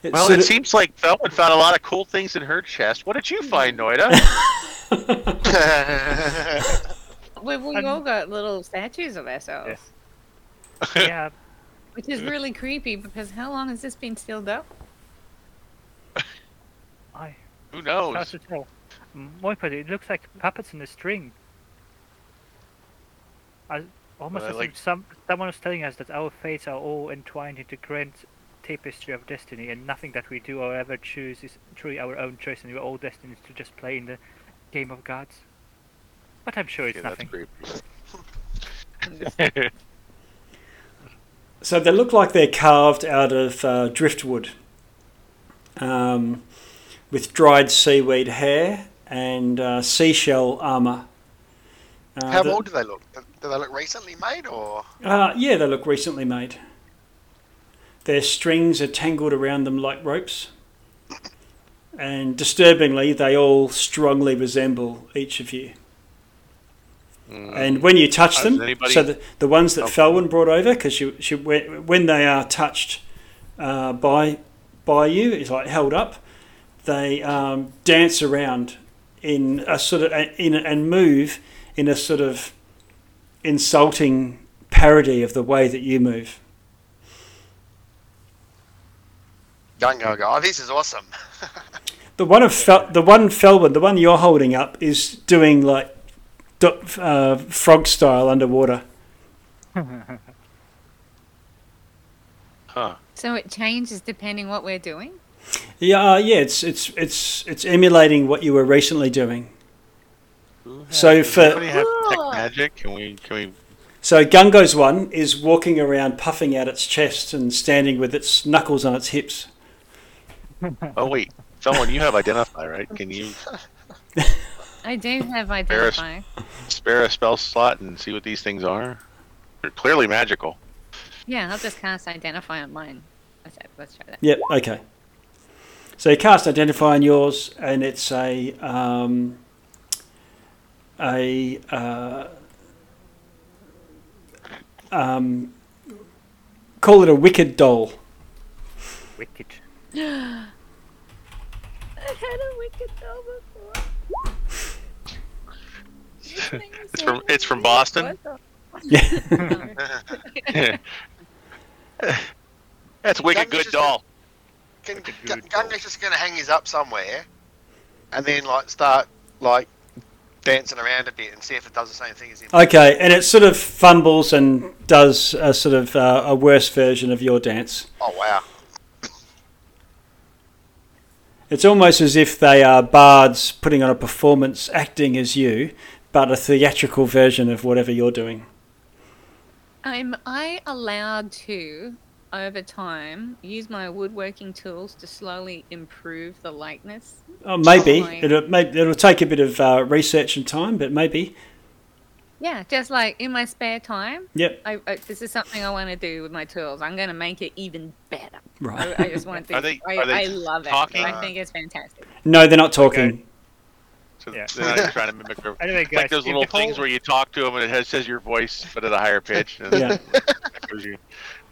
It Well, sort it seems like Felwyn found a lot of cool things in her chest. What did you find, Noida? [laughs] [laughs] We've, we've Um, all got little statues of ourselves, [laughs] yeah, which is really creepy because how long has this been sealed up? I Who hard knows? to tell. M- it looks like puppets in a string. I, almost Well, as like- if some someone was telling us that our fates are all entwined into grand tapestry of destiny, and nothing that we do or ever choose is truly our own choice, and we're all destined to just play in the game of gods. But I'm sure it's Yeah, that's nothing. creepy. [laughs] So they look like they're carved out of uh, driftwood um, with dried seaweed hair and uh, seashell armour. Uh, How the- old do they look? Do do they look recently made, or Uh, yeah, they look recently made. Their strings are tangled around them like ropes. And disturbingly, they all strongly resemble each of you. Mm. And when you touch Does them, anybody- so the, the ones that Oh. Felwyn brought over, because she, she, when when they are touched uh, by by you, it's like held up, they um, dance around in a sort of in and move in a sort of insulting parody of the way that you move. Gungo go, oh, this is awesome. [laughs] The one of Fel- the one Felwyn, the one you're holding up, is doing like uh, frog style underwater. [laughs] Huh. So it changes depending what we're doing. Yeah, uh, yeah. It's it's it's it's emulating what you were recently doing. So for- have tech magic? Can we? Can we? So Gungo's one is walking around puffing out its chest and standing with its knuckles on its hips. Oh wait, someone you have identify right? Can you I do have identify. spare a spell slot and see what these things are? They're clearly magical. Yeah, I'll just cast identify on mine. Let's, let's try that. Yep. Okay. So you cast identify on yours, and it's a um, a uh, um, call it a wicked doll. Wicked. [gasps] I had a wicked doll before. [laughs] It's from it's from Boston. Yeah. [laughs] [laughs] That's wicked Gungo's good doll. Can, Like a Gun- just going to hang his up somewhere, and then like start like dancing around a bit and see if it does the same thing as him. Okay, and it sort of fumbles and does a sort of uh, a worse version of your dance. Oh wow! It's almost as if they are bards putting on a performance, acting as you, but a theatrical version of whatever you're doing. Am I allowed to, over time, use my woodworking tools to slowly improve the likeness? Oh, maybe it'll may, it'll take a bit of uh, research and time, but maybe. Yeah, just like in my spare time, Yep. I, I, this is something I want to do with my tools. I'm going to make it even better. Right. I, I just want to. Are they- I, are they I love it. talking? I think it's fantastic. No, they're not talking. So Yeah. they're not trying to [laughs] mimic their, Anyway, guys, like those little the things where you talk to them and it has, says your voice but at a higher pitch. [laughs] And Yeah. echoes.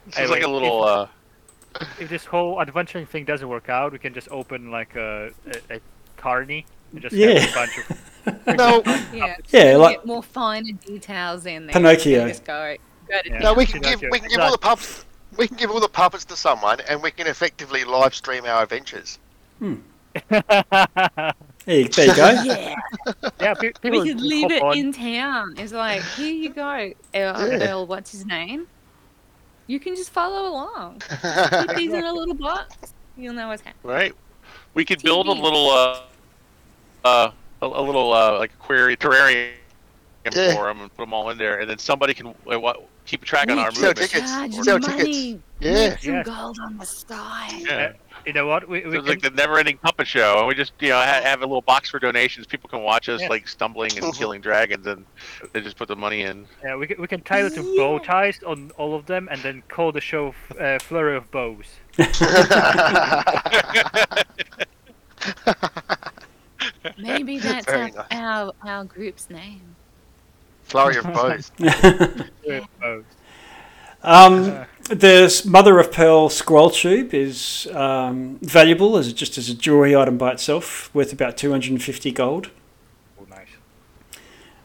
It's Anyway, like a little. if- Uh, if this whole adventuring thing doesn't work out, we can just open like a a, a carny and just Yeah. have a bunch of [laughs] No, Yeah. Yeah, like get more finer details in there. Pinocchio. You Just go, go to Yeah. no, we can give we can give all the puppets we can give all the puppets to someone, and we can effectively live stream our adventures. [laughs] there you, there you go. Yeah, yeah, people we could leave it on. in town. It's like, here you go, Earl, [laughs] Yeah. Earl what's his name? You can just follow along. Put these in a little box. You'll know what's happening. right? We could build a little. Uh, uh, a, a little uh, like query terrarium [laughs] Yeah. for them and put them all in there, and then somebody can uh, keep track on our could Sell movements. tickets. Charge Sell money. tickets. Yeah. Make some Yeah. gold on the side. Yeah. You know what? We, we So it's can, like the never-ending puppet show, and we just you know ha- have a little box for donations. People can watch us Yeah. like stumbling and killing [laughs] dragons, and they just put the money in. yeah, we can, we can tie it to bow ties on all of them and then call the show f- uh, Flurry of Bows. [laughs] Maybe [laughs] that's our, nice. our our group's name. Flurry of bows. Flurry of Bows. Um, the mother of pearl scroll tube is um, valuable as just as a jewelry item by itself, worth about two hundred and fifty gold. Oh, nice.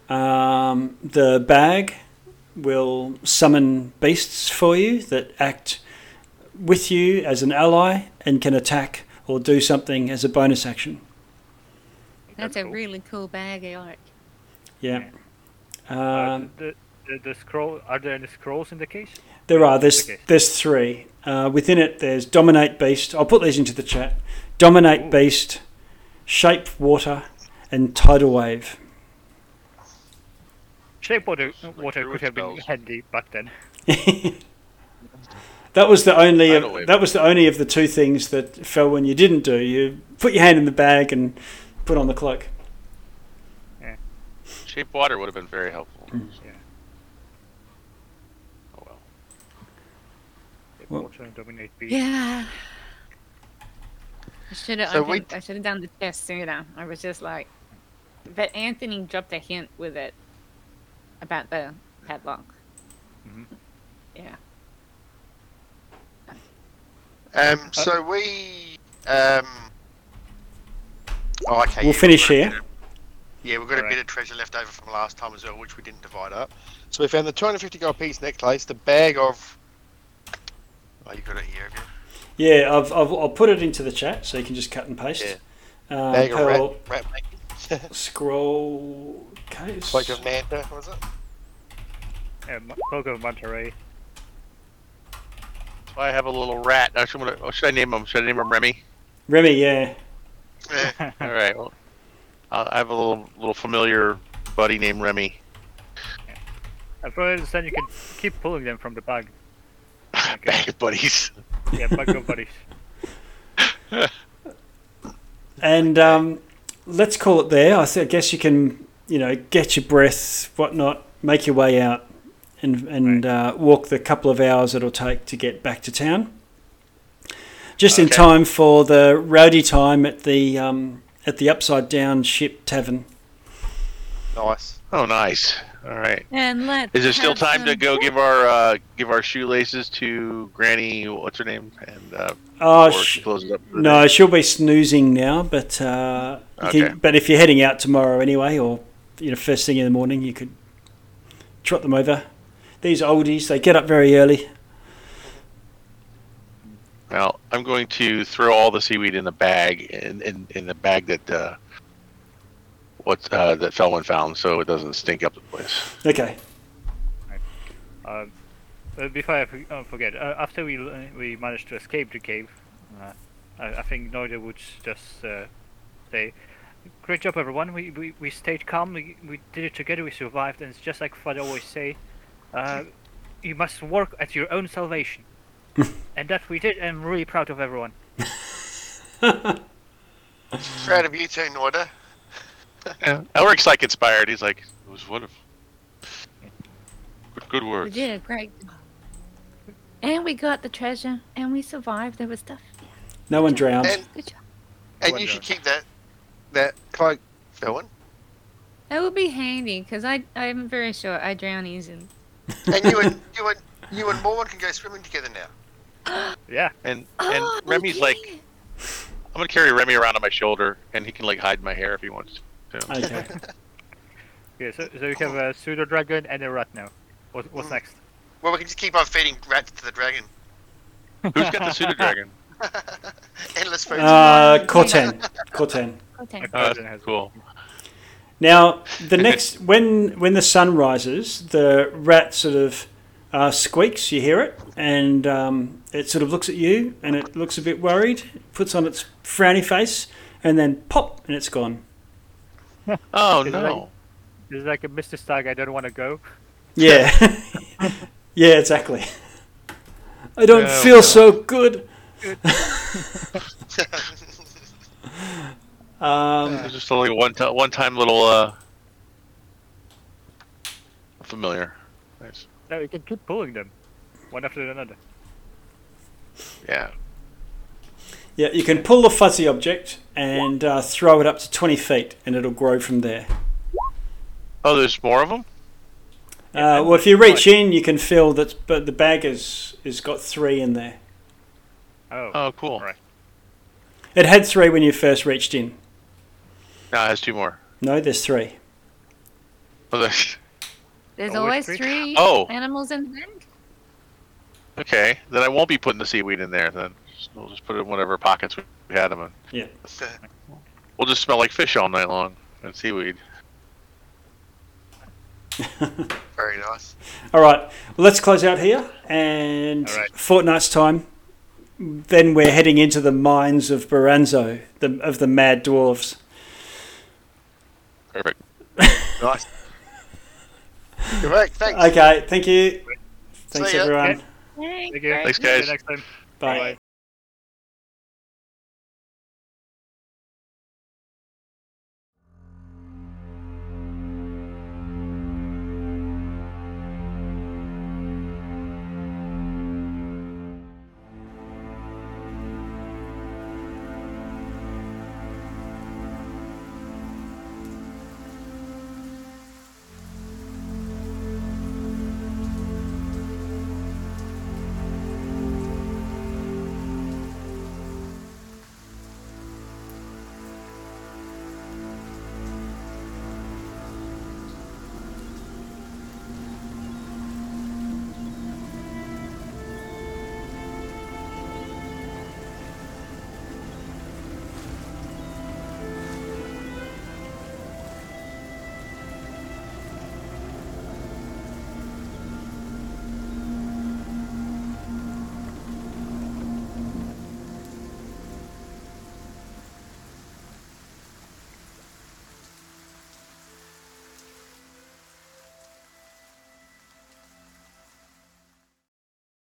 Um, the bag will summon beasts for you that act with you as an ally and can attack or do something as a bonus action. That's a cool. really cool bag, Elric. Yeah. Uh, Um, the, the, the scroll. Are there any scrolls in the case? there are. There's Okay. there's three. Uh, within it, there's dominate beast. I'll put these into the chat. Dominate Ooh. beast, shape water, and tidal wave. Shape water, water could have been spells. handy back then. [laughs] [laughs] that was the only Tidal wave. that was the only of the two things that fell when you didn't do. You put your hand in the bag and put on the cloak. Shape water would have been very helpful. Yeah. Oh well. Shape Well- water and dominate beast. Yeah. I should have. So I, I should have done the test sooner. I was just like, but Anthony dropped a hint with it about the padlock. Mhm. Yeah. Um, so we. Um, oh, okay. We'll yeah, finish we've here. of- yeah, we've got a Alright. bit of treasure left over from last time as well, which we didn't divide up. So we found the 250 gold piece necklace, the bag of. Oh, you got it here, have you? Yeah, I've, I've, I'll put it into the chat so you can just cut and paste. Uh, Bag of rat, rat [laughs] scroll case. Like of Manta, was it? Yeah, Mo- of Monterey. So I have a little rat. Uh, should, I- should I name him? Should I name him Remy? Remy, yeah. Yeah. [laughs] All right. Well, I have a little little familiar buddy named Remy. I probably understand you can keep pulling them from the bag. [laughs] Bag of buddies. Yeah, bag of buddies. [laughs] And um, let's call it there. I, guess you can, you know, get your breath, whatnot, make your way out, and and uh, walk the couple of hours it'll take to get back to town. Just in time for the rowdy time at the um, at the Upside Down Ship Tavern. Nice. Oh, nice. All right. And let. Is there still time to go give our uh, give our shoelaces to Granny? What's her name? And uh, Oh, before sh- she closes up. no, day? she'll be snoozing now. But uh, you can- Okay. but if you're heading out tomorrow anyway, or you know, first thing in the morning, you could trot them over. These oldies, they get up very early. Well, I'm going to throw all the seaweed in the bag in in, in the bag that uh, what uh, that Felwyn found, so it doesn't stink up the place. Okay. Um, uh, before I uh, forget, uh, after we uh, we managed to escape the cave, uh, I, I think Noida would just uh, say, "Great job, everyone. We, we, we stayed calm. We, we did it together. We survived. And it's just like Father always say, uh, you must work at your own salvation." [laughs] and that we did. I'm really proud of everyone. [laughs] Proud of you too, Noida. Yeah. Elric's like inspired. He's like, it was wonderful. Good, good work. We did a great. job. And we got the treasure, and we survived. There was stuff. No one drowned. And Good job. and Wonder. you should keep that that cloak, Felwyn. That would be handy because I I'm very sure I drown easily. And you and you and you and Morwen can go swimming together now. [gasps] Yeah. And [gasps] Oh, and we Remy's like. I'm gonna carry Remy around on my shoulder, and he can like hide my hair if he wants to. Okay. [laughs] Yeah. So, so we have a pseudo dragon and a rat now. What, Mm. what's next? Well, we can just keep on feeding rats to the dragon. Who's got the pseudo dragon? [laughs] Endless food. Uh, Corten. Corten. Okay. My Oh, that's cool. Now, the next when when the sun rises, the rat sort of uh, squeaks. You hear it, and um, it sort of looks at you, and it looks a bit worried. Puts on its frowny face, and then pop, and it's gone. [laughs] Oh Is it no. This is like a Mr. Stark. I don't want to go. Yeah, [laughs] [laughs] yeah, exactly. I don't Yeah, feel well. so good. Um, It's just only one time, one time little uh, familiar. Nice. No, you can keep pulling them, one after another. Yeah. yeah, you can pull the fuzzy object and uh, throw it up to twenty feet, and it'll grow from there. Oh, there's more of them. Uh, well, if you reach in, you can feel that, but the bag is is got three in there. Oh. Oh, cool. Right. It had three when you first reached in. Now it has two more. No, there's three. Oh, there's- [laughs] There's oh, Always always three? three Oh. animals in the bag. okay, then I won't be putting the seaweed in there. Then Just- we'll just put it in whatever pockets we had them in. Yeah. We'll just smell like fish all night long and seaweed. [laughs] Very nice. All right, well, let's close out here. And All right. fortnight's time, then we're heading into the mines of Baranzo, the, of the mad dwarves. Perfect. [laughs] Nice. Correct. Thanks. Okay, thank you. Thanks, See ya. everyone. Thank Thanks, you. great. Thanks, See you guys. next time. Bye. Bye.